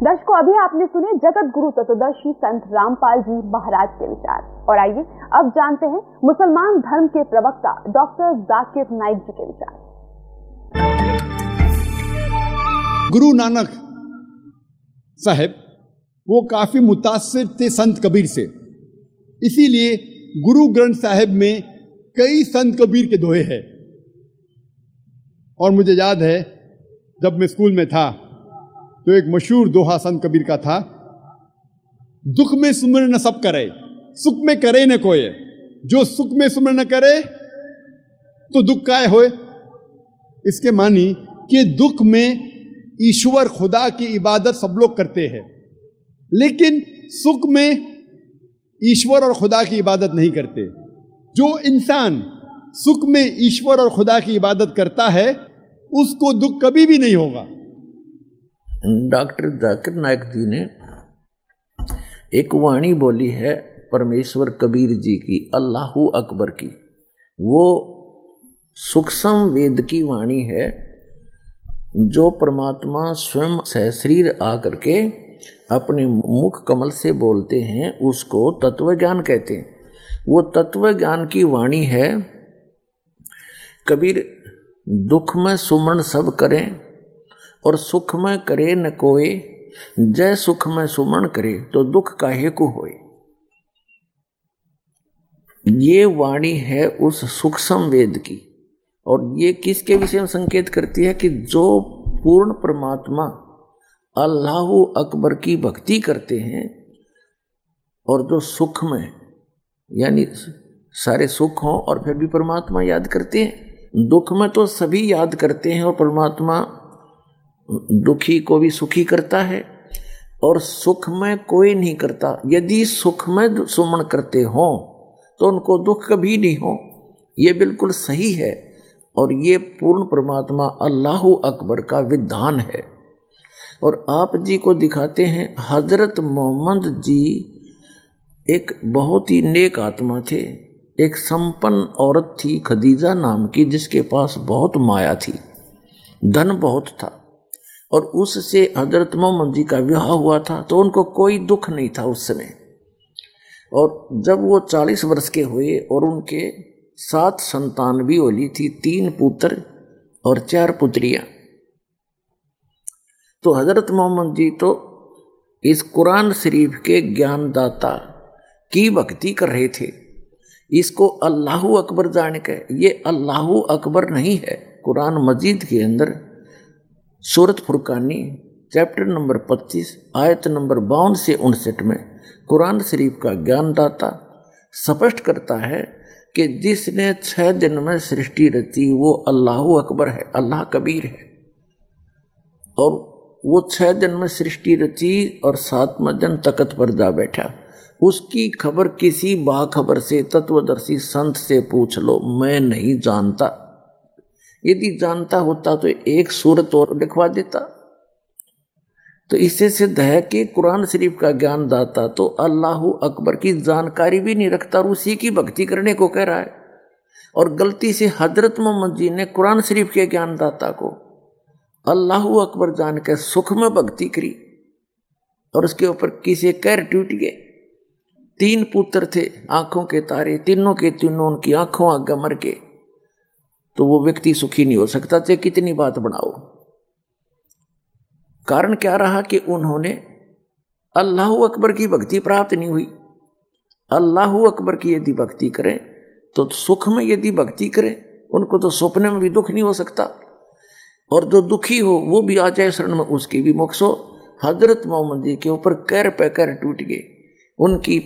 दर्शकों, अभी आपने सुने जगत गुरु चतुर्दशी संत रामपाल जी महाराज के विचार। और आइए, अब जानते हैं मुसलमान धर्म के प्रवक्ता डॉक्टर जाकिर नाइक जी के विचार। गुरु नानक साहेब, वो काफ़ी मुतासर थे संत कबीर से। इसीलिए गुरु ग्रंथ साहिब में कई संत कबीर के दोहे हैं। और मुझे याद है, जब मैं स्कूल में था तो एक मशहूर दोहा संत कबीर का था, दुख में सुमर न सब करे, सुख में करे न कोई जो सुख में सुमर न करे तो दुख काय होए? इसके मानी कि दुख में ईश्वर, खुदा की इबादत सब लोग करते हैं। लेकिन सुख में ईश्वर और खुदा की इबादत नहीं करते। जो इंसान सुख में ईश्वर और खुदा की इबादत करता है, उसको दुख कभी भी नहीं होगा। डॉक्टर जाकिर नायक जी ने एक वाणी बोली है परमेश्वर कबीर जी की, अल्लाह अकबर की। वो सूक्ष्म वेद की वाणी है जो परमात्मा स्वयं सहशरीर आकर के अपने मुख कमल से बोलते हैं, उसको तत्व ज्ञान कहते हैं। वो तत्व ज्ञान की वाणी है, कबीर दुख में सुमन सब करें और सुख में करे न कोय जय सुख में सुमन करे तो दुख को होए? ये वाणी है उस सूक्ष्म वेद की। और ये किसके विषय में संकेत करती है कि जो पूर्ण परमात्मा अल्लाह अकबर की भक्ति करते हैं, और जो सुख में, यानी सारे सुख हों और फिर भी परमात्मा याद करते हैं। दुख में तो सभी याद करते हैं और परमात्मा दुखी को भी सुखी करता है और सुख में कोई नहीं करता। यदि सुख में सुमन करते हो तो उनको दुख कभी नहीं हो। ये बिल्कुल सही है और ये पूर्ण परमात्मा अल्लाह अकबर का विधान है। और आप जी को दिखाते हैं, हज़रत मोहम्मद जी एक बहुत ही नेक आत्मा थे। एक संपन्न औरत थी, खदीजा नाम की, जिसके पास बहुत माया थी। धन बहुत था। और उससे हज़रत मोहम्मद जी का विवाह हुआ था तो उनको कोई दुख नहीं था उस समय। और जब वो चालीस वर्ष के हुए और उनके सात संतान भी होली थी, तीन पुत्र और चार पुत्रियाँ। तो हज़रत मोहम्मद जी तो इस कुरान शरीफ के ज्ञानदाता की भक्ति कर रहे थे। इसको अल्लाह अकबर जान के ये अल्लाह अकबर नहीं है, कुरान मजीद के अंदर सूरत फुरकानी, चैप्टर नंबर 25 आयत नंबर बावन से उनसठ में कुरान शरीफ का ज्ञानदाता स्पष्ट करता है कि जिसने छह दिन में सृष्टि रची, वो अल्लाह अकबर है, अल्लाह कबीर है। और वो छह दिन में सृष्टि रची और सातवें दिन तकत पर जा बैठा। उसकी खबर किसी बाखबर से, तत्वदर्शी संत से पूछ लो, मैं नहीं जानता। यदि जानता होता तो एक सूरत और लिखवा देता। तो इससे सिद्ध है कि कुरान शरीफ का ज्ञान दाता तो अल्लाह अकबर की जानकारी भी नहीं रखता और उसी की भक्ति करने को कह रहा है। और गलती से हज़रत मोहम्मद जी ने कुरान शरीफ के ज्ञानदाता को अल्लाह अकबर जान के सुख में भक्ति करी और उसके ऊपर किसी कैर टूट गए। तीन पुत्र थे, आँखों के तारे, तीनों के तीनों उनकी आँखों आगे मर गए। तो वो व्यक्ति सुखी नहीं हो सकता। चाहे कितनी बात बनाओ। कारण क्या रहा कि उन्होंने अल्लाह अकबर की भक्ति प्राप्त नहीं हुई। अल्लाह अकबर की यदि भक्ति करें तो सुख में यदि भक्ति करें, उनको तो सपने में भी दुख नहीं हो सकता। और जो दुखी हो, वो भी आ जाए शरण में, उसकी भी मोक्ष हज़रत मोहम्मद जी के ऊपर कैर पे कैर टूट गए। उनकी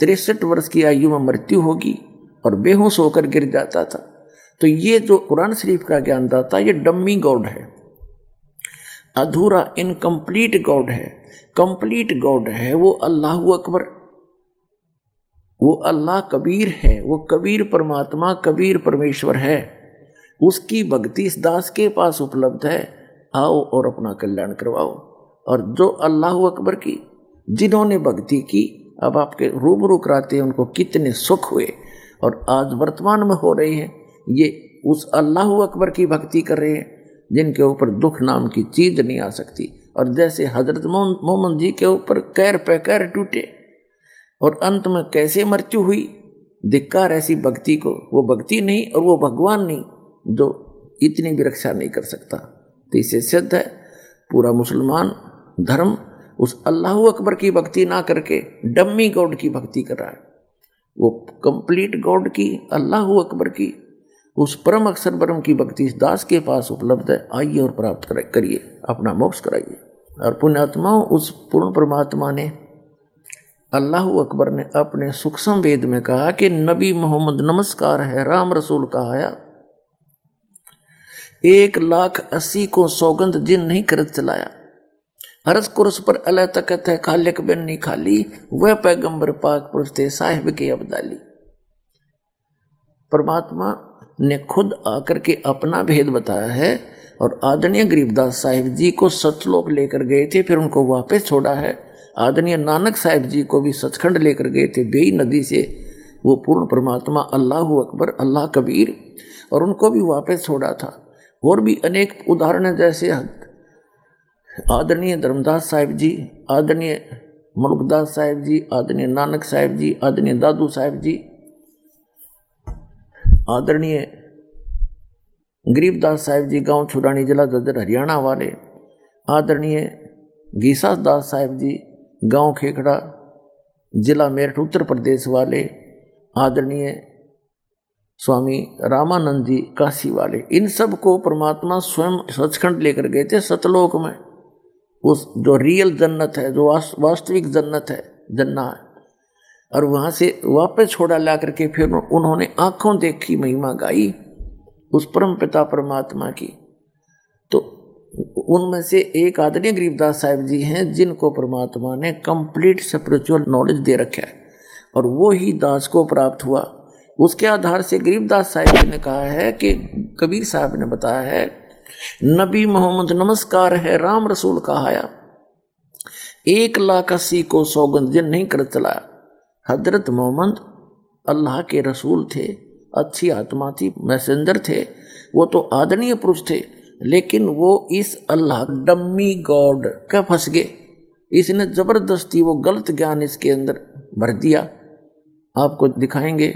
तिरसठ वर्ष की आयु में मृत्यु होगी और बेहोश होकर गिर जाता था। तो ये जो कुरान शरीफ का ज्ञान दाता, ये डम्मी गॉड है। अधूरा इनकम्प्लीट गॉड है। कंप्लीट गॉड है, वो अल्लाह अकबर। वो अल्लाह कबीर है, वो कबीर परमात्मा, कबीर परमेश्वर है। उसकी भक्ति इस दास के पास उपलब्ध है। आओ और अपना कल्याण करवाओ। और जो अल्लाह अकबर की, जिन्होंने भक्ति की, अब आपके रूबरू कराते हैं, उनको कितने सुख हुए। और आज वर्तमान में हो रही हैं ये उस अल्लाह अकबर की भक्ति कर रहे हैं, जिनके ऊपर दुख नाम की चीज़ नहीं आ सकती। और जैसे हज़रत मोहम्मद जी के ऊपर कैर पे कैर टूटे, और अंत में कैसे मृत्यु हुई? धिक्कार ऐसी भक्ति को, वो भक्ति नहीं और वो भगवान नहीं, जो इतनी भी रक्षा नहीं कर सकता। तो इससे सिद्ध है, पूरा मुसलमान धर्म उस अल्लाह अकबर की भक्ति ना करके डम्मी गॉड की भक्ति कर रहा है। वो कंप्लीट गॉड की, अल्लाह अकबर की उस परम अक्षर परम की भक्ति इस दास के पास उपलब्ध है। आइए और प्राप्त करिए, अपना मोक्ष कराइए। और पुण्यात्माओं, उस पूर्ण परमात्मा ने अल्लाह अकबर ने अपने सूक्ष्म वेद में कहा कि नबी मोहम्मद नमस्कार है, राम रसूल कहा आया एक लाख अस्सी को सौगंध जिन नहीं कर चलाया। हरस कुरस पर अल तकत है, खालिक बिन नहीं खाली, वह पैगंबर पाक पुरुष थे, साहिब के अबदाली। परमात्मा ने खुद आकर के अपना भेद बताया है और आदरणीय गरीबदास साहिब जी को सतलोक लेकर गए थे, फिर उनको वापस छोड़ा है। आदरणीय नानक साहिब जी को भी सचखंड लेकर गए थे बेई नदी से। वो पूर्ण परमात्मा, अल्लाह अकबर, अल्लाह कबीर, और उनको भी वापस छोड़ा था। और भी अनेक उदाहरण जैसे आदरणीय धर्मदास साहिब जी, आदरणीय मुल्कदास साहिब जी, आदरणीय नानक साहिब जी, आदरणीय दादू साहिब जी आदरणीय गरीबदास साहिब जी, गाँव छुरानी जिला ददर हरियाणा वाले, आदरणीय गीसा दास साहिब जी, गाँव खेखड़ा जिला मेरठ, उत्तर प्रदेश वाले, आदरणीय स्वामी रामानंद जी काशी वाले, इन सबको परमात्मा स्वयं सचखंड लेकर गए थे सतलोक में। उस जो रियल जन्नत है, जो वास्तविक जन्नत है, जन्ना है। और वहाँ से वापस छोड़ा ला करके फिर उन्होंने आँखों देखी, महिमा गाई उस परम पिता परमात्मा की। तो उनमें से एक आदरणीय गरीबदास साहिब जी हैं, जिनको परमात्मा ने कंप्लीट स्पिरिचुअल नॉलेज दे रखा है और वो ही दास को प्राप्त हुआ। उसके आधार से गरीबदास साहिब जी ने कहा है कि कबीर साहब ने बताया है, नबी मोहम्मद नमस्कार है, राम रसूल कहाया एक लाख अस्सी को सौगंध जिन नहीं कर चलाया। हज़रत मोहम्मद अल्लाह के रसूल थे, अच्छी आत्मा थी मैसेंजर थे, वो तो आदरणीय पुरुष थे, लेकिन वो इस अल्लाह डम्मी गॉड का फंस गए। इसने ज़बरदस्ती वो गलत ज्ञान इसके अंदर भर दिया। आपको दिखाएँगे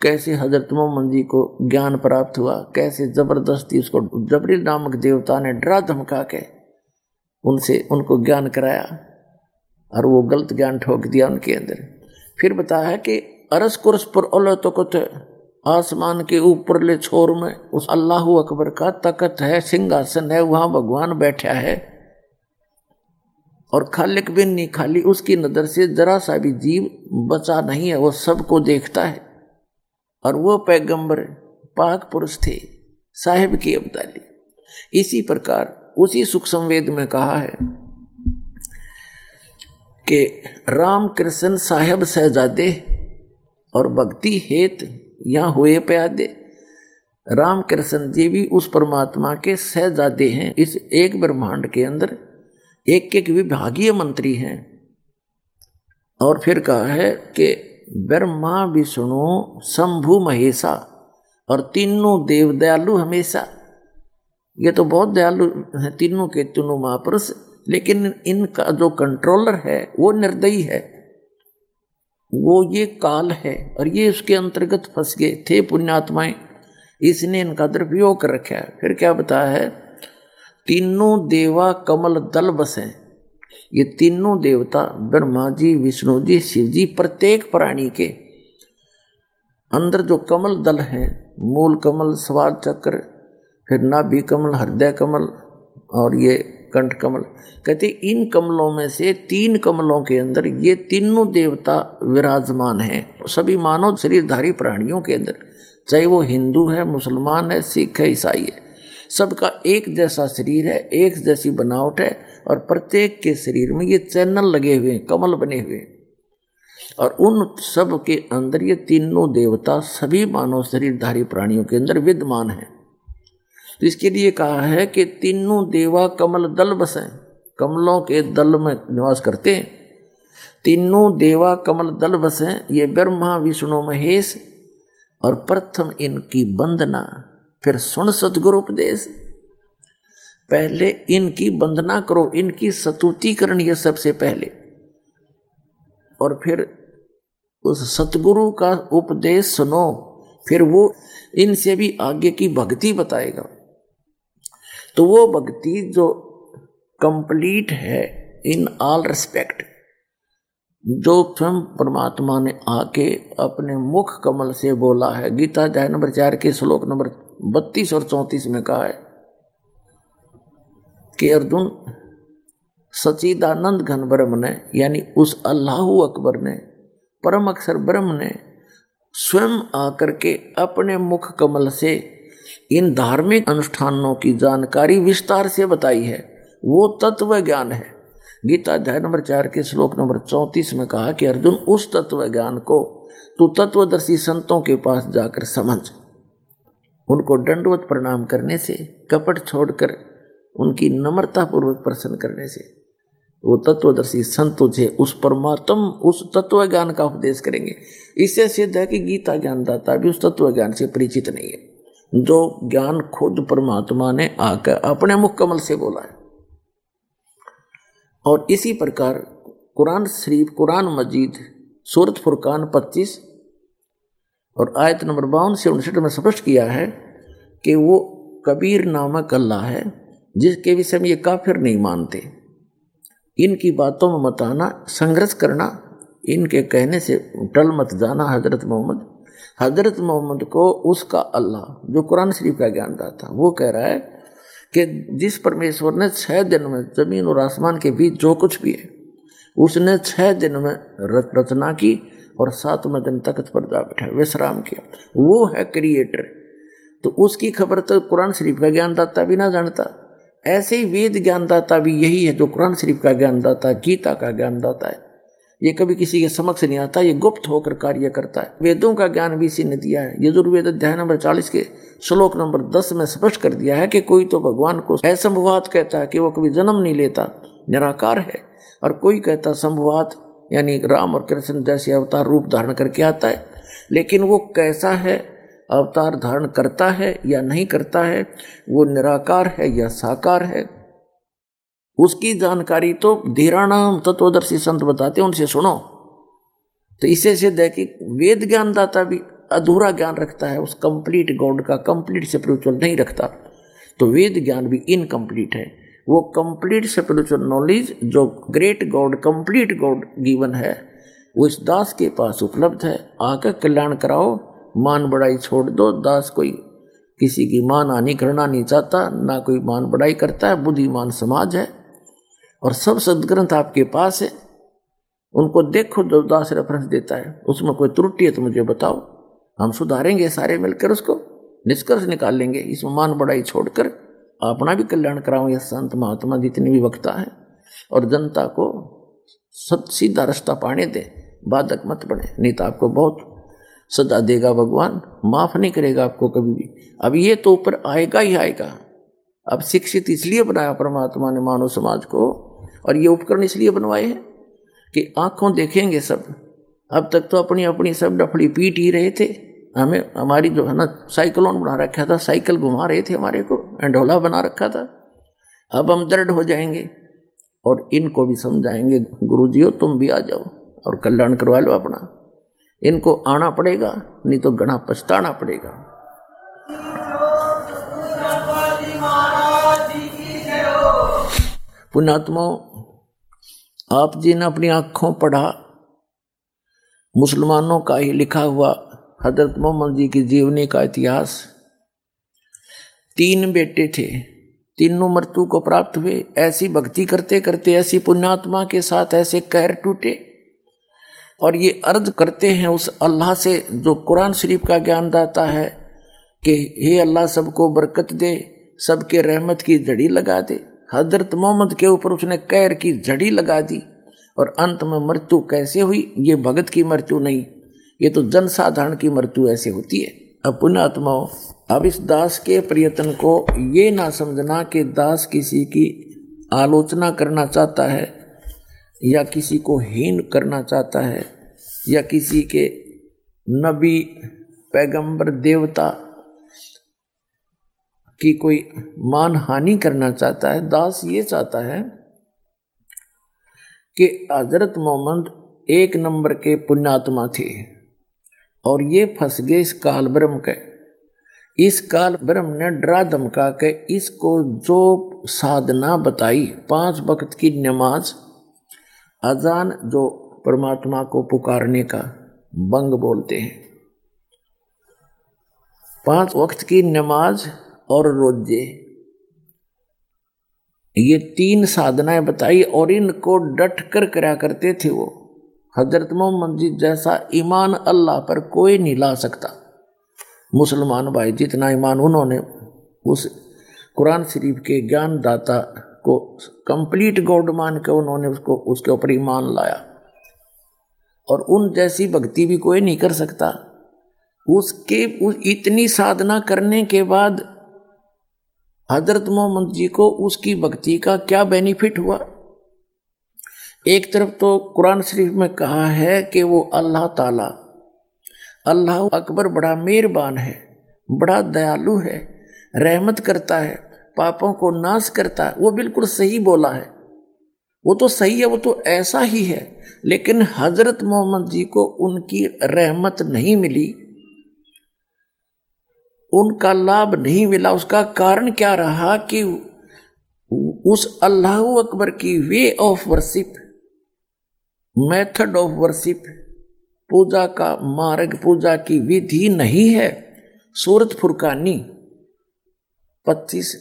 कैसे हज़रत मोहम्मद जी को ज्ञान प्राप्त हुआ, कैसे ज़बरदस्ती उसको जबरील नामक देवता ने डरा धमका के उनसे, उनको ज्ञान कराया और वो गलत ज्ञान ठोक दिया उनके अंदर। फिर बताया है कि अरस कुरस पर ओलो तो आसमान के ऊपर ले छोर में उस अल्लाह अकबर का तकत है, सिंहासन है, वहाँ भगवान बैठा है। और खालिक बिन नहीं खाली उसकी नज़र से जरा सा भी जीव बचा नहीं है, वो सबको देखता है। और वो पैगंबर पाक पुरुष थे, साहिब की अब्दाली। इसी प्रकार उसी सुख संवेद में कहा है कि राम कृष्ण साहेब सहजादे और भक्ति हेत यहाँ हुए प्यादे। राम कृष्ण जी भी उस परमात्मा के सहजादे हैं। इस एक ब्रह्मांड के अंदर एक एक विभागीय मंत्री हैं। और फिर कहा है कि, ब्रह्मा, विष्णु, शंभु, महेशा और तीनों देव दयालु हमेशा। ये तो बहुत दयालु हैं, तीनों के तीनों महापुरुष। लेकिन इनका जो कंट्रोलर है, वो निर्दयी है। वो ये काल है और ये उसके अंतर्गत फंस गए थे पुण्यात्माएँ। इसने इनका दुरुपयोग कर रखा है। फिर क्या बताया है? तीनों देवा कमल दल बसे। ये तीनों देवता ब्रह्मा जी, विष्णु जी, शिव जी, प्रत्येक प्राणी के अंदर जो कमल दल हैं, मूल कमल, स्वाद चक्र, फिर नाभि कमल, हृदय कमल और ये कंठ कमल। कहते, इन कमलों में से तीन कमलों के अंदर ये तीनों देवता विराजमान हैं सभी मानव शरीरधारी प्राणियों के अंदर। चाहे वो हिंदू है, मुसलमान है, सिख है, ईसाई है, सबका एक जैसा शरीर है, एक जैसी बनावट है, और प्रत्येक के शरीर में ये चैनल लगे हुए हैं, कमल बने हुए हैं। और उन सब के अंदर ये तीनों देवता सभी मानव शरीरधारी प्राणियों के अंदर विद्यमान हैं। तो इसके लिए कहा है कि तीनों देवा कमल दल बसे, कमलों के दल में निवास करते। हैं तीनों देवा कमल दल बसे, ये ब्रह्मा, विष्णु, महेश, और प्रथम इनकी वंदना, फिर सुन सदगुरु उपदेश। पहले इनकी वंदना करो, इनकी सतुति करनी सबसे पहले। और फिर उस सतगुरु का उपदेश सुनो, फिर वो इनसे भी आगे की भक्ति बताएगा। तो वो भक्ति जो कंप्लीट है इन ऑल रिस्पेक्ट जो स्वयं परमात्मा ने आके अपने मुख कमल से बोला है। गीता अध्याय नंबर चार के श्लोक नंबर बत्तीस और चौंतीस में कहा है कि अर्जुन सचिदानंद घन ब्रह्म ने, यानी उस अल्लाह अकबर ने, परम अक्षर ब्रह्म ने स्वयं आकर के अपने मुख कमल से इन धार्मिक अनुष्ठानों की जानकारी विस्तार से बताई है। वो तत्व ज्ञान है। गीता अध्याय नंबर चार के श्लोक नंबर चौंतीस में कहा कि अर्जुन उस तत्व ज्ञान को तू तत्वदर्शी संतों के पास जाकर समझ। उनको दंडवत प्रणाम करने से, कपट छोड़कर उनकी नम्रता पूर्वक प्रसन्न करने से, वो तत्वदर्शी संत तुझे उस परमात्म, उस तत्व ज्ञान का उपदेश करेंगे। इससे सिद्ध है कि गीता ज्ञानदाता भी उस तत्व ज्ञान से परिचित नहीं है। जो ज्ञान खुद परमात्मा ने आकर अपने मुख कमल से बोला है। और इसी प्रकार कुरान शरीफ, कुरान मजीद, सूरत फुरकान 25 और आयत नंबर बावन से उनसठ में स्पष्ट किया है कि वो कबीर नामक अल्लाह है, जिसके विषय में ये काफिर नहीं मानते। इनकी बातों में मत आना, संघर्ष करना, इनके कहने से टल मत जाना, हज़रत मोहम्मद। हज़रत मोहम्मद को उसका अल्लाह, जो कुरान शरीफ का ज्ञान था, वो कह रहा है कि जिस परमेश्वर ने छः दिन में ज़मीन और आसमान के बीच जो कुछ भी है, उसने छः दिन में रचना की और सातवें दिन तख्त पर जा बैठा, विश्राम किया। वो है क्रिएटर तो उसकी खबर तो कुरान शरीफ का ज्ञानदाता भी ना जानता। ऐसे ही वेद ज्ञानदाता भी यही है जो कुरान शरीफ का ज्ञानदाता, गीता का ज्ञानदाता है। ये कभी किसी के समक्ष नहीं आता, ये गुप्त होकर कार्य करता है। वेदों का ज्ञान भी इसी ने दिया है। यजुर्वेद अध्याय नंबर चालीस के श्लोक नंबर दस में स्पष्ट कर दिया है कि कोई तो भगवान को असंभवात कहता है कि वो कभी जन्म नहीं लेता, निराकार है। और कोई कहता संभवात, यानी राम और कृष्ण जैसे अवतार रूप धारण करके आता है, लेकिन वो कैसा है, अवतार धारण करता है या नहीं करता है, वो निराकार है या साकार है उसकी जानकारी तो धीराणाम तत्वदर्शी संत बताते उनसे सुनो। तो इसे सिद्ध है कि वेद ज्ञानदाता भी अधूरा ज्ञान रखता है, उस कंप्लीट गॉड का कंप्लीट स्पिरिचुअल नहीं रखता। तो वेद ज्ञान भी इनकम्प्लीट है। वो कंप्लीट स्पिरिचुअल नॉलेज जो great god complete god given है, वो इस दास के पास उपलब्ध है। आकर कल्याण कराओ, मान बड़ाई छोड़ दो, दास कोई किसी की मान हानि करना नहीं चाहता, ना कोई मान बड़ाई करता है, बुद्धिमान समाज है। और सब सदग्रंथ आपके पास है। उनको देखो, जो दास रेफरेंस देता है। उसमें कोई त्रुटि है तो मुझे बताओ। हम सुधारेंगे सारे मिलकर उसको, निष्कर्ष निकाल लेंगे। इसमें मान बड़ाई छोड़कर अपना भी कल्याण यह संत महात्मा जितने भी वक्ता है। और जनता को सब सीधा रास्ता पाने दे। बाधक मत बने। नहीं तो आपको बहुत सदा देगा भगवान। माफ़ नहीं करेगा आपको कभी भी। अब ये तो ऊपर आएगा ही आएगा। अब शिक्षित इसलिए बनाया परमात्मा ने मानव समाज को और ये उपकरण इसलिए बनवाए हैं कि आँखों देखेंगे सब। अब तक तो अपनी अपनी सब डफड़ी पीट ही रहे थे। हमें, हमारी जो है ना, साइकिलोन बना रखा था, साइकिल घुमा रहे थे हमारे को, एंडोला बना रखा था। अब हम दृढ़ हो जाएँगे और इनको भी समझाएँगे गुरु जी हो तुम भी आ जाओ और कल्याण करवा लो अपना। इनको आना पड़ेगा, नहीं तो गणा पछताना पड़ेगा। पुण्यात्मा आप जी ने अपनी आँखों पढ़ा, मुसलमानों का ही लिखा हुआ हज़रत मोहम्मद जी की जीवनी का इतिहास, तीन बेटे थे, तीनों मृत्यु को प्राप्त हुए, ऐसी भक्ति करते करते, ऐसी पुण्यात्मा के साथ ऐसे कहर टूटे, और ये अर्ज़ करते हैं उस अल्लाह से जो कुरान शरीफ का ज्ञान दाता है कि हे अल्लाह सबको बरकत दे, सबके रहमत की जड़ी लगा दे। हज़रत मोहम्मद के ऊपर उसने कैर की जड़ी लगा दी और अंत में मृत्यु कैसे हुई? ये भगत की मृत्यु नहीं, ये तो जनसाधारण की मृत्यु ऐसे होती है। अब पुण्यात्माओं अब इस दास के प्रयत्न को ये ना समझना कि दास किसी की आलोचना करना चाहता है या किसी को हीन करना चाहता है या किसी के नबी, पैगंबर, देवता की कोई मान हानि करना चाहता है, दास ये चाहता है कि हज़रत मोहम्मद एक नंबर के पुण्यात्मा थे और ये फंस गए इस काल ब्रह्म के। इस काल ब्रह्म ने डरा धमका के इसको जो साधना बताई, पाँच वक्त की नमाज़, अजान जो परमात्मा को पुकारने का बंग बोलते हैं। पाँच वक्त की नमाज़ और रोज़े। ये तीन साधनाएँ बताई और इनको डट कर करा करते थे वो। हज़रत मोहम्मद जी जैसा ईमान अल्लाह पर कोई नहीं ला सकता। मुसलमान भाई, जितना ईमान उन्होंने, उस कुरान शरीफ के ज्ञान दाता को कंप्लीट गॉड मान के उन्होंने उसको, उसके ऊपर ईमान लाया। और उन जैसी भक्ति भी कोई नहीं कर सकता। उसके, उस इतनी साधना करने के बाद हज़रत मोहम्मद जी को उसकी भक्ति का क्या बेनिफिट हुआ? एक तरफ़ तो कुरान शरीफ में कहा है कि वो अल्लाह ताला, अल्लाह अकबर बड़ा मेहरबान है, बड़ा दयालु है, रहमत करता है, पापों को नाश करता है। वो बिल्कुल सही बोला है। वो तो सही है, वो तो ऐसा ही है, लेकिन हज़रत मोहम्मद जी को उनकी रहमत नहीं मिली। उनका लाभ नहीं मिला। उसका कारण क्या रहा कि उस अल्लाह अकबर की way of worship method of worship पूजा का मार्ग, पूजा की विधि नहीं है। सूरत फुरकानी, पच्चीस,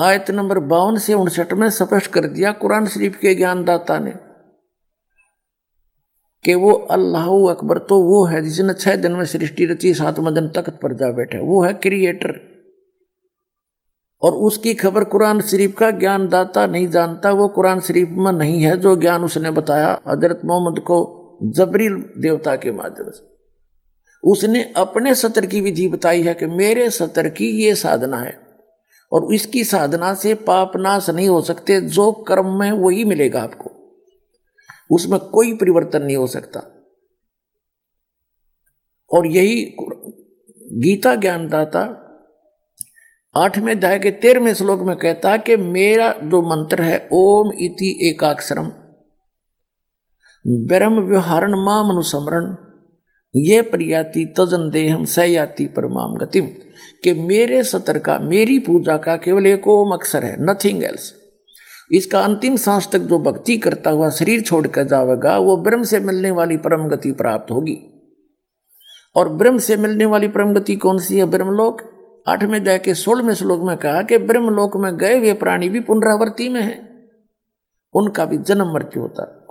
आयत नंबर बावन से उनसठ में स्पष्ट कर दिया कुरान शरीफ के ज्ञानदाता ने। कि वो अल्लाह अकबर तो वो है जिसने छह दिन में सृष्टि रची, सातवें दिन तख्त पर जा बैठे। वो है क्रिएटर और उसकी खबर कुरान शरीफ का ज्ञानदाता नहीं जानता, वो कुरान शरीफ में नहीं है, जो ज्ञान उसने बताया हज़रत मोहम्मद को जबरील देवता के माध्यम से। उसने अपने सत्र की विधि बताई है कि मेरे सत्र की ये साधना है और इसकी साधना से पाप नाश नहीं हो सकते, जो कर्म में वही मिलेगा आपको। उसमें कोई परिवर्तन नहीं हो सकता। और यही गीता ज्ञानदाता आठवें अध्याय के तेरहवें श्लोक में कहता कि मेरा जो मंत्र है, ओम इति एकाक्षरम। ब्रह्म व्यवहारण माम अनुसमरण। ये प्रयाति तजन देहम सयाति परमाम गतिम। कि मेरे सतर का मेरी पूजा का केवल एक ओम अक्षर है नथिंग एल्स इसका अंतिम सांस तक जो भक्ति करता हुआ शरीर छोड़कर जाएगा, वो ब्रह्म से मिलने वाली परम गति प्राप्त होगी। और ब्रह्म से मिलने वाली परम गति कौन सी है? ब्रह्मलोक। आठवें अध्याय के सोलहवें श्लोक में कहा कि ब्रह्मलोक में गए हुए प्राणी भी पुनरावर्ती में है। उनका भी जन्म मृत्यु होता।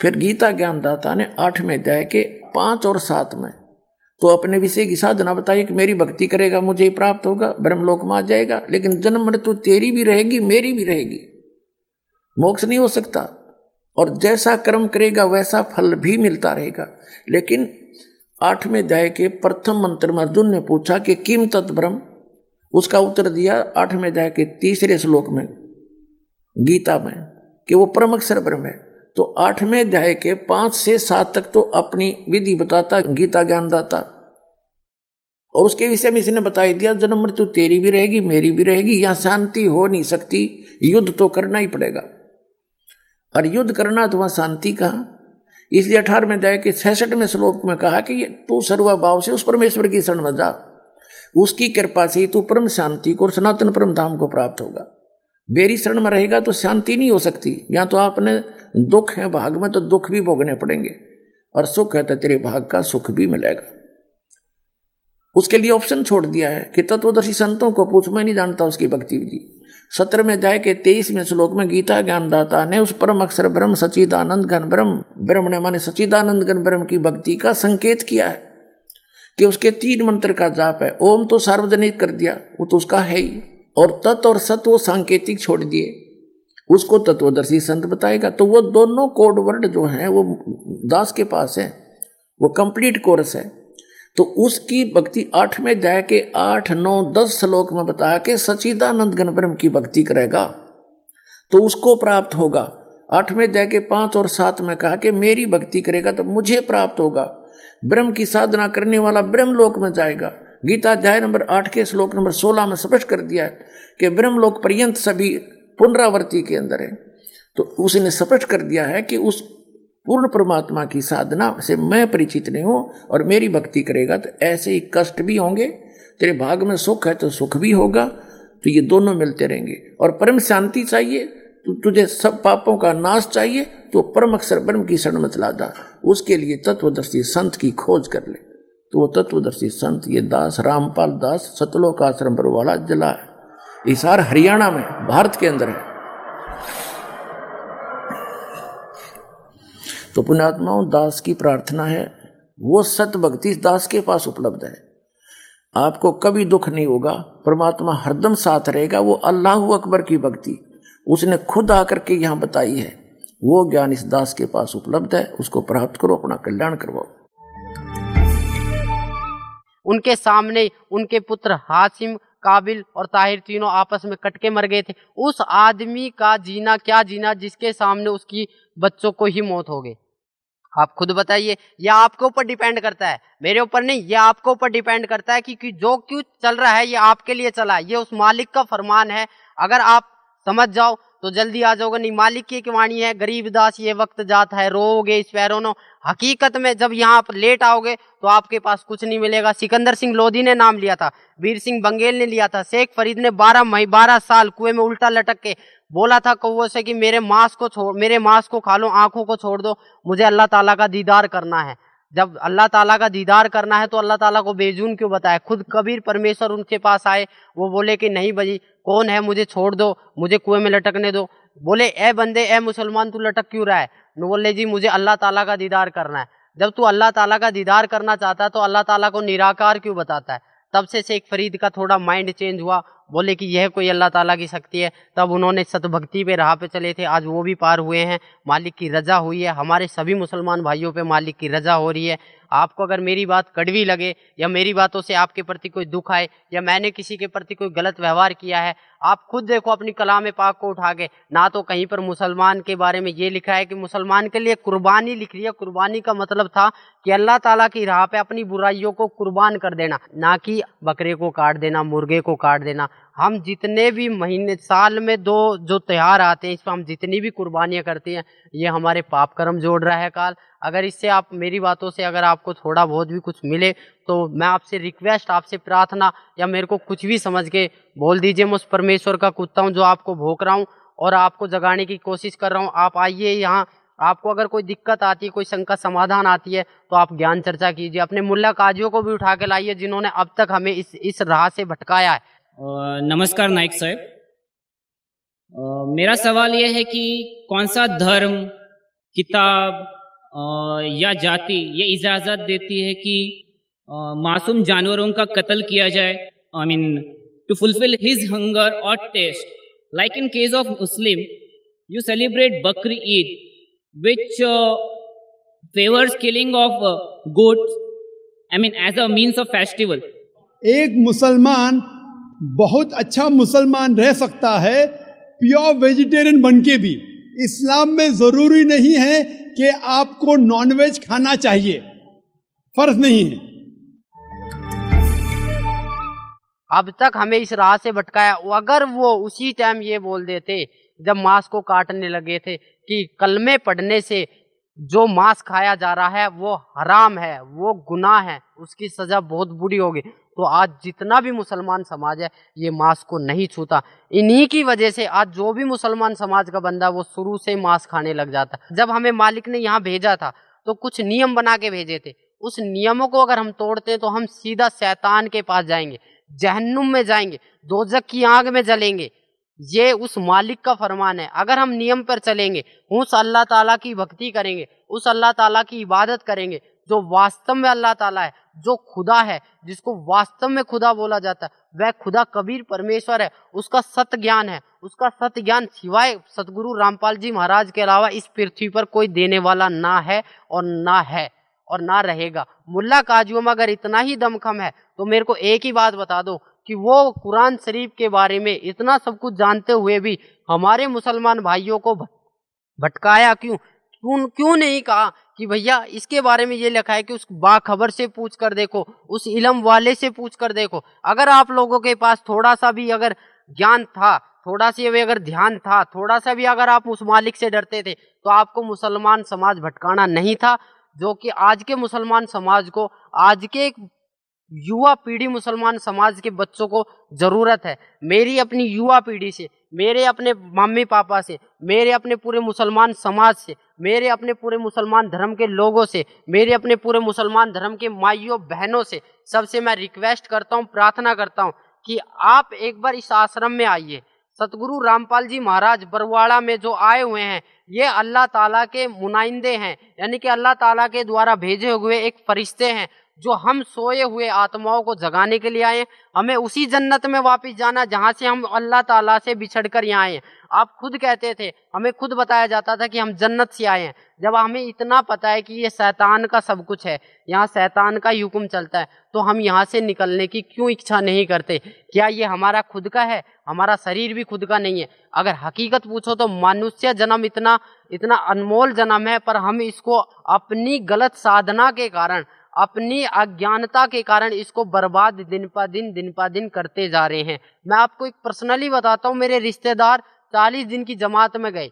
फिर गीता ज्ञानदाता ने आठवें अध्याय के पाँच और सात में तो अपने विषय की साधना बताइए कि मेरी भक्ति करेगा, मुझे प्राप्त होगा, ब्रह्मलोक में आ जाएगा, लेकिन जन्म मृत्यु तेरी भी रहेगी, मेरी भी रहेगी। मोक्ष नहीं हो सकता। और जैसा कर्म करेगा, वैसा फल भी मिलता रहेगा। लेकिन आठवें अध्याय के प्रथम मंत्र में अर्जुन ने पूछा कि किम तत् तत्ब्रह्म उसका उत्तर दिया आठवें अध्याय के तीसरे श्लोक में, गीता में, कि वो परम अक्षर ब्रह्म है। तो आठवें अध्याय के पाँच से सात तक तो अपनी विधि बताता, गीता ज्ञान दाता। और उसके विषय में इसने बता दिया, जन्म मृत्यु तेरी भी रहेगी, मेरी भी रहेगी, यहाँ शांति हो नहीं सकती, युद्ध तो करना ही पड़ेगा। और युद्ध करना तो वहाँ शांति कहा इसलिए अठारहवें अध्याय के छसठवें श्लोक में कहा कि तू सर्वभाव से उस परमेश्वर की शरण में जा। उसकी कृपा से तू परम शांति को और सनातन परम धाम को प्राप्त होगा। बेरी शरण में रहेगा तो शांति नहीं हो सकती। या तो आपने दुख है भाग में तो दुख भी भोगने पड़ेंगे। और सुख है तो तेरे भाग का सुख भी मिलेगा। उसके लिए ऑप्शन छोड़ दिया है कि तत्वदर्शी संतों को पूछ, मैं नहीं जानता उसकी भक्ति विधि। सत्र में जाए के तेईसवें श्लोक में गीता ज्ञानदाता ने उस परम अक्षर ब्रह्म सचिदानंद घन ब्रह्म ब्रह्म ने माने सचिदानंद घन ब्रह्म की भक्ति का संकेत किया है कि उसके तीन मंत्र का जाप है। ओम तो सार्वजनिक कर दिया, वो तो उसका है ही। और तत् और सत वो सांकेतिक छोड़ दिए। उसको तत्वदर्शी संत बताएगा। तो वो दोनों कोड वर्ड जो हैं, वो दास के पास है, वो कंप्लीट कोर्स है। तो उसकी भक्ति आठवें अध्याय के आठ, नौ, दस श्लोक में बताया कि सचिदानंद गण ब्रह्म की भक्ति करेगा तो उसको प्राप्त होगा। आठवें अध्याय के पाँच और सात में कहा कि मेरी भक्ति करेगा तो मुझे प्राप्त होगा। ब्रह्म की साधना करने वाला ब्रह्म लोक में जाएगा। गीता अध्याय नंबर आठ के श्लोक नंबर सोलह में स्पष्ट कर दिया है कि ब्रह्म लोक पर्यंत सभी पुनरावर्ती के अंदर है। तो उसने स्पष्ट कर दिया है कि उस पूर्ण परमात्मा की साधना से मैं परिचित नहीं हूँ और मेरी भक्ति करेगा तो ऐसे ही कष्ट भी होंगे, तेरे भाग में सुख है तो सुख भी होगा तो ये दोनों मिलते रहेंगे। और परम शांति चाहिए तो तुझे सब पापों का नाश चाहिए तो परम अक्षर ब्रह्म की शरण मत लादा। उसके लिए तत्वदर्शी संत की खोज कर ले। तो वो तत्वदर्शी संत, ये दास, रामपाल दास, सतलोक आश्रम पर वाला जिला है। इसार हरियाणा में, भारत के अंदर है। तो पुण्यात्माओं दास की प्रार्थना है, वो सत भक्ति दास के पास उपलब्ध है। आपको कभी दुख नहीं होगा, परमात्मा हरदम साथ रहेगा, वो अल्लाह अकबर की भक्ति, उसने खुद आकर के यहाँ बताई है। वो ज्ञान इस दास के पास उपलब्ध है, उसको प्राप्त करो, अपना कल्याण करवाओ। उनके सामने उनके पुत्र हासिम काबिल और ताहिर तीनों आपस में कटके मर गए थे। उस आदमी का जीना क्या जीना जिसके सामने उसकी बच्चों को ही मौत हो गई। आप खुद बताइए ये आपके ऊपर डिपेंड करता है। मेरे ऊपर नहीं ये आपके ऊपर डिपेंड करता है कि, जो क्यों चल रहा है ये आपके लिए चला ये उस मालिक का फरमान है। अगर आप समझ जाओ तो जल्दी आ जाओगे। नहीं, मालिक की वाणी है, गरीब दास ये वक्त जाता है रोगे इस पैरों हकीकत में जब यहाँ आप लेट आओगे तो आपके पास कुछ नहीं मिलेगा। सिकंदर सिंह लोधी ने नाम लिया था, वीर सिंह बंगेल ने लिया था, शेख फरीद ने बारह मई बारह साल कुएँ में उल्टा लटक के बोला था कौओ से कि मेरे मांस को छोड़, मेरे मांस को खा लो, आँखों को छोड़ दो, मुझे अल्लाह ताला का दीदार करना है। जब अल्लाह ताला का दीदार करना है तो अल्लाह ताला को बेजून क्यों बताए? खुद कबीर परमेश्वर उनके पास आए, वो बोले कि नहीं भाई, कौन है? मुझे छोड़ दो, मुझे कुएँ में लटकने दो। बोले, ए बंदे, ए मुसलमान, तू लटक क्यों रहा है? बोले, जी, मुझे अल्लाह ताला का दीदार करना है। जब तू अल्लाह ताला का दीदार करना चाहता है तो अल्लाह ताला को निराकार क्यों बताता है? तब से शेख फरीद का थोड़ा माइंड चेंज हुआ। बोले कि यह कोई अल्लाह ताला की शक्ति है। तब उन्होंने सतभक्ति पे राह पे चले थे। आज वो भी पार हुए हैं। मालिक की रजा हुई है। हमारे सभी मुसलमान भाइयों पे मालिक की रजा हो रही है। आपको अगर मेरी बात कड़वी लगे या मेरी बातों से आपके प्रति कोई दुख आए या मैंने किसी के प्रति कोई गलत व्यवहार किया है, आप खुद देखो अपनी कलाम पाक को उठा के। ना तो कहीं पर मुसलमान के बारे में ये लिखा है कि मुसलमान के लिए कुर्बानी लिख रही है। कुर्बानी का मतलब था कि अल्लाह ताला की राह पे अपनी बुराइयों को कुर्बान कर देना, ना कि बकरे को काट देना, मुर्गे को काट देना। हम जितने भी महीने, साल में दो जो त्यौहार आते हैं इस पर हम जितनी भी कुर्बानियाँ करते हैं, ये हमारे पाप कर्म जोड़ रहा है काल। अगर इससे आप, मेरी बातों से अगर आपको थोड़ा बहुत भी कुछ मिले तो मैं आपसे रिक्वेस्ट आपसे प्रार्थना या मेरे को कुछ भी समझ के बोल दीजिए, मैं उस परमेश्वर का कुत्ता हूँ जो आपको भोग रहा हूँ और आपको जगाने की कोशिश कर रहा हूँ। आप आइए यहाँ, आपको अगर कोई दिक्कत आती है, कोई शंका, समाधान आती है तो आप ज्ञान चर्चा कीजिए। अपने मुल्ला काजियों को भी उठा के लाइए, जिन्होंने अब तक हमें इस इस राह से भटकाया है। नमस्कार नाइक साहब। मेरा सवाल यह है कि कौन सा धर्म, किताब या जाति ये इजाज़त देती है कि मासूम जानवरों का कत्ल किया जाए? I mean to fulfil his hunger और taste like in case of Muslim you celebrate Bakri Eid which favours killing of goat I mean as a means of festival एक मुसलमान बहुत अच्छा मुसलमान रह सकता है प्योर वेजिटेरियन बन के भी। इस्लाम में ज़रूरी नहीं है कि आपको नॉनवेज खाना चाहिए। फ़र्ज़ नहीं है। अब तक हमें इस राह से भटकाया अगर वो उसी टाइम ये बोल देते, जब मांस को काटने लगे थे, कि कलमे पढ़ने से जो मांस खाया जा रहा है, वो हराम है, वो गुनाह है, उसकी सजा बहुत बुरी होगी। तो आज जितना भी मुसलमान समाज है, ये मांस को नहीं छूता। इन्हीं की वजह से आज जो भी मुसलमान समाज का बंदा, वो शुरू से मांस खाने लग जाता। जब हमें मालिक ने यहाँ भेजा था तो कुछ नियम बना के भेजे थे। उस नियमों को अगर हम तोड़ते हैं तो हम सीधा शैतान के पास जाएँगे, जहन्नुम में जाएँगे दोजक की आग में जलेंगे। ये उस मालिक का फरमान है। अगर हम नियम पर चलेंगे, उस अल्लाह ताला की भक्ति करेंगे, उस अल्लाह ताला की इबादत करेंगे, जो वास्तव में अल्लाह ताला है जो खुदा है, जिसको वास्तव में खुदा बोला जाता है, वह खुदा कबीर परमेश्वर है, उसका सत्य ज्ञान है, उसका सत्य ज्ञान सिवाय सतगुरु रामपाल जी महाराज के अलावा इस पृथ्वी पर कोई देने वाला ना है और ना है और ना रहेगा। मुल्ला काजुओं में अगर इतना ही दमखम है तो मेरे को एक ही बात बता दो कि वो कुरान शरीफ के बारे में इतना सब कुछ जानते हुए भी हमारे मुसलमान भाइयों को भटकाया क्यों? क्यों क्यों नहीं कहा कि भैया, इसके बारे में ये लिखा है कि उस बाखबर से पूछ कर देखो, उस इलम वाले से पूछ कर देखो। अगर आप लोगों के पास थोड़ा सा भी अगर ज्ञान था थोड़ा सा भी अगर ध्यान था थोड़ा सा भी अगर आप उस मालिक से डरते थे तो आपको मुसलमान समाज भटकाना नहीं था, जो कि आज के मुसलमान समाज को आज के युवा पीढ़ी मुसलमान समाज के बच्चों को ज़रूरत है। मेरी अपनी युवा पीढ़ी से, मेरे अपने मम्मी पापा से, मेरे अपने पूरे मुसलमान समाज से, मेरे अपने पूरे मुसलमान धर्म के लोगों से, मेरे अपने पूरे मुसलमान धर्म के माइयों, बहनों से सबसे मैं रिक्वेस्ट करता हूँ, प्रार्थना करता हूँ कि आप एक बार इस आश्रम में आइए। सतगुरु रामपाल जी महाराज बरवाड़ा में जो आए हुए हैं, ये अल्लाह ताला के मुनाइंदे हैं, यानी कि अल्लाह ताला के द्वारा भेजे हुए एक फरिश्ते हैं। जो हम सोए हुए आत्माओं को जगाने के लिए आए हमें उसी जन्नत में वापस जाना जहाँ से हम अल्लाह ताला से बिछड़ कर यहाँ आए आप खुद कहते थे, हमें खुद बताया जाता था कि हम जन्नत से आए हैं। जब हमें इतना पता है कि ये शैतान का सब कुछ है, यहाँ शैतान का ही हुक्म चलता है तो हम यहाँ से निकलने की क्यों इच्छा नहीं करते? क्या ये हमारा खुद का है? हमारा शरीर भी खुद का नहीं है। अगर हकीकत पूछो तो मनुष्य जन्म इतना इतना अनमोल जन्म है, पर हम इसको अपनी गलत साधना के कारण अपनी अज्ञानता के कारण इसको बर्बाद दिन पा दिन दिन पा दिन करते जा रहे हैं। मैं आपको एक पर्सनली बताता हूँ, मेरे रिश्तेदार चालीस दिन की जमात में गए।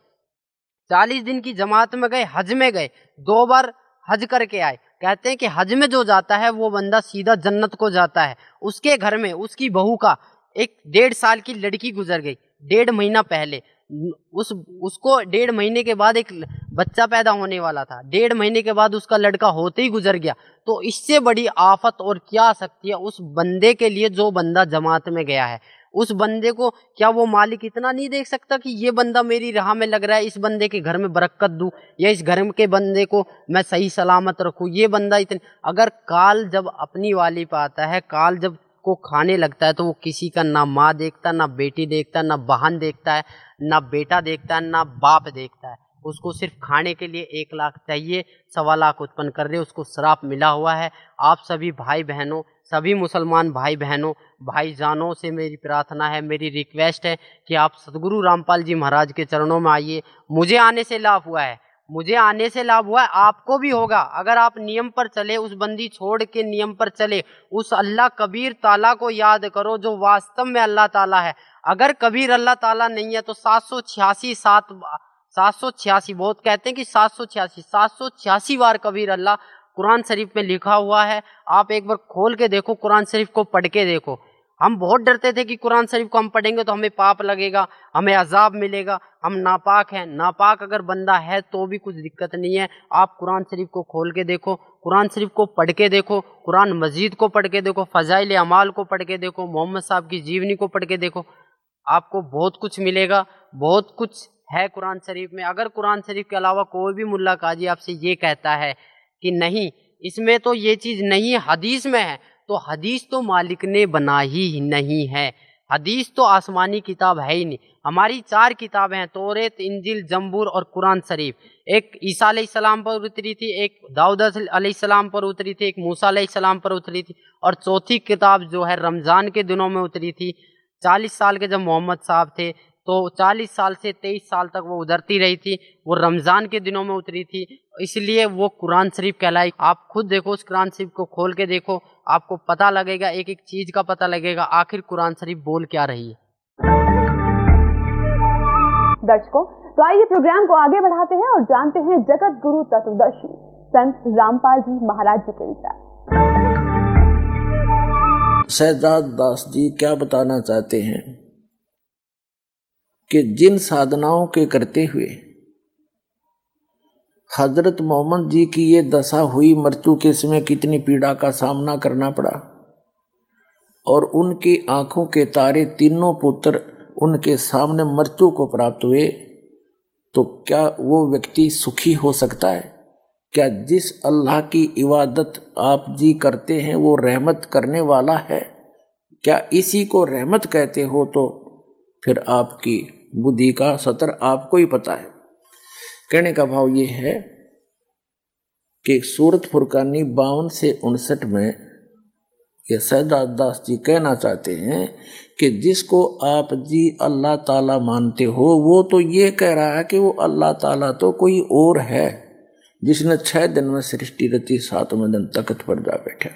चालीस दिन की जमात में गए, हज में गए, दो बार हज करके आए। कहते हैं कि हज में जो जाता है, वो बंदा सीधा जन्नत को जाता है। उसके घर में, उसकी बहू का एक डेढ़ साल की लड़की गुजर गई, डेढ़ महीना पहले। उस, उसको डेढ़ महीने के बाद एक बच्चा पैदा होने वाला था। डेढ़ महीने के बाद उसका लड़का होते ही गुजर गया। तो इससे बड़ी आफत और क्या आ सकती है उस बंदे के लिए जो बंदा जमात में गया है? उस बंदे को क्या वो मालिक इतना नहीं देख सकता कि ये बंदा मेरी राह में लग रहा है, इस बंदे के घर में बरकत दूँ या इस घर के बंदे को मैं सही सलामत रखूँ? ये बंदा इतने, अगर काल जब अपनी वाली पे आता है, काल जब को खाने लगता है तो वो किसी का ना माँ देखता, ना बेटी देखता, ना बहन देखता है, ना बेटा देखता है, ना बाप देखता है। उसको सिर्फ़ खाने के लिए एक लाख चाहिए, सवा लाख उत्पन्न कर दे, उसको श्राप मिला हुआ है। आप सभी भाई बहनों सभी मुसलमान भाई बहनों भाई जानों से मेरी प्रार्थना है, मेरी रिक्वेस्ट है कि आप सदगुरु रामपाल जी महाराज के चरणों में आइए। मुझे आने से लाभ हुआ है। मुझे आने से लाभ हुआ आपको भी होगा। अगर आप नियम पर चले, उस बंदी छोड़ के नियम पर चले, उस अल्लाह कबीर ताला को याद करो, जो वास्तव में अल्लाह ताला है। अगर कबीर अल्लाह ताला नहीं है तो सात सौ छियासी, सात सात सौ छियासी, बहुत कहते हैं कि सात सौ छियासी, सात सौ छियासी बार कबीर अल्लाह कुरान शरीफ में लिखा हुआ है। आप एक बार खोल के देखो, कुरान शरीफ को पढ़ के देखो। हम बहुत डरते थे कि कुरान शरीफ को हम पढ़ेंगे तो हमें पाप लगेगा, हमें अजाब मिलेगा। हम नापाक हैं। नापाक अगर बंदा है तो भी कुछ दिक्कत नहीं है। आप कुरान शरीफ को खोल के देखो, कुरान शरीफ को पढ़ के देखो, कुरान मजीद को पढ़ के देखो, फ़जाइल अमाल को पढ़ के देखो, मोहम्मद साहब की जीवनी को पढ़ के देखो, आपको बहुत कुछ मिलेगा, बहुत कुछ है कुरान शरीफ में। अगर कुरान शरीफ के अलावा कोई भी मुल्ला काजी आपसे ये कहता है कि नहीं, इसमें तो ये चीज़ नहीं, हदीस में है। तो हदीस तो मालिक ने बना ही नहीं है। हदीस तो आसमानी किताब है ही नहीं। हमारी चार किताबें हैं, तोरेत, इंजिल, जम्बूर और कुरान शरीफ। एक ईसा सलाम पर उतरी थी, एक दाऊद सलाम पर उतरी थी, एक मूसा सलाम पर उतरी थी और चौथी किताब जो है रमज़ान के दिनों में उतरी थी। चालीस साल के जब मोहम्मद साहब थे तो 40 साल से 23 साल तक वो उधरती रही थी वो रमज़ान के दिनों में उतरी थी इसलिए वो कुरान शरीफ कहलाई। आप खुद देखो उस कुरान शरीफ को खोल के देखो आपको पता लगेगा एक एक चीज़ का पता लगेगा आखिर कुरान शरीफ बोल क्या रही है। दर्शकों तो आइए प्रोग्राम को आगे बढ़ाते हैं और जानते हैं जगत गुरु तत्वदर्शी संत रामपाल जी महाराज जी के विचार। सहजाद दास जी क्या बताना चाहते हैं? कि जिन साधनाओं के करते हुए, हज़रत मोहम्मद जी की ये दशा हुई, मृत्यु के समय कितनी पीड़ा का सामना करना पड़ा और उनकी आँखों के तारे तीनों पुत्र उनके सामने मृत्यु को प्राप्त हुए तो क्या वो व्यक्ति सुखी हो सकता है? क्या जिस अल्लाह की इबादत आप जी करते हैं, वो रहमत करने वाला है? क्या इसी को रहमत कहते हो तो फिर आपकी बुद्धि का सतर आपको ही पता है। कहने का भाव ये है कि सूरत फुरकानी बावन से उनसठ में ये सैदात दास जी कहना चाहते हैं कि जिसको आप जी अल्लाह ताला मानते हो, वो तो ये कह रहा है कि वो अल्लाह ताला तो कोई और है, जिसने छह दिन में सृष्टि रची, सातवें दिन तख्त पर जा बैठा।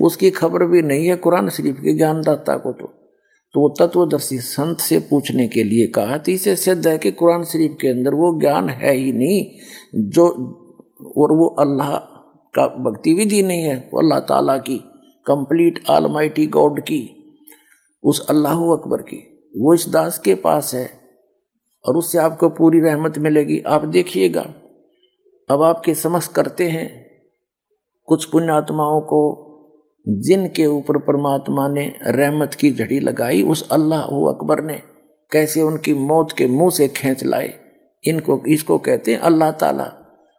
उसकी खबर भी नहीं है, कुरान शरीफ के ज्ञानदाता को तो। तो वो तत्वदर्शी संत से पूछने के लिए कहा तो इसे सिद्ध है कि कुरान शरीफ के अंदर वो ज्ञान है ही नहीं, जो, और वो अल्लाह का भक्ति विधि नहीं है, वो अल्लाह ताला की, कंप्लीट, आलमाइटी गॉड की, उस अल्लाह अकबर की। वो इस दास के पास है, और उससे आपको पूरी रहमत मिलेगी। आप देखिएगा, अब आपके समझ करते हैं, कुछ पुण्यात्माओं को जिनके ऊपर परमात्मा ने रहमत की झड़ी लगाई, उस अल्लाह अकबर ने कैसे उनकी मौत के मुँह से खींच लाए? इनको, इसको कहते हैं अल्लाह ताला।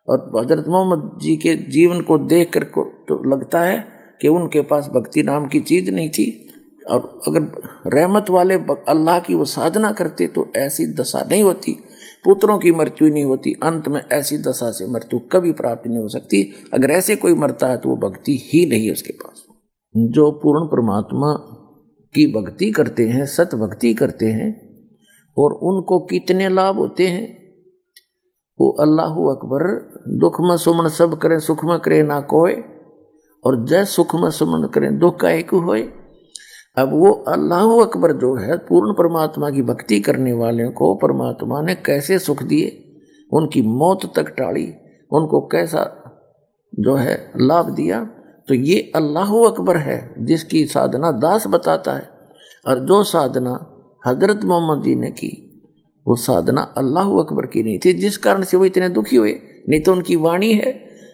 और हज़रत मोहम्मद जी के जीवन को देख कर को तो लगता है कि उनके पास भक्ति नाम की चीज़ नहीं थी। और अगर रहमत वाले अल्लाह की वो साधना करते तो ऐसी दशा नहीं होती। पुत्रों की मृत्यु नहीं होती। अंत में ऐसी दशा से मृत्यु कभी प्राप्त नहीं हो सकती। अगर ऐसे कोई मरता है तो वो भक्ति ही नहीं है उसके पास। जो पूर्ण परमात्मा की भक्ति करते हैं सत भक्ति करते हैं, और उनको कितने लाभ होते हैं? वो अल्लाह अकबर, दुख में सुमन सब करें, सुख में करे, ना कोय और जय सुख में सुमन करें, दुख का एक होए। अब वो अल्लाह अकबर जो है, पूर्ण परमात्मा की भक्ति करने वाले को परमात्मा ने कैसे सुख दिए? उनकी मौत तक टाड़ी उनको कैसा जो है लाभ दिया? तो ये अल्लाह अकबर है, जिसकी साधना दास बताता है। और जो साधना हज़रत मोहम्मद जी ने की, वो साधना अल्लाह अकबर की नहीं थी, जिस कारण से वो इतने दुखी हुए। नहीं तो उनकी वाणी है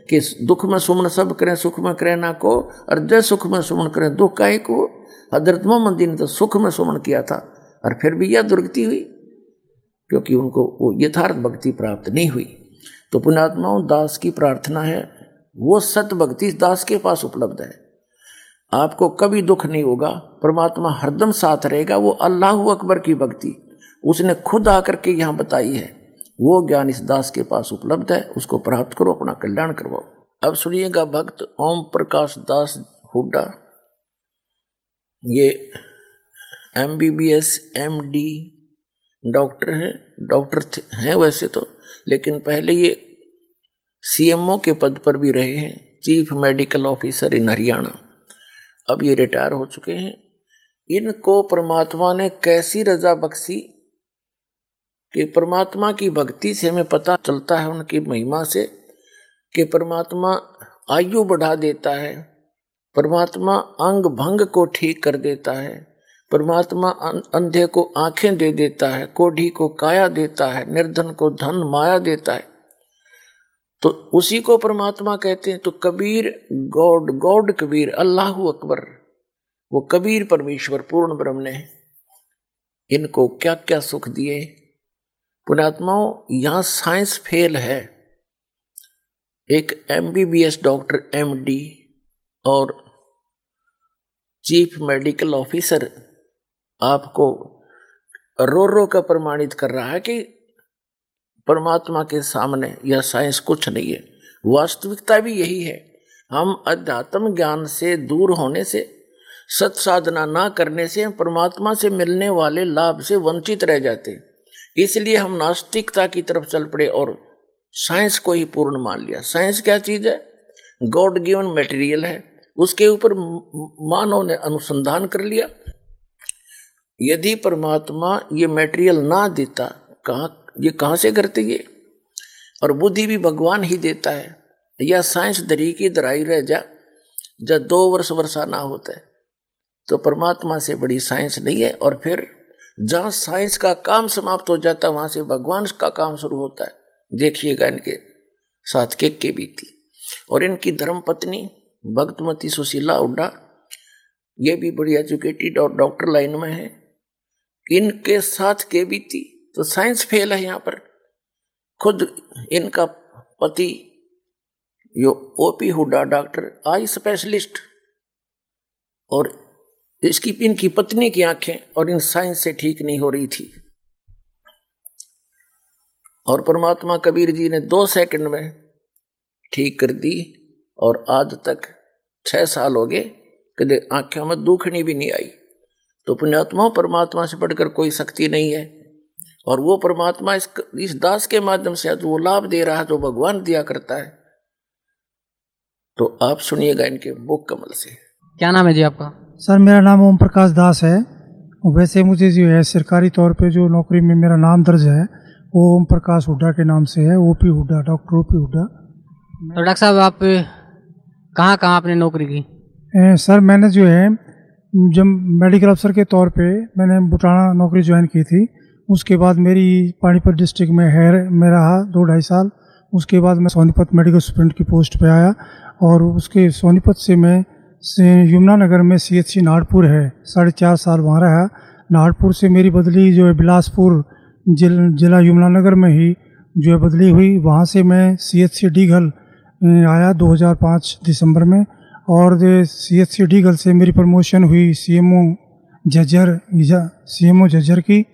कि दुख में सुमन सब करें, सुख में करें ना को, और जय सुख में सुमन करें, दुख का एक को? हज़रत मोहम्मद जी ने तो सुख में सुमन किया था, और फिर भी यह दुर्गति हुई, क्योंकि उनको वो यथार्थ भक्ति प्राप्त नहीं हुई। तो पुणात्माओं दास की प्रार्थना है वो सत भक्ति दास के पास उपलब्ध है। आपको कभी दुख नहीं होगा, परमात्मा हरदम साथ रहेगा, वो अल्लाह अकबर की भक्ति, उसने खुद आकर के यहाँ बताई है। वो ज्ञान इस दास के पास उपलब्ध है, उसको प्राप्त करो, अपना कल्याण करवाओ। अब सुनिएगा भक्त ओम प्रकाश दास हुड्डा। ये M B B S M D doctor हैं डॉक्टर हैं वैसे तो लेकिन पहले ये सीएमओ के पद पर भी रहे हैं chief medical officer in Haryana. अब ये रिटायर हो चुके हैं। इनको परमात्मा ने कैसी रजा बख्शी? कि परमात्मा की भक्ति से हमें पता चलता है उनकी महिमा से कि परमात्मा आयु बढ़ा देता है परमात्मा अंग भंग को ठीक कर देता है परमात्मा अं-, अंधे को आँखें दे देता है कोढ़ी को काया देता है निर्धन को धन माया देता है। तो उसी को परमात्मा कहते हैं तो कबीर, गॉड गॉड कबीर, अल्लाह अकबर, वो कबीर परमेश्वर, पूर्ण ब्रह्म ने इनको क्या क्या सुख दिए। पुणात्माओं यहाँ साइंस फेल है। एक एमबीबीएस डॉक्टर एमडी और चीफ मेडिकल ऑफिसर आपको रो रो का प्रमाणित कर रहा है कि परमात्मा के सामने यह साइंस कुछ नहीं है। वास्तविकता भी यही है। हम अध्यात्म ज्ञान से दूर होने से सत साधना ना करने से, परमात्मा से मिलने वाले लाभ से वंचित रह जाते इसलिए हम नास्तिकता की तरफ़ चल पड़े और साइंस को ही पूर्ण मान लिया। साइंस क्या चीज़ है? गॉड गिवन मटेरियल है। उसके ऊपर मानव ने अनुसंधान कर लिया। यदि परमात्मा ये मटेरियल ना देता, कहा ये कहाँ से करते ये? और बुद्धि भी भगवान ही देता है। या साइंस दरी की दराई रह जा जब दो वर्ष वर्षा ना होता है। तो परमात्मा से बड़ी साइंस नहीं है और फिर जहाँ साइंस का काम समाप्त हो जाता है, वहाँ से भगवान का काम शुरू होता है। देखिएगा इनके साथ के के बीती। और इनकी धर्म पत्नी भक्तमती सुशीला उड्डा ये भी बड़ी एजुकेटेड और डॉक्टर लाइन में है। इनके साथ के बीती। तो साइंस फेल है यहाँ पर। खुद इनका पति, यो OP Hooda, doctor, eye specialist. और इसकी, इनकी पत्नी की आँखें और इन साइंस से ठीक नहीं हो रही थी। और परमात्मा कबीर जी ने दो सेकंड में ठीक कर दी और आज तक छह साल हो गए, कदे आँखों में दुखनी भी नहीं आई। तो पुण्यात्मा परमात्मा से बढ़कर कोई शक्ति नहीं है। और वो परमात्मा इस इस दास के माध्यम से वो लाभ दे रहा है जो भगवान दिया करता है। तो आप सुनिएगा इनके मुख कमल से। क्या नाम है जी आपका? सर मेरा नाम ओम प्रकाश दास है। वैसे मुझे जो है सरकारी तौर पे जो नौकरी में मेरा नाम दर्ज है वो ओम प्रकाश हुड्डा के नाम से है OP Hooda doctor OP Hooda. तो डॉक्टर साहब आप कहाँ कहाँ आपने नौकरी की? ए, सर मैंने जो है जब मेडिकल अफसर के तौर पे मैंने बुटाना नौकरी ज्वाइन की थी उसके बाद मेरी पानीपत डिस्ट्रिक्ट में है, में रहा दो ढाई साल। उसके बाद मैं सोनीपत मेडिकल स्टूडेंट की पोस्ट पे आया और उसके सोनीपत से मैं यमुनानगर में सी एच सी नागपुर है। साढ़े चार साल वहाँ रहा। नागपुर से मेरी बदली जो है बिलासपुर जिल, जिला यमुनानगर में ही जो है बदली हुई। वहाँ से मैं सी एच सी डीघल आया 2005 दिसंबर में और सी एच सी डीघल से मेरी प्रमोशन हुई C M O Jhajjar C M O Jhajjar की।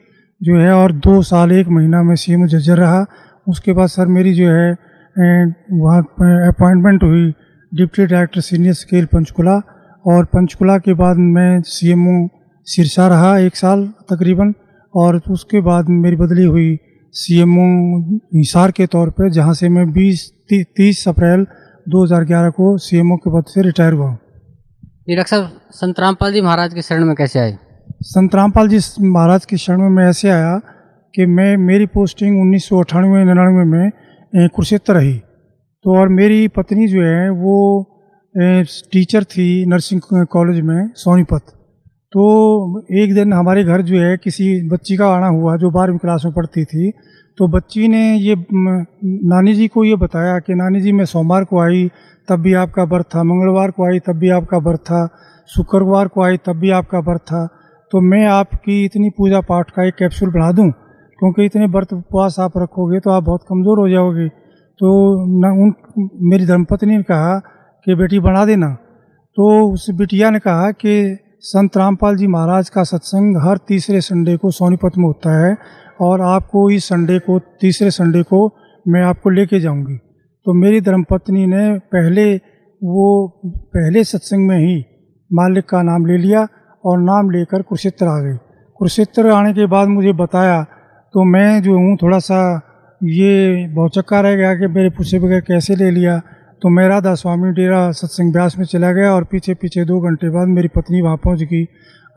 जो है, और दो साल एक महीना में सी एम जजर रहा। उसके बाद सर मेरी जो है वहाँ अपॉइंटमेंट हुई deputy director senior scale Panchkula. और पंचकुला के बाद मैं सी एम सिरसा रहा एक साल तकरीबन। और उसके बाद मेरी बदली हुई सी एम हिसार के तौर पर जहाँ से मैं बीस तीस अप्रैल 2011 को सी एम ओ के पद से रिटायर हुआ जी, डॉक्टर संत रामपाल जी महाराज के शरण में कैसे आए? संत रामपाल जी महाराज के शरण में मैं ऐसे आया कि मैं, मेरी पोस्टिंग उन्नीस सौ अठानवे निन्यानवे में कुरुक्षेत्र रही। तो और मेरी पत्नी जो है, वो टीचर थी नर्सिंग कॉलेज में, सोनीपत। तो एक दिन हमारे घर जो है, किसी बच्ची का आना हुआ, जो बारहवीं क्लास में पढ़ती थी। तो बच्ची ने ये नानी जी को ये बताया कि, नानी जी, मैं सोमवार को आई, तब भी आपका बर्थ था। मंगलवार को आई, तब भी आपका बर्थ था। शुक्रवार को आई, तब भी आपका बर्थ था। तो मैं आपकी इतनी पूजा पाठ का एक कैप्सूल बना दूँ? क्योंकि इतने व्रत उपवास आप रखोगे तो आप बहुत कमज़ोर हो जाओगे। तो न, उन, मेरी धर्मपत्नी ने कहा कि बेटी बना देना। तो उस बिटिया ने कहा कि संत रामपाल जी महाराज का सत्संग हर तीसरे संडे को सोनीपत में होता है और आपको इस संडे को, तीसरे संडे को मैं आपको लेके जाऊँगी। तो मेरी धर्मपत्नी ने पहले, वो पहले सत्संग में ही मालिक का नाम ले लिया। और नाम लेकर कुरुक्षेत्र आ गई कुरुक्षेत्र आने के बाद मुझे बताया तो मैं जो हूँ थोड़ा सा ये बहुत चक्का रह गया कि मेरे पूछे बगैर कैसे ले लिया। तो मैं राधा स्वामी डेरा सत्संग ब्यास में चला गया और पीछे पीछे दो घंटे बाद मेरी पत्नी वहाँ पहुँच गई।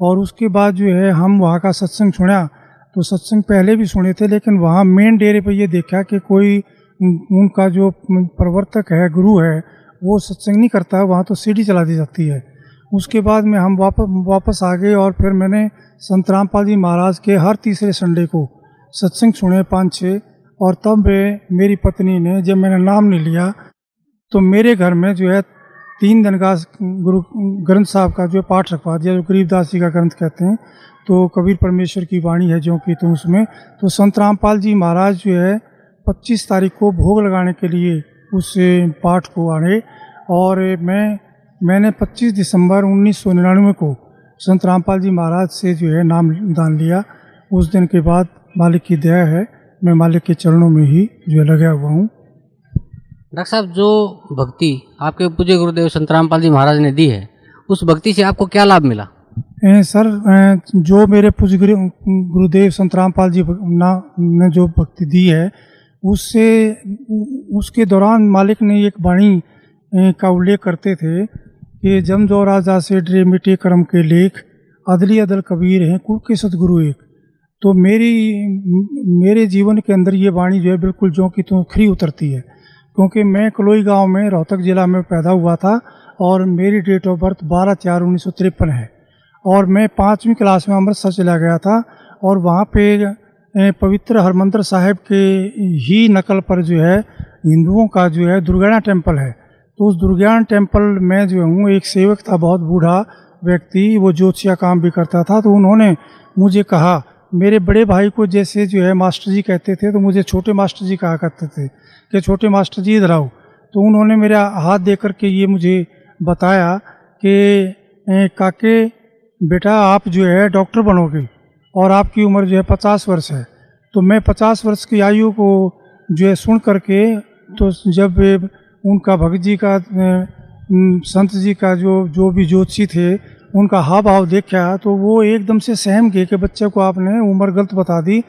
और उसके बाद जो है, हम वहाँ का सत्संग सुना। तो सत्संग पहले भी सुने थे, लेकिन वहाँ मेन डेरे पर यह देखा कि कोई उनका जो प्रवर्तक है, गुरु है, वो सत्संग नहीं करता, वहाँ तो सीढ़ी चला दी जाती है। उसके बाद में हम वापस वापस आ गए और फिर मैंने संत रामपाल जी महाराज के हर तीसरे संडे को सत्संग सुने पाँच छः और तब वे मेरी पत्नी ने जब मैंने नाम नहीं लिया तो मेरे घर में जो है तीन दिन का गुरु, ग्रंथ साहब का जो पाठ रखवा दिया, जो गरीबदास जी का ग्रंथ कहते हैं तो कबीर परमेश्वर की वाणी है जो कि तो उसमें तो संत रामपाल जी महाराज जो है 25 तारीख को भोग लगाने के लिए उस पाठ को आने और मैं मैंने 25 दिसंबर उन्नीस सौ निन्यानवे को संत रामपाल जी महाराज से जो है नाम दान लिया। उस दिन के बाद मालिक की दया है मैं मालिक के चरणों में ही जो है लगा हुआ हूँ। डॉक्टर साहब जो भक्ति आपके पूज्य गुरुदेव संत रामपाल जी महाराज ने दी है उस भक्ति से आपको क्या लाभ मिला? ए, सर ए, जो मेरे पूज्य गुरुदेव संत रामपाल जी ना ने जो भक्ति दी है उससे उसके दौरान मालिक ने एक वाणी का उल्लेख करते थे कि जम जो राजा से ड्रे मिटे कर्म के लेख अदली अदल कबीर हैं, कुल के सदगुरु एक। तो मेरी, मेरे जीवन के अंदर ये वाणी जो है बिल्कुल जो कि तो खरी उतरती है। क्योंकि मैं कलोई गाँव में, रोहतक ज़िला में पैदा हुआ था और मेरी डेट ऑफ़ बर्थ बारह चार उन्नीस सौ तिरपन है। और मैं पाँचवीं क्लास में अमृतसर चला गया था और वहाँ पे पवित्र हरमंदर साहिब के ही नकल पर जो है, हिंदुओं का जो है दुर्गाना टेंपल है। तो उस दुर्गाना टेंपल में जो हूँ, एक सेवक था, बहुत बूढ़ा व्यक्ति, वो ज्योतिया काम भी करता था तो उन्होंने मुझे कहा, मेरे बड़े भाई को जैसे जो है मास्टर जी कहते थे तो मुझे छोटे मास्टर जी कहा करते थे कि, छोटे मास्टर जी, इधर आओ। तो उन्होंने मेरा हाथ दे करके ये मुझे बताया कि काके, बेटा, आप जो है डॉक्टर बनोगे और आपकी उम्र जो है पचास वर्ष है। तो मैं पचास वर्ष की आयु को जो है सुन करके तो जब उनका भगत जी का संत जी का जो जो भी ज्योतिषी थे, उनका हाव भाव देखा तो वो एकदम से सहम गए कि बच्चे को आपने उम्र गलत बता दी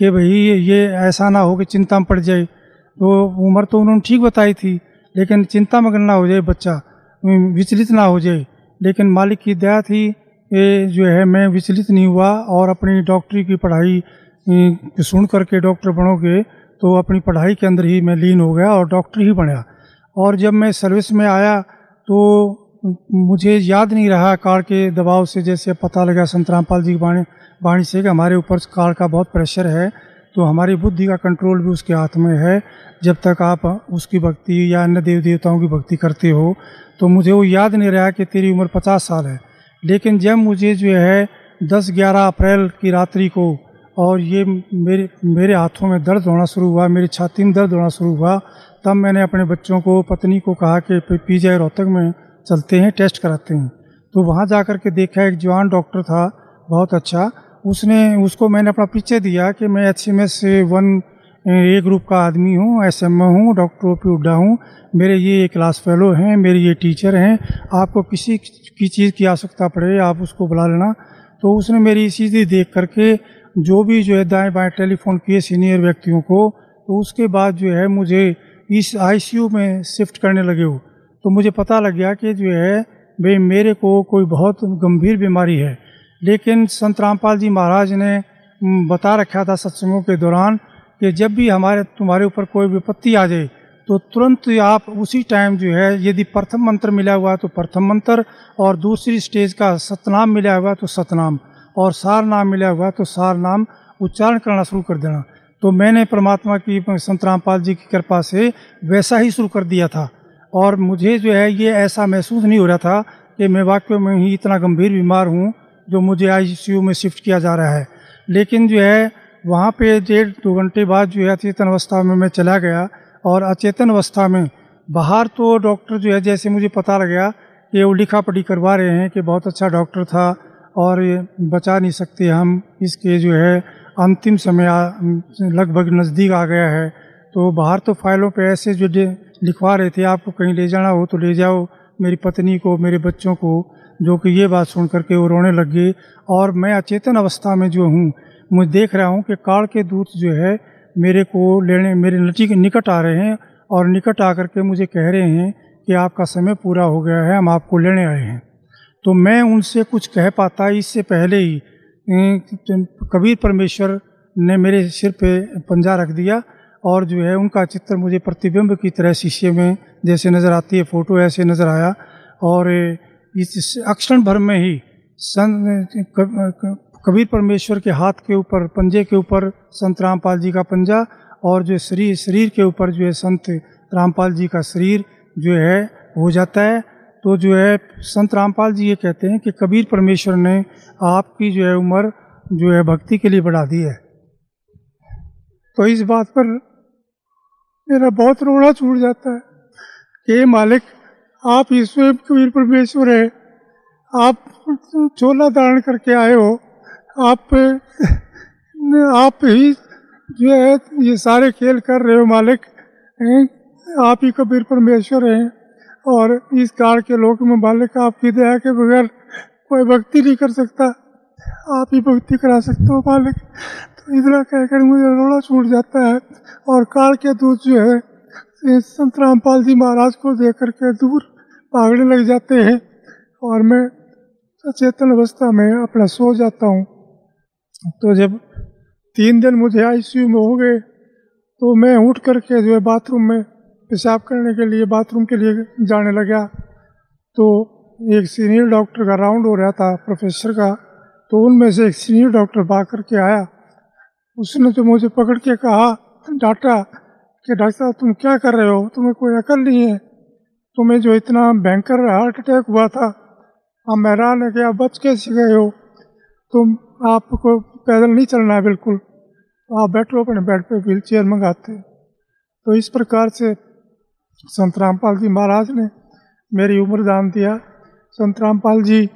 कि भाई ये ऐसा ना हो कि चिंता में पड़ जाए। तो उम्र तो उन्होंने ठीक बताई थी, लेकिन चिंता मगन ना हो जाए बच्चा विचलित ना हो जाए। लेकिन मालिक की दया थी ये जो है, मैं विचलित नहीं हुआ और अपनी डॉक्टरी की पढ़ाई सुन करके डॉक्टर बनोगे तो अपनी पढ़ाई के अंदर ही मैं लीन हो गया और डॉक्टर ही बना। और जब मैं सर्विस में आया तो मुझे याद नहीं रहा कार के दबाव से, जैसे पता लगा संत रामपाल जी की वाणी से कि हमारे ऊपर कार का बहुत प्रेशर है तो हमारी बुद्धि का कंट्रोल भी उसके हाथ में है। जब तक आप उसकी भक्ति या अन्य देव देवताओं की भक्ति करते हो तो मुझे वो याद नहीं रहा कि तेरी उम्र पचास साल है। लेकिन जब मुझे जो है दस ग्यारह अप्रैल की रात्रि को, और ये मेरे मेरे हाथों में दर्द होना शुरू हुआ, मेरी छाती में दर्द होना शुरू हुआ तब मैंने अपने बच्चों को, पत्नी को कहा कि पी जी रोहतक में चलते हैं, टेस्ट कराते हैं। तो वहाँ जा कर के देखा, एक जवान डॉक्टर था, बहुत अच्छा। उसने, उसको मैंने अपना पीछे दिया कि मैं H M S one, A group का आदमी हूँ एस एम हूँ, डॉक्टर ओ पी हुड्डा हूँ। मेरे ये क्लास फेलो हैं, मेरे ये टीचर हैं। आपको किसी की चीज़ की आवश्यकता पड़े, आप उसको बुला लेना। तो उसने मेरी चीज़ें देख करके, जो भी जो है दाएँ बाएँ टेलीफोन किए सीनियर व्यक्तियों को तो उसके बाद जो है मुझे इस आईसीयू में शिफ्ट करने लगे हो तो मुझे पता लग गया कि जो है, भाई मेरे को कोई बहुत गंभीर बीमारी है। लेकिन संत रामपाल जी महाराज ने बता रखा था सत्संगों के दौरान कि जब भी हमारे, तुम्हारे ऊपर कोई विपत्ति आ जाए तो तुरंत आप उसी टाइम जो है, यदि प्रथम मंत्र मिला हुआ तो प्रथम मंत्र, और दूसरी स्टेज का सतनाम मिला हुआ तो सतनाम, और सार नाम मिला हुआ तो सार नाम उच्चारण करना शुरू कर देना। तो मैंने परमात्मा की संत रामपाल जी की कृपा से वैसा ही शुरू कर दिया था। और मुझे जो है ये ऐसा महसूस नहीं हो रहा था कि मैं वाकई में ही इतना गंभीर बीमार हूँ जो मुझे आईसीयू में शिफ्ट किया जा रहा है। लेकिन जो है वहाँ पे डेढ़ दो घंटे बाद जो है अचेतन अवस्था में मैं चला गया और अचेतन अवस्था में बाहर तो डॉक्टर जो है जैसे मुझे पता लग गया कि वो लिखा पढ़ी करवा रहे हैं कि बहुत अच्छा डॉक्टर था और बचा नहीं सकते हम, इसके जो है अंतिम समय लगभग नज़दीक आ गया है। तो बाहर तो फाइलों पे ऐसे जो लिखवा रहे थे, आपको कहीं ले जाना हो तो ले जाओ मेरी पत्नी को, मेरे बच्चों को, जो कि ये बात सुन करके वो रोने लग गए। और मैं अचेतन अवस्था में जो हूँ मुझे देख रहा हूँ कि काल के दूत जो है, मेरे को लेने, मेरे नटी के निकट आ रहे हैं और निकट आकर के मुझे कह रहे हैं कि आपका समय पूरा हो गया है, हम आपको लेने आए हैं। तो मैं उनसे कुछ कह पाता, इससे पहले ही कबीर परमेश्वर ने मेरे सिर पे पंजा रख दिया और जो है उनका चित्र मुझे प्रतिबिंब की तरह शीशे में जैसे नज़र आती है, फ़ोटो ऐसे नज़र आया और इस अक्षण भर में ही सन कबीर परमेश्वर के हाथ के ऊपर, पंजे के ऊपर संत रामपाल जी का पंजा और जो शरीर शरीर के ऊपर जो है संत रामपाल जी का शरीर जो है हो जाता है तो जो है, संत रामपाल जी ये कहते हैं कि कबीर परमेश्वर ने आपकी जो है उम्र जो है भक्ति के लिए बढ़ा दी है। तो इस बात पर मेरा बहुत रोड़ा छूट जाता है कि मालिक, आप ईश्वर कबीर परमेश्वर है। आप चोला धारण करके आए हो। आप आप ही जो है ये सारे खेल कर रहे हो मालिक आप ही कबीर परमेश्वर हैं। और इस कार के लोक में मालिक आपकी दया के बगैर कोई भक्ति नहीं कर सकता। आप ही भक्ति करा सकते हो मालिक तो इतना कहकर मुझे रोड़ा छूट जाता है। और काल के दूत जो है संत रामपाल जी महाराज को देख करके दूर भागने लग जाते हैं। और मैं सचेतन अवस्था में अपना सो जाता हूँ। तो जब तीन दिन मुझे आईसीयू में हो गए तो मैं उठ करके जो है बाथरूम में पेशाब करने के लिए, बाथरूम के लिए जाने लगा। तो एक सीनियर डॉक्टर का राउंड हो रहा था, प्रोफेसर का। तो उनमें से एक सीनियर डॉक्टर भाग करके आया। उसने तो मुझे पकड़ के कहा डाटा कि डॉक्टर साहब, तुम क्या कर रहे हो? तुम्हें कोई अकल नहीं है। तुम्हें जो इतना भयंकर हार्ट अटैक हुआ था हम हैरान है कि आप बच कैसे गए हो? तुम आपको पैदल नहीं चलना है, बिल्कुल। आप बैठो अपने बेड पे व्हील चेयर मंगाते। तो इस प्रकार से संत रामपाल जी महाराज ने मेरी उम्र दान दिया। संत रामपाल जी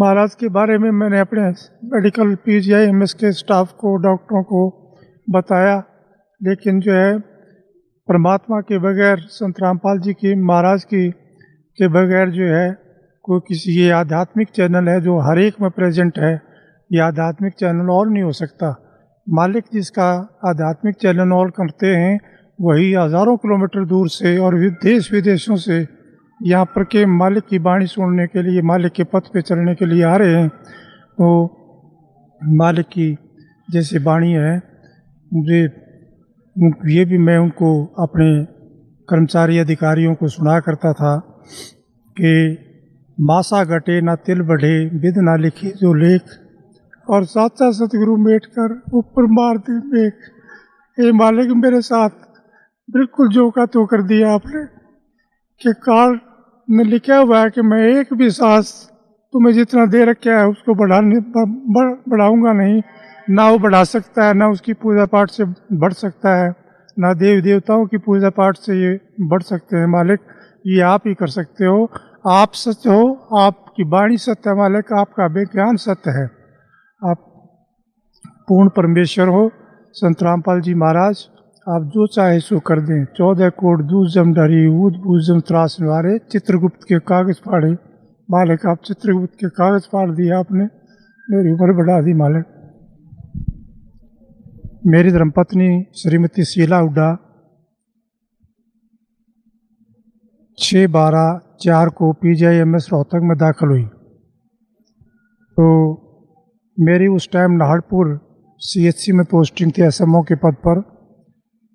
महाराज के बारे में मैंने अपने medical P G I M S के स्टाफ को डॉक्टरों को बताया। लेकिन जो है, परमात्मा के बगैर, संत रामपाल जी की, महाराज की, के बगैर जो है, कोई किसी ये आध्यात्मिक चैनल है जो हर एक में प्रेजेंट है, ये आध्यात्मिक चैनल और नहीं हो सकता। मालिक जिसका आध्यात्मिक चैनल और करते हैं वही हज़ारों किलोमीटर दूर से और देश विदेशों से यहाँ पर के मालिक की बाणी सुनने के लिए, मालिक के पथ पे चलने के लिए आ रहे हैं। तो मालिक की जैसे बाणी है, मुझे ये भी मैं उनको अपने कर्मचारी अधिकारियों को सुना करता था कि मासा घटे ना तिल बढ़े, विद ना लिखी जो लेख। और साचा सतगुरु मेट कर ऊपर मार दे मेघ। ये मालिक मेरे साथ बिल्कुल जो का तो कर दिया आपने, कि काल में लिखा हुआ है कि मैं एक भी सांस तुम्हें जितना दे रखा है उसको बढ़ाने बढ़ाऊँगा नहीं। ना वो बढ़ा सकता है, ना उसकी पूजा पाठ से बढ़ सकता है, ना देवी देवताओं की पूजा पाठ से ये बढ़ सकते हैं मालिक। ये आप ही कर सकते हो। आप सत्य हो, आपकी वाणी सत्य है मालिक, आपका विज्ञान सत्य है। आप पूर्ण परमेश्वर हो। संत रामपाल जी महाराज आप जो चाहे सो कर दें। चौदह कोट दूसम डरी ऊद बूजम त्रास निवारे। चित्रगुप्त के कागज़ फाड़े। मालिक, आप चित्रगुप्त के कागज़ फाड़ दिए आपने। मेरी उम्र बढ़ा दी, मालिक। मेरी धर्मपत्नी श्रीमती शीला उड्डा छः बारह चार को P G I M S Rohtak में दाखिल हुई। तो मेरी उस time Naharpur C H C में पोस्टिंग थी एस एम ओ के पद पर।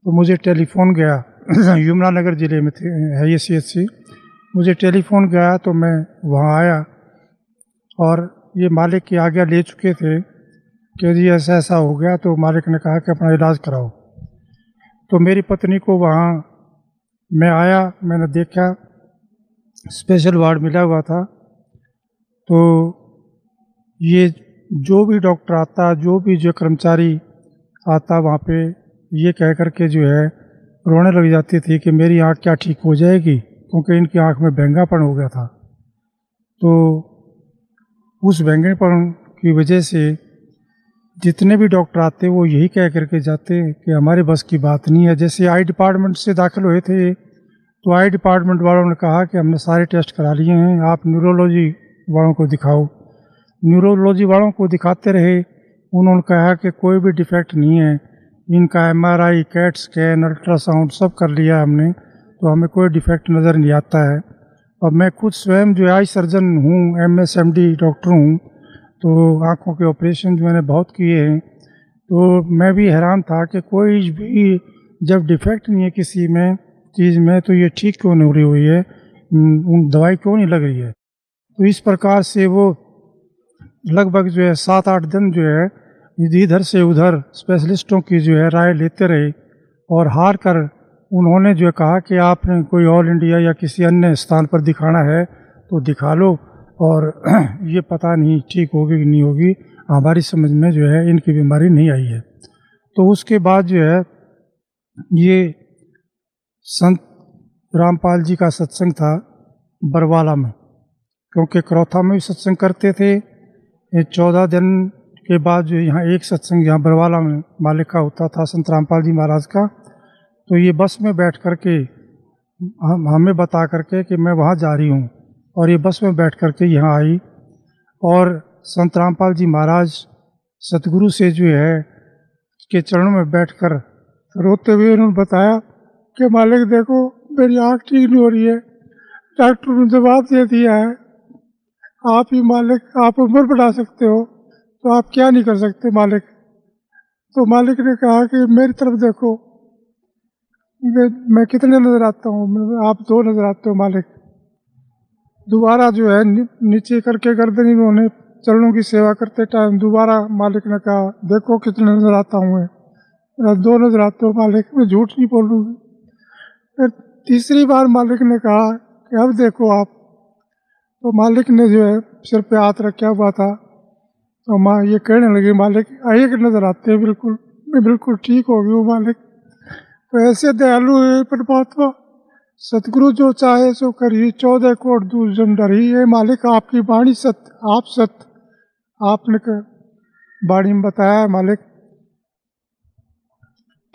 तो मुझे टेलीफोन गया। यमुनानगर ज़िले में थे, है ये सी एच सी मुझे टेलीफोन गया तो मैं वहाँ आया और ये मालिक की आज्ञा ले चुके थे कि जी ऐसा ऐसा हो गया तो मालिक ने कहा कि अपना इलाज कराओ। तो मेरी पत्नी को वहाँ मैं आया, मैंने देखा, स्पेशल वार्ड मिला हुआ था। तो ये जो भी डॉक्टर आता, जो भी जो कर्मचारी आता वहाँ पे ये कह कर के जो है, रोने लग जाती थी कि मेरी आँख क्या ठीक हो जाएगी, क्योंकि इनकी आँख में बेंगापन हो गया था। तो उस बेंगेपन की वजह से जितने भी डॉक्टर आते वो यही कह करके जाते कि हमारे बस की बात नहीं है। जैसे आई डिपार्टमेंट से दाखिल हुए थे तो आई डिपार्टमेंट वालों ने कहा कि हमने सारे टेस्ट करा लिए हैं, आप न्यूरोलॉजी वालों को दिखाओ। न्यूरोलॉजी वालों को दिखाते रहे, उन्होंने कहा कि कोई भी डिफेक्ट नहीं है। इनका M R I cat scan ultrasound सब कर लिया हमने तो हमें कोई डिफेक्ट नज़र नहीं आता है। और मैं खुद स्वयं जो आई सर्जन हूँ M S M D doctor हूँ तो आँखों के ऑपरेशन मैंने बहुत किए हैं तो मैं भी हैरान था कि कोई भी जब डिफेक्ट नहीं है किसी में, चीज़ में तो ये ठीक क्यों नहीं हो रही हुई है? उन दवाई क्यों नहीं लग रही है? तो इस प्रकार से वो लगभग जो है, सात आठ दिन जो है इधर से उधर स्पेशलिस्टों की जो है राय लेते रहे और हार कर उन्होंने जो कहा कि आपने कोई ऑल इंडिया या किसी अन्य स्थान पर दिखाना है तो दिखा लो। और ये पता नहीं ठीक होगी कि नहीं होगी, हमारी समझ में जो है इनकी बीमारी नहीं आई है। तो उसके बाद जो है ये संत रामपाल जी का सत्संग था बरवाला में, क्योंकि करौथा में भी सत्संग करते थे। चौदह दिन के बाद जो यहाँ एक सत्संग यहाँ बरवाला में मालिक का होता था, संत रामपाल जी महाराज का तो ये बस में बैठ कर के हम, हमें बता करके कि मैं वहाँ जा रही हूँ और ये बस में बैठ कर के यहाँ आई और संत रामपाल जी महाराज सतगुरु से जो है के चरणों में बैठकर रोते हुए उन्होंने बताया कि मालिक देखो मेरी आँख ठीक नहीं हो रही है, डॉक्टर ने जवाब दे दिया है, आप ही मालिक, आप उम्र बढ़ा सकते हो। तो आप क्या नहीं कर सकते मालिक? तो मालिक ने कहा कि मेरी तरफ़ देखो। मैं, कितने नज़र आता हूँ? आप दो नज़र आते हो मालिक। दोबारा जो है नीचे करके गर्दन इन्होंने चरणों की सेवा करते टाइम दोबारा मालिक ने कहा देखो कितने नज़र आता हूँ मैं। दो नज़र आते हो मालिक मैं झूठ नहीं बोलूँगी। फिर तीसरी बार मालिक ने कहा कि अब देखो आप। तो मालिक ने जो है सिर पे हाथ रखा हुआ था। तो माँ ये कहने लगी, मालिक, आइए के नज़र आते हैं? बिल्कुल, मैं बिल्कुल ठीक हो गई हूँ, मालिक। तो ऐसे दयालु है परमात्मा। सतगुरु जो चाहे सो करिए। चौदह कोट दूर जम डरी है, मालिक, आपकी वाणी सत्य, आप सत्य। आपने वाणी में बताया, मालिक,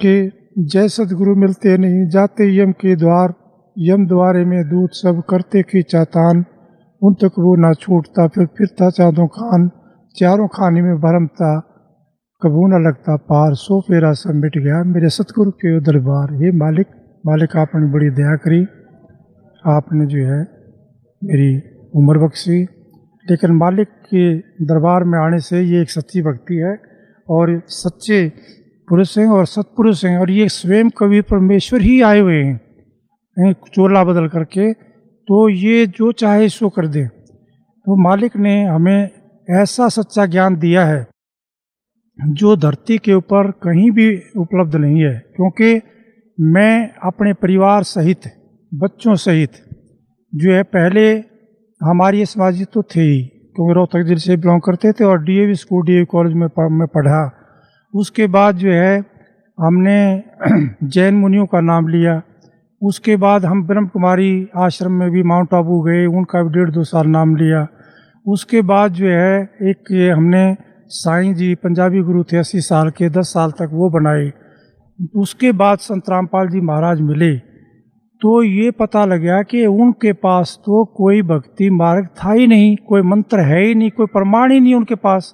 कि जय सतगुरु मिलते नहीं, जाते यम के द्वार। यम द्वारे में दूध सब करते की चातान। उन तक वो ना छूटता, फिर फिरता चादों खान। चारों खाने में भरमता कबू न लगता, पार सो फेरा सब मिट गया। मेरे सतगुरु के दरबार, हे मालिक मालिक, आपने बड़ी दया करी। आपने जो है मेरी उम्र बख्शी। लेकिन मालिक के दरबार में आने से ये एक सच्ची भक्ति है और सच्चे पुरुष हैं और सत्पुरुष हैं और ये स्वयं कवि परमेश्वर ही आए हुए हैं, चोला बदल करके। तो ये जो चाहे सो कर दे। तो मालिक ने हमें ऐसा सच्चा ज्ञान दिया है, जो धरती के ऊपर कहीं भी उपलब्ध नहीं है, क्योंकि मैं अपने परिवार सहित, बच्चों सहित, जो है पहले हमारी समाजी तो थे ही, क्योंकि रोहतक ज़िले से बिलोंग करते थे और डीएवी स्कूल डीएवी कॉलेज में में पढ़ा। उसके बाद जो है, हमने जैन मुनियों का नाम लिया। उसके बाद हम ब्रह्म कुमारी आश्रम में भी माउंट आबू गए, उनका भी डेढ़ दो साल नाम लिया। उसके बाद जो है, एक ये हमने साईं जी, पंजाबी गुरु थे अस्सी साल के, दस साल तक वो बनाए। उसके बाद संत रामपाल जी महाराज मिले। तो ये पता लगा कि उनके पास तो कोई भक्ति मार्ग था ही नहीं, कोई मंत्र है ही नहीं, कोई प्रमाण ही नहीं उनके पास।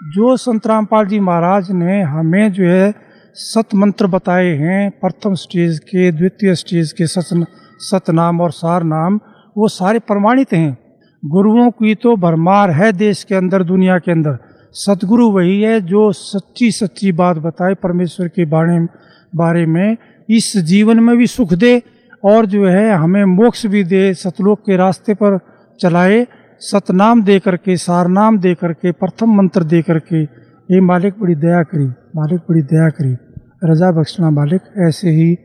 जो संत रामपाल जी महाराज ने हमें जो है, सत मंत्र बताए हैं, प्रथम स्टेज के, द्वितीय स्टेज के सत, सतनाम और सार नाम वो सारे प्रमाणित हैं। गुरुओं की तो भरमार है देश के अंदर, दुनिया के अंदर। सतगुरु वही है जो सच्ची सच्ची बात बताए परमेश्वर के बारे बारे में। इस जीवन में भी सुख दे और जो है हमें मोक्ष भी दे, सतलोक के रास्ते पर चलाए। सतनाम दे करके, सारनाम दे करके, प्रथम मंत्र दे करके। ये मालिक, बड़ी दया करी, मालिक, बड़ी दया करी। रजा बख्शना मालिक, ऐसे ही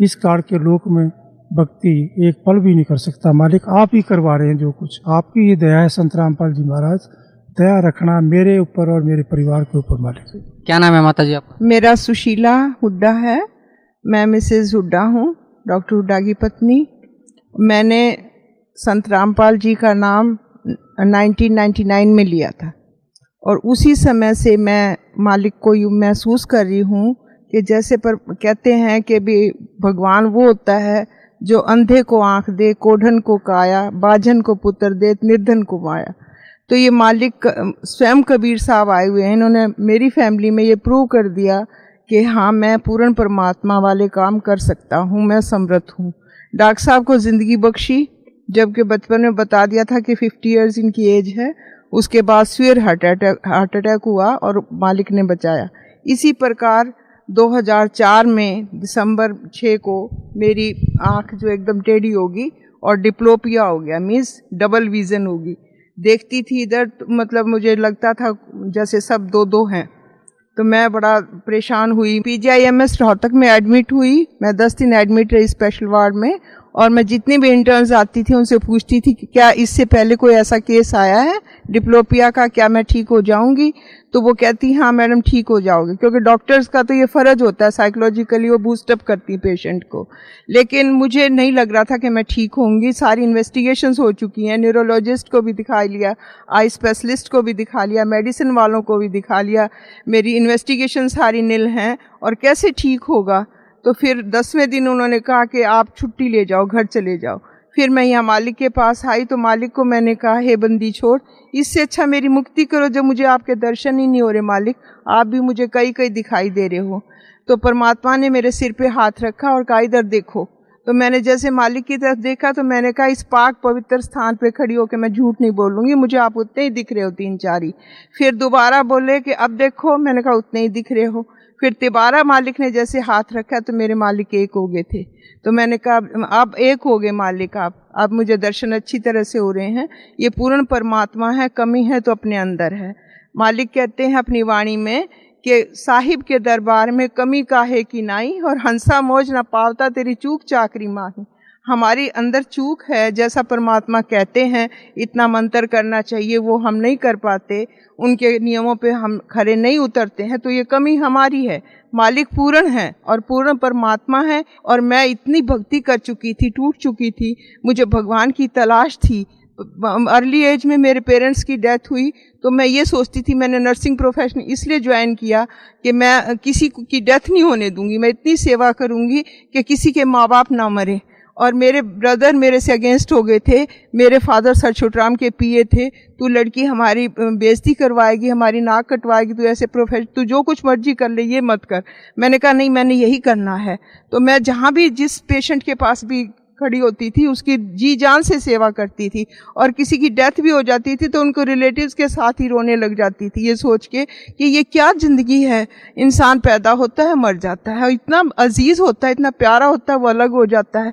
इस काल के लोक में भक्ति एक पल भी नहीं कर सकता। मालिक आप ही करवा रहे हैं जो कुछ। आपकी ही दया है संत रामपाल जी महाराज। दया रखना मेरे ऊपर और मेरे परिवार के ऊपर मालिक। क्या नाम है माता जी आपका? मेरा सुशीला हुड्डा है। मैं मिसेज हुड्डा हूँ डॉक्टर हुड्डा की पत्नी। मैंने संत रामपाल जी का नाम 1999 में लिया था। और उसी समय से मैं मालिक को यूँ महसूस कर रही हूँ कि जैसे पर कहते हैं कि भी भगवान वो होता है जो अंधे को आँख दे, कोढ़न को काया, बाजन को पुत्र दे, निर्धन को माया। तो ये मालिक, स्वयं कबीर साहब आए हुए हैं। इन्होंने मेरी फैमिली में ये प्रूव कर दिया कि हाँ मैं पूर्ण परमात्मा वाले काम कर सकता हूँ, मैं समृद्ध हूँ। डॉक्टर साहब को ज़िंदगी बख्शी, जबकि बचपन में बता दिया था कि 50 इयर्स इनकी एज है। उसके बाद severe heart attack heart attack हुआ और मालिक ने बचाया। इसी प्रकार 2004 में दिसंबर 6 को मेरी आँख जो एकदम टेढ़ी होगी और डिप्लोपिया हो गया मीन्स डबल विज़न होगी। देखती थी इधर तो मतलब मुझे लगता था जैसे सब दो दो हैं। तो मैं बड़ा परेशान हुई। P G I M S Rohtak में एडमिट हुई। मैं दस दिन एडमिट रही स्पेशल वार्ड में और मैं जितनी भी इंटर्न्स आती थी, उनसे पूछती थी कि क्या इससे पहले कोई ऐसा केस आया है? डिप्लोपिया का क्या मैं ठीक हो जाऊँगी? तो वो कहती हाँ मैडम, ठीक हो जाओगे। क्योंकि डॉक्टर्स का तो ये फ़र्ज़ होता है साइकोलॉजिकली वो बूस्टअप करती पेशेंट को। लेकिन मुझे नहीं लग रहा था कि मैं ठीक होंगी। सारी इन्वेस्टिगेशंस हो चुकी हैं। न्यूरोलॉजिस्ट को भी दिखा लिया आई स्पेशलिस्ट को भी दिखा लिया मेडिसिन वालों को भी दिखा लिया। मेरी इन्वेस्टिगेशन सारी नील हैं। और कैसे ठीक होगा? तो फिर दसवें दिन उन्होंने कहा कि आप छुट्टी ले जाओ, घर चले जाओ। फिर मैं यहाँ मालिक के पास आई तो मालिक को मैंने कहा, हे बंदी छोड़, इससे अच्छा मेरी मुक्ति करो जब मुझे आपके दर्शन ही नहीं हो रहे मालिक। आप भी मुझे कई कई दिखाई दे रहे हो। तो परमात्मा ने मेरे सिर पे हाथ रखा और कहा, इधर देखो। तो मैंने जैसे मालिक की तरफ़ देखा तो मैंने कहा, इस पाक पवित्र स्थान पे खड़ी होकर मैं झूठ नहीं बोलूँगी, मुझे आप उतने ही दिख रहे हो, तीन चार। ही फिर दोबारा बोले कि, अब देखो। मैंने कहा, उतने ही दिख रहे हो। फिर तिबारा मालिक ने जैसे हाथ रखा तो मेरे मालिक एक हो गए थे। तो मैंने कहा आप एक हो गए मालिक आप। अब मुझे दर्शन अच्छी तरह से हो रहे हैं। ये पूर्ण परमात्मा है, कमी है तो अपने अंदर है। मालिक कहते हैं अपनी वाणी में कि साहिब के दरबार में कमी काहे की नाई और हंसा मोज ना पावता तेरी चूक चाकरी माही। हमारी अंदर चूक है, जैसा परमात्मा कहते हैं, इतना मंत्र करना चाहिए, वो हम नहीं कर पाते, उनके नियमों पे हम खड़े नहीं उतरते हैं तो ये कमी हमारी है। मालिक पूर्ण है और पूर्ण परमात्मा है, और मैं इतनी भक्ति कर चुकी थी, टूट चुकी थी, मुझे भगवान की तलाश थी। अर्ली एज में मेरे पेरेंट्स की डेथ हुई तो मैं ये सोचती थी, मैंने नर्सिंग प्रोफेशन इसलिए ज्वाइन किया कि मैं किसी की डेथ नहीं होने दूँगी, मैं इतनी सेवा करूँगी कि किसी के माँ बाप ना मरे। और मेरे ब्रदर मेरे से अगेंस्ट हो गए थे। मेरे फादर सर छोटराम के पिए थे। तू लड़की हमारी बेजती करवाएगी, हमारी नाक कटवाएगी, तू ऐसे प्रोफेशन तू जो कुछ मर्ज़ी कर ले, ये मत कर। मैंने कहा, नहीं, मैंने यही करना है। तो मैं जहाँ भी जिस पेशेंट के पास भी खड़ी होती थी, उसकी जी जान से सेवा करती थी और किसी की डेथ भी हो जाती थी तो उनको रिलेटिव्स के साथ ही रोने लग जाती थी। ये सोच के कि ये क्या ज़िंदगी है? इंसान पैदा होता है, मर जाता है इतना अज़ीज़ होता है, इतना प्यारा होता है, वो अलग हो जाता है।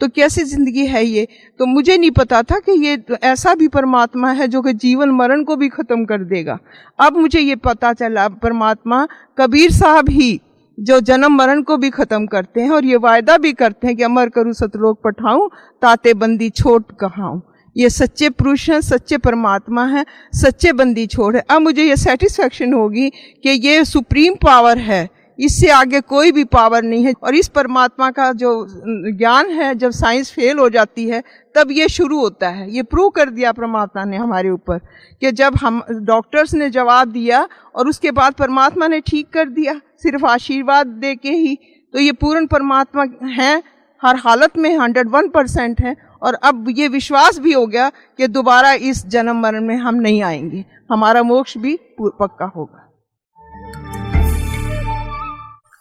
तो कैसी ज़िंदगी है ये? तो मुझे नहीं पता था कि ये ऐसा भी परमात्मा है जो कि जीवन मरण को भी ख़त्म कर देगा। अब मुझे ये पता चला, परमात्मा कबीर साहब ही जो जन्म मरण को भी खत्म करते हैं और ये वायदा भी करते हैं कि अमर करूँ सतलोक पठाऊं, ताते बंदी छोट कहाऊं। ये सच्चे पुरुष हैं, सच्चे परमात्मा हैं, सच्चे बंदी छोड़ है। अब मुझे ये सेटिस्फेक्शन होगी कि ये सुप्रीम पावर है। इससे आगे कोई भी पावर नहीं है। और इस परमात्मा का जो ज्ञान है, जब साइंस फेल हो जाती है, तब ये शुरू होता है। ये प्रूव कर दिया परमात्मा ने हमारे ऊपर कि जब हम डॉक्टर्स ने जवाब दिया और उसके बाद परमात्मा ने ठीक कर दिया, सिर्फ़ आशीर्वाद दे के ही तो ये पूर्ण परमात्मा हैं, हर हालत में हंड्रेड वन परसेंट है। और अब ये विश्वास भी हो गया कि दोबारा इस जन्म मरण में हम नहीं आएँगे। हमारा मोक्ष भी पक्का होगा।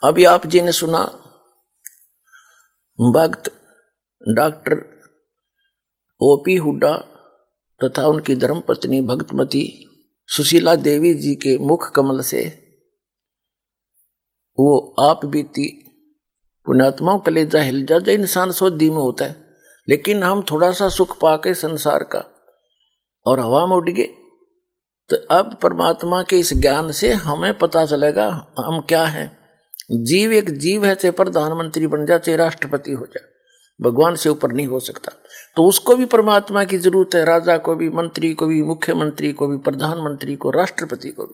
अभी आप जी ने सुना, भक्त डॉक्टर ओपी हुड्डा तथा उनकी धर्मपत्नी भक्तमती सुशीला देवी जी के मुख कमल से वो आप बीती पुण्यात्माओं कलेजा हिल जाता इंसान सोधी में होता है, लेकिन हम थोड़ा सा सुख पाके संसार का और हवा में उड़ गए। तो अब परमात्मा के इस ज्ञान से हमें पता चलेगा हम क्या हैं। जीव एक जीव है, चाहे प्रधानमंत्री बन जाए चाहे राष्ट्रपति हो जाए भगवान से ऊपर नहीं हो सकता। तो उसको भी परमात्मा की ज़रूरत है, राजा को भी, मंत्री को भी, मुख्यमंत्री को भी, प्रधानमंत्री को, राष्ट्रपति को भी।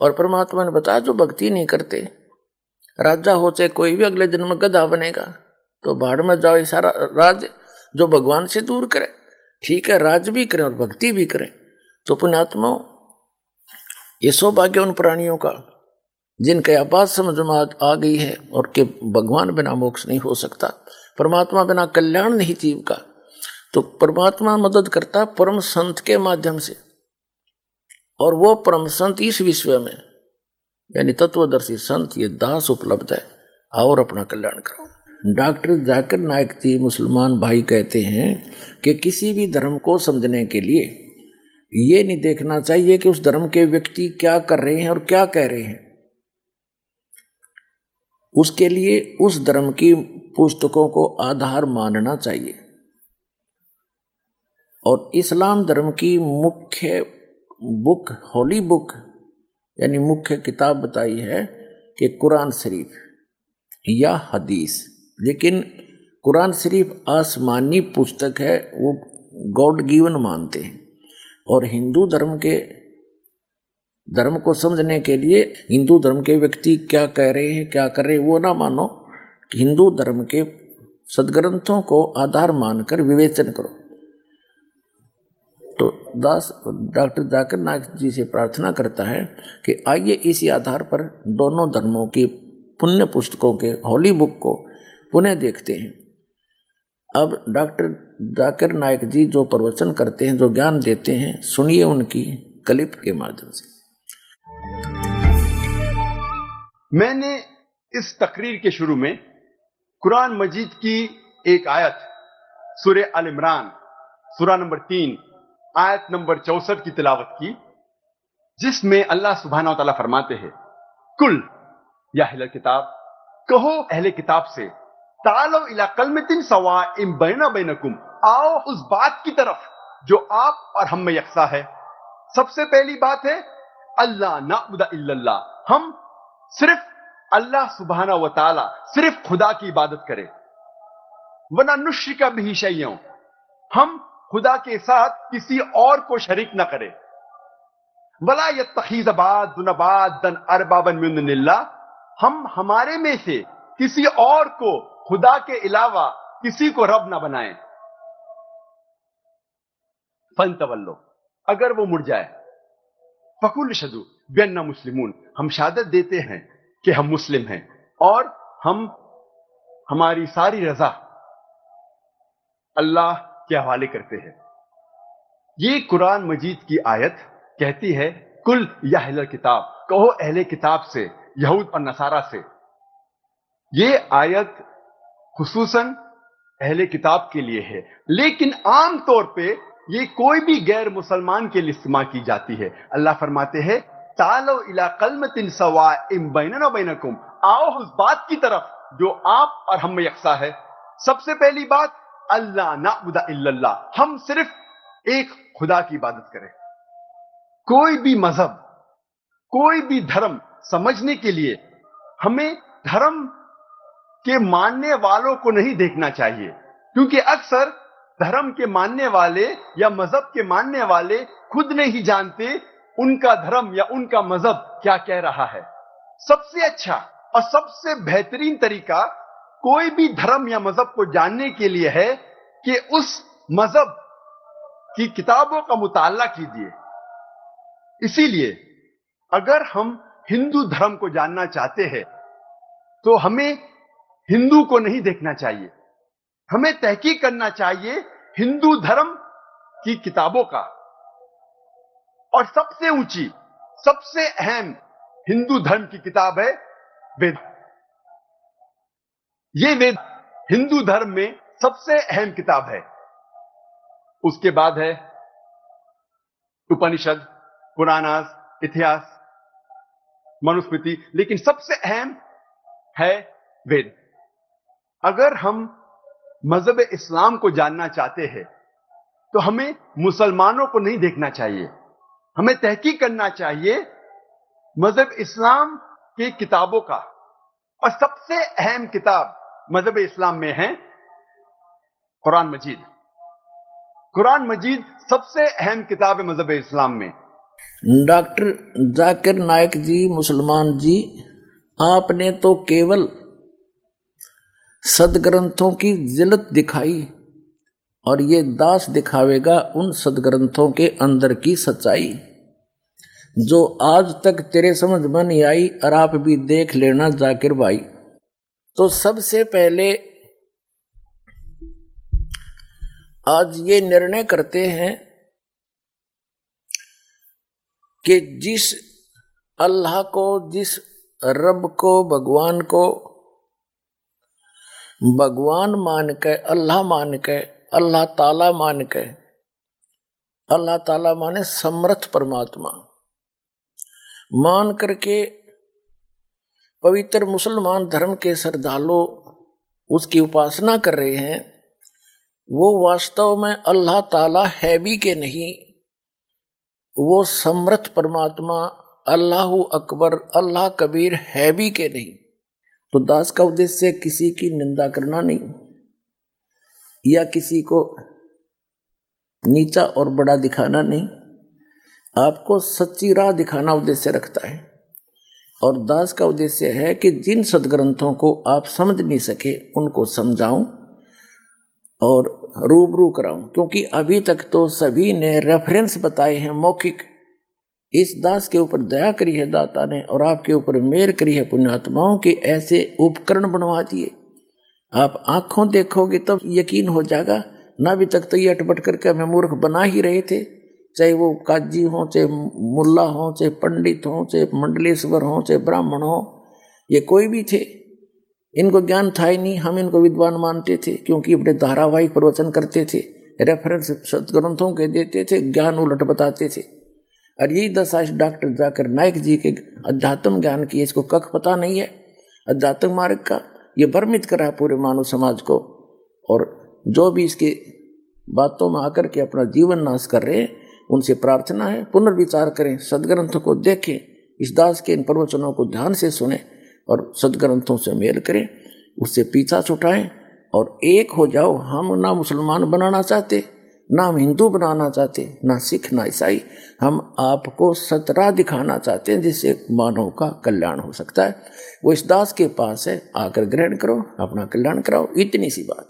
और परमात्मा ने बताया, जो भक्ति नहीं करते, राजा हो, चाहे कोई भी अगले जन्म गधा बनेगा तो बाढ़ में जाओ सारा राज जो भगवान से दूर करे। ठीक है, राज भी करें और भक्ति भी करें। तो पुण्यात्मा ये सौभाग्य उन प्राणियों का। जिनके आपात समझ में आ गई है और के भगवान बिना मोक्ष नहीं हो सकता। परमात्मा बिना कल्याण नहीं जीव का तो परमात्मा मदद करता परम संत के माध्यम से। और वो परम संत इस विश्व में, यानी तत्वदर्शी संत, ये दास उपलब्ध है। और अपना कल्याण करो। डॉक्टर जाकिर नायक जी मुसलमान भाई कहते हैं कि किसी भी धर्म को समझने के लिए ये नहीं देखना चाहिए कि उस धर्म के व्यक्ति क्या कर रहे हैं और क्या कह रहे हैं। उसके लिए उस धर्म की पुस्तकों को आधार मानना चाहिए। और इस्लाम धर्म की मुख्य बुक, होली बुक, यानी मुख्य किताब बताई है कि कुरान शरीफ या हदीस। लेकिन कुरान शरीफ आसमानी पुस्तक है, वो गॉड गिवन मानते हैं। और हिंदू धर्म के धर्म को समझने के लिए हिंदू धर्म के व्यक्ति क्या कह रहे हैं, क्या कर रहे हैं, वो ना मानो कि हिंदू धर्म के सदग्रंथों को आधार मानकर विवेचन करो। तो दास, डॉक्टर जाकर नायक जी से प्रार्थना करता है कि आइए इसी आधार पर दोनों धर्मों की पुण्य पुस्तकों के होली बुक को पुनः देखते हैं। अब डॉक्टर जाकिर नायक जी जो प्रवचन करते हैं, जो ज्ञान देते हैं, सुनिए उनकी कलिप के माध्यम से। मैंने इस तकरीर के शुरू में कुरान मजीद की एक आयत सुर अल इमरान सुरा नंबर तीन, आयत नंबर चौसठ की तिलावत की, जिसमें अल्लाह सुबहाना तला फरमाते हैं, कुल, या अहल किताब, कहो अहले किताब से, तालो इला कलमतिन सवा इम बैना बैनकुम, आओ उस बात की तरफ़ जो आप और हम में यकसा है। सबसे पहली बात है अल्लाह नाबुदा इल्लल्लाह, हम सिर्फ़ अल्लाह सुबहाना व ताला, सिर्फ़ खुदा की इबादत करे। वना नुश्र का भी शैयों हम खुदा के साथ किसी और को शरीक न करें। वला ये तखीजबाद दुनबाद दन अरबाबन हम हमारे में से किसी और को खुदा के अलावा किसी को रब ना बनाएँ। फन तवल्लो अगर वो मुड़ जाए, फकुल शदू बेन्ना मुस्लिमून। हम शहादत देते हैं कि हम मुस्लिम हैं और हम, हमारी सारी रजा अल्लाह के हवाले करते हैं। ये कुरान मजीद की आयत कहती है, कुल या किताब कहो अहले किताब से, यहूद और नसारा से। ये आयत खसूसन अहले किताब के लिए है, लेकिन आम तौर पे ये कोई भी गैर मुसलमान के लिए इस्तेमाल की जाती है। अल्लाह फरमाते हैं तालो इला कलमतिन सवा इम बैनना बैनकुम। आओ उस बात की तरफ़, जो आप और हम में यकसा है। सबसे पहली बात अल्लाह नाबुदा इल्लल्लाह। हम सिर्फ़ एक खुदा की इबादत करें। कोई भी मज़हब, कोई भी धर्म समझने के लिए हमें धर्म के मानने वालों को नहीं देखना चाहिए। क्योंकि अक्सर धर्म के मानने वाले या मज़हब के मानने वाले खुद नहीं जानते उनका धर्म या उनका मज़हब क्या कह रहा है? सबसे अच्छा और सबसे बेहतरीन तरीका कोई भी धर्म या मज़हब को जानने के लिए है कि उस मज़हब की किताबों का मुताला कीजिए। इसीलिए अगर हम हिंदू धर्म को जानना चाहते हैं तो हमें हिंदू को नहीं देखना चाहिए। हमें तहकीक करना चाहिए हिंदू धर्म की किताबों का। और सबसे ऊँची, सबसे अहम हिंदू धर्म की किताब है वेद। ये वेद हिंदू धर्म में सबसे अहम किताब है। उसके बाद है उपनिषद, पुराणास, इतिहास, मनुस्मृति, लेकिन सबसे अहम है वेद। अगर हम मज़हब इस्लाम को जानना चाहते हैं तो हमें मुसलमानों को नहीं देखना चाहिए। हमें तहकीक करना चाहिए मज़हब इस्लाम की किताबों का। और सबसे अहम किताब मज़हब इस्लाम में है कुरान मजीद। कुरान मजीद सबसे अहम किताब है मज़हब इस्लाम में। डॉक्टर जाकिर नायक जी, मुसलमान जी, आपने तो केवल सदग्रंथों की जिलत दिखाई और ये दास दिखावेगा उन सदग्रंथों के अंदर की सच्चाई। जो आज तक तेरे समझ में नहीं आई और आप भी देख लेना जाकिर भाई। तो सबसे पहले आज ये निर्णय करते हैं कि जिस अल्लाह को, जिस रब को, भगवान को, भगवान मान के अल्लाह मान के अल्लाह ताला मान के अल्लाह ताला माने समर्थ परमात्मा। मान करके पवित्र मुसलमान धर्म के श्रद्धालु उसकी उपासना कर रहे हैं, वो वास्तव में अल्लाह ताला है भी के नहीं, वो समर्थ परमात्मा अल्लाह अकबर, अल्लाह कबीर है भी के नहीं। तो दास का उद्देश्य किसी की निंदा करना नहीं, या किसी को नीचा और बड़ा दिखाना नहीं। आपको सच्ची राह दिखाना उद्देश्य रखता है। और दास का उद्देश्य है कि जिन सदग्रंथों को आप समझ नहीं सके, उनको समझाऊं और रूबरू कराऊं। क्योंकि अभी तक तो सभी ने रेफरेंस बताए हैं मौखिक। इस दास के ऊपर दया करी है दाता ने और आपके ऊपर मेर करी है पुण्यात्माओं के ऐसे उपकरण बनवा दिए। आप आँखों देखोगे तब तो यकीन हो जाएगा, ना अभी तक तो ये अटपट करके हमें मूर्ख बना ही रहे थे। चाहे वो काजी हो, चाहे मुल्ला हो, चाहे पंडित हो, चाहे मंडलेश्वर हो, चाहे ब्राह्मण हो, ये कोई भी थे। इनको ज्ञान था ही नहीं, हम इनको विद्वान मानते थे, क्योंकि अपने धारावाहिक प्रवचन करते थे रेफरेंस सदग्रंथों के देते थे, ज्ञान उलट बताते थे। और यही दशा इस डॉक्टर जाकर नायक जी के अध्यात्म ज्ञान की, इसको कख पता नहीं है। अध्यात्म मार्ग का ये भ्रमित करा पूरे मानव समाज को। और जो भी इसके बातों में आकर के अपना जीवन नाश कर रहे हैं उनसे प्रार्थना है, पुनर्विचार करें, सदग्रंथ को देखें, इस दास के इन प्रवचनों को ध्यान से सुने और सदग्रंथों से मेल करें, उससे पीछा छुटाएँ और एक हो जाओ, हम ना मुसलमान बनाना चाहते, ना हम हिंदू बनाना चाहते, ना सिख, ना ईसाई, हम आपको सतरा दिखाना चाहते हैं जिससे मानव का कल्याण हो सकता है। वो इस दास के पास है, आकर ग्रहण करो, अपना कल्याण कराओ, इतनी सी बात।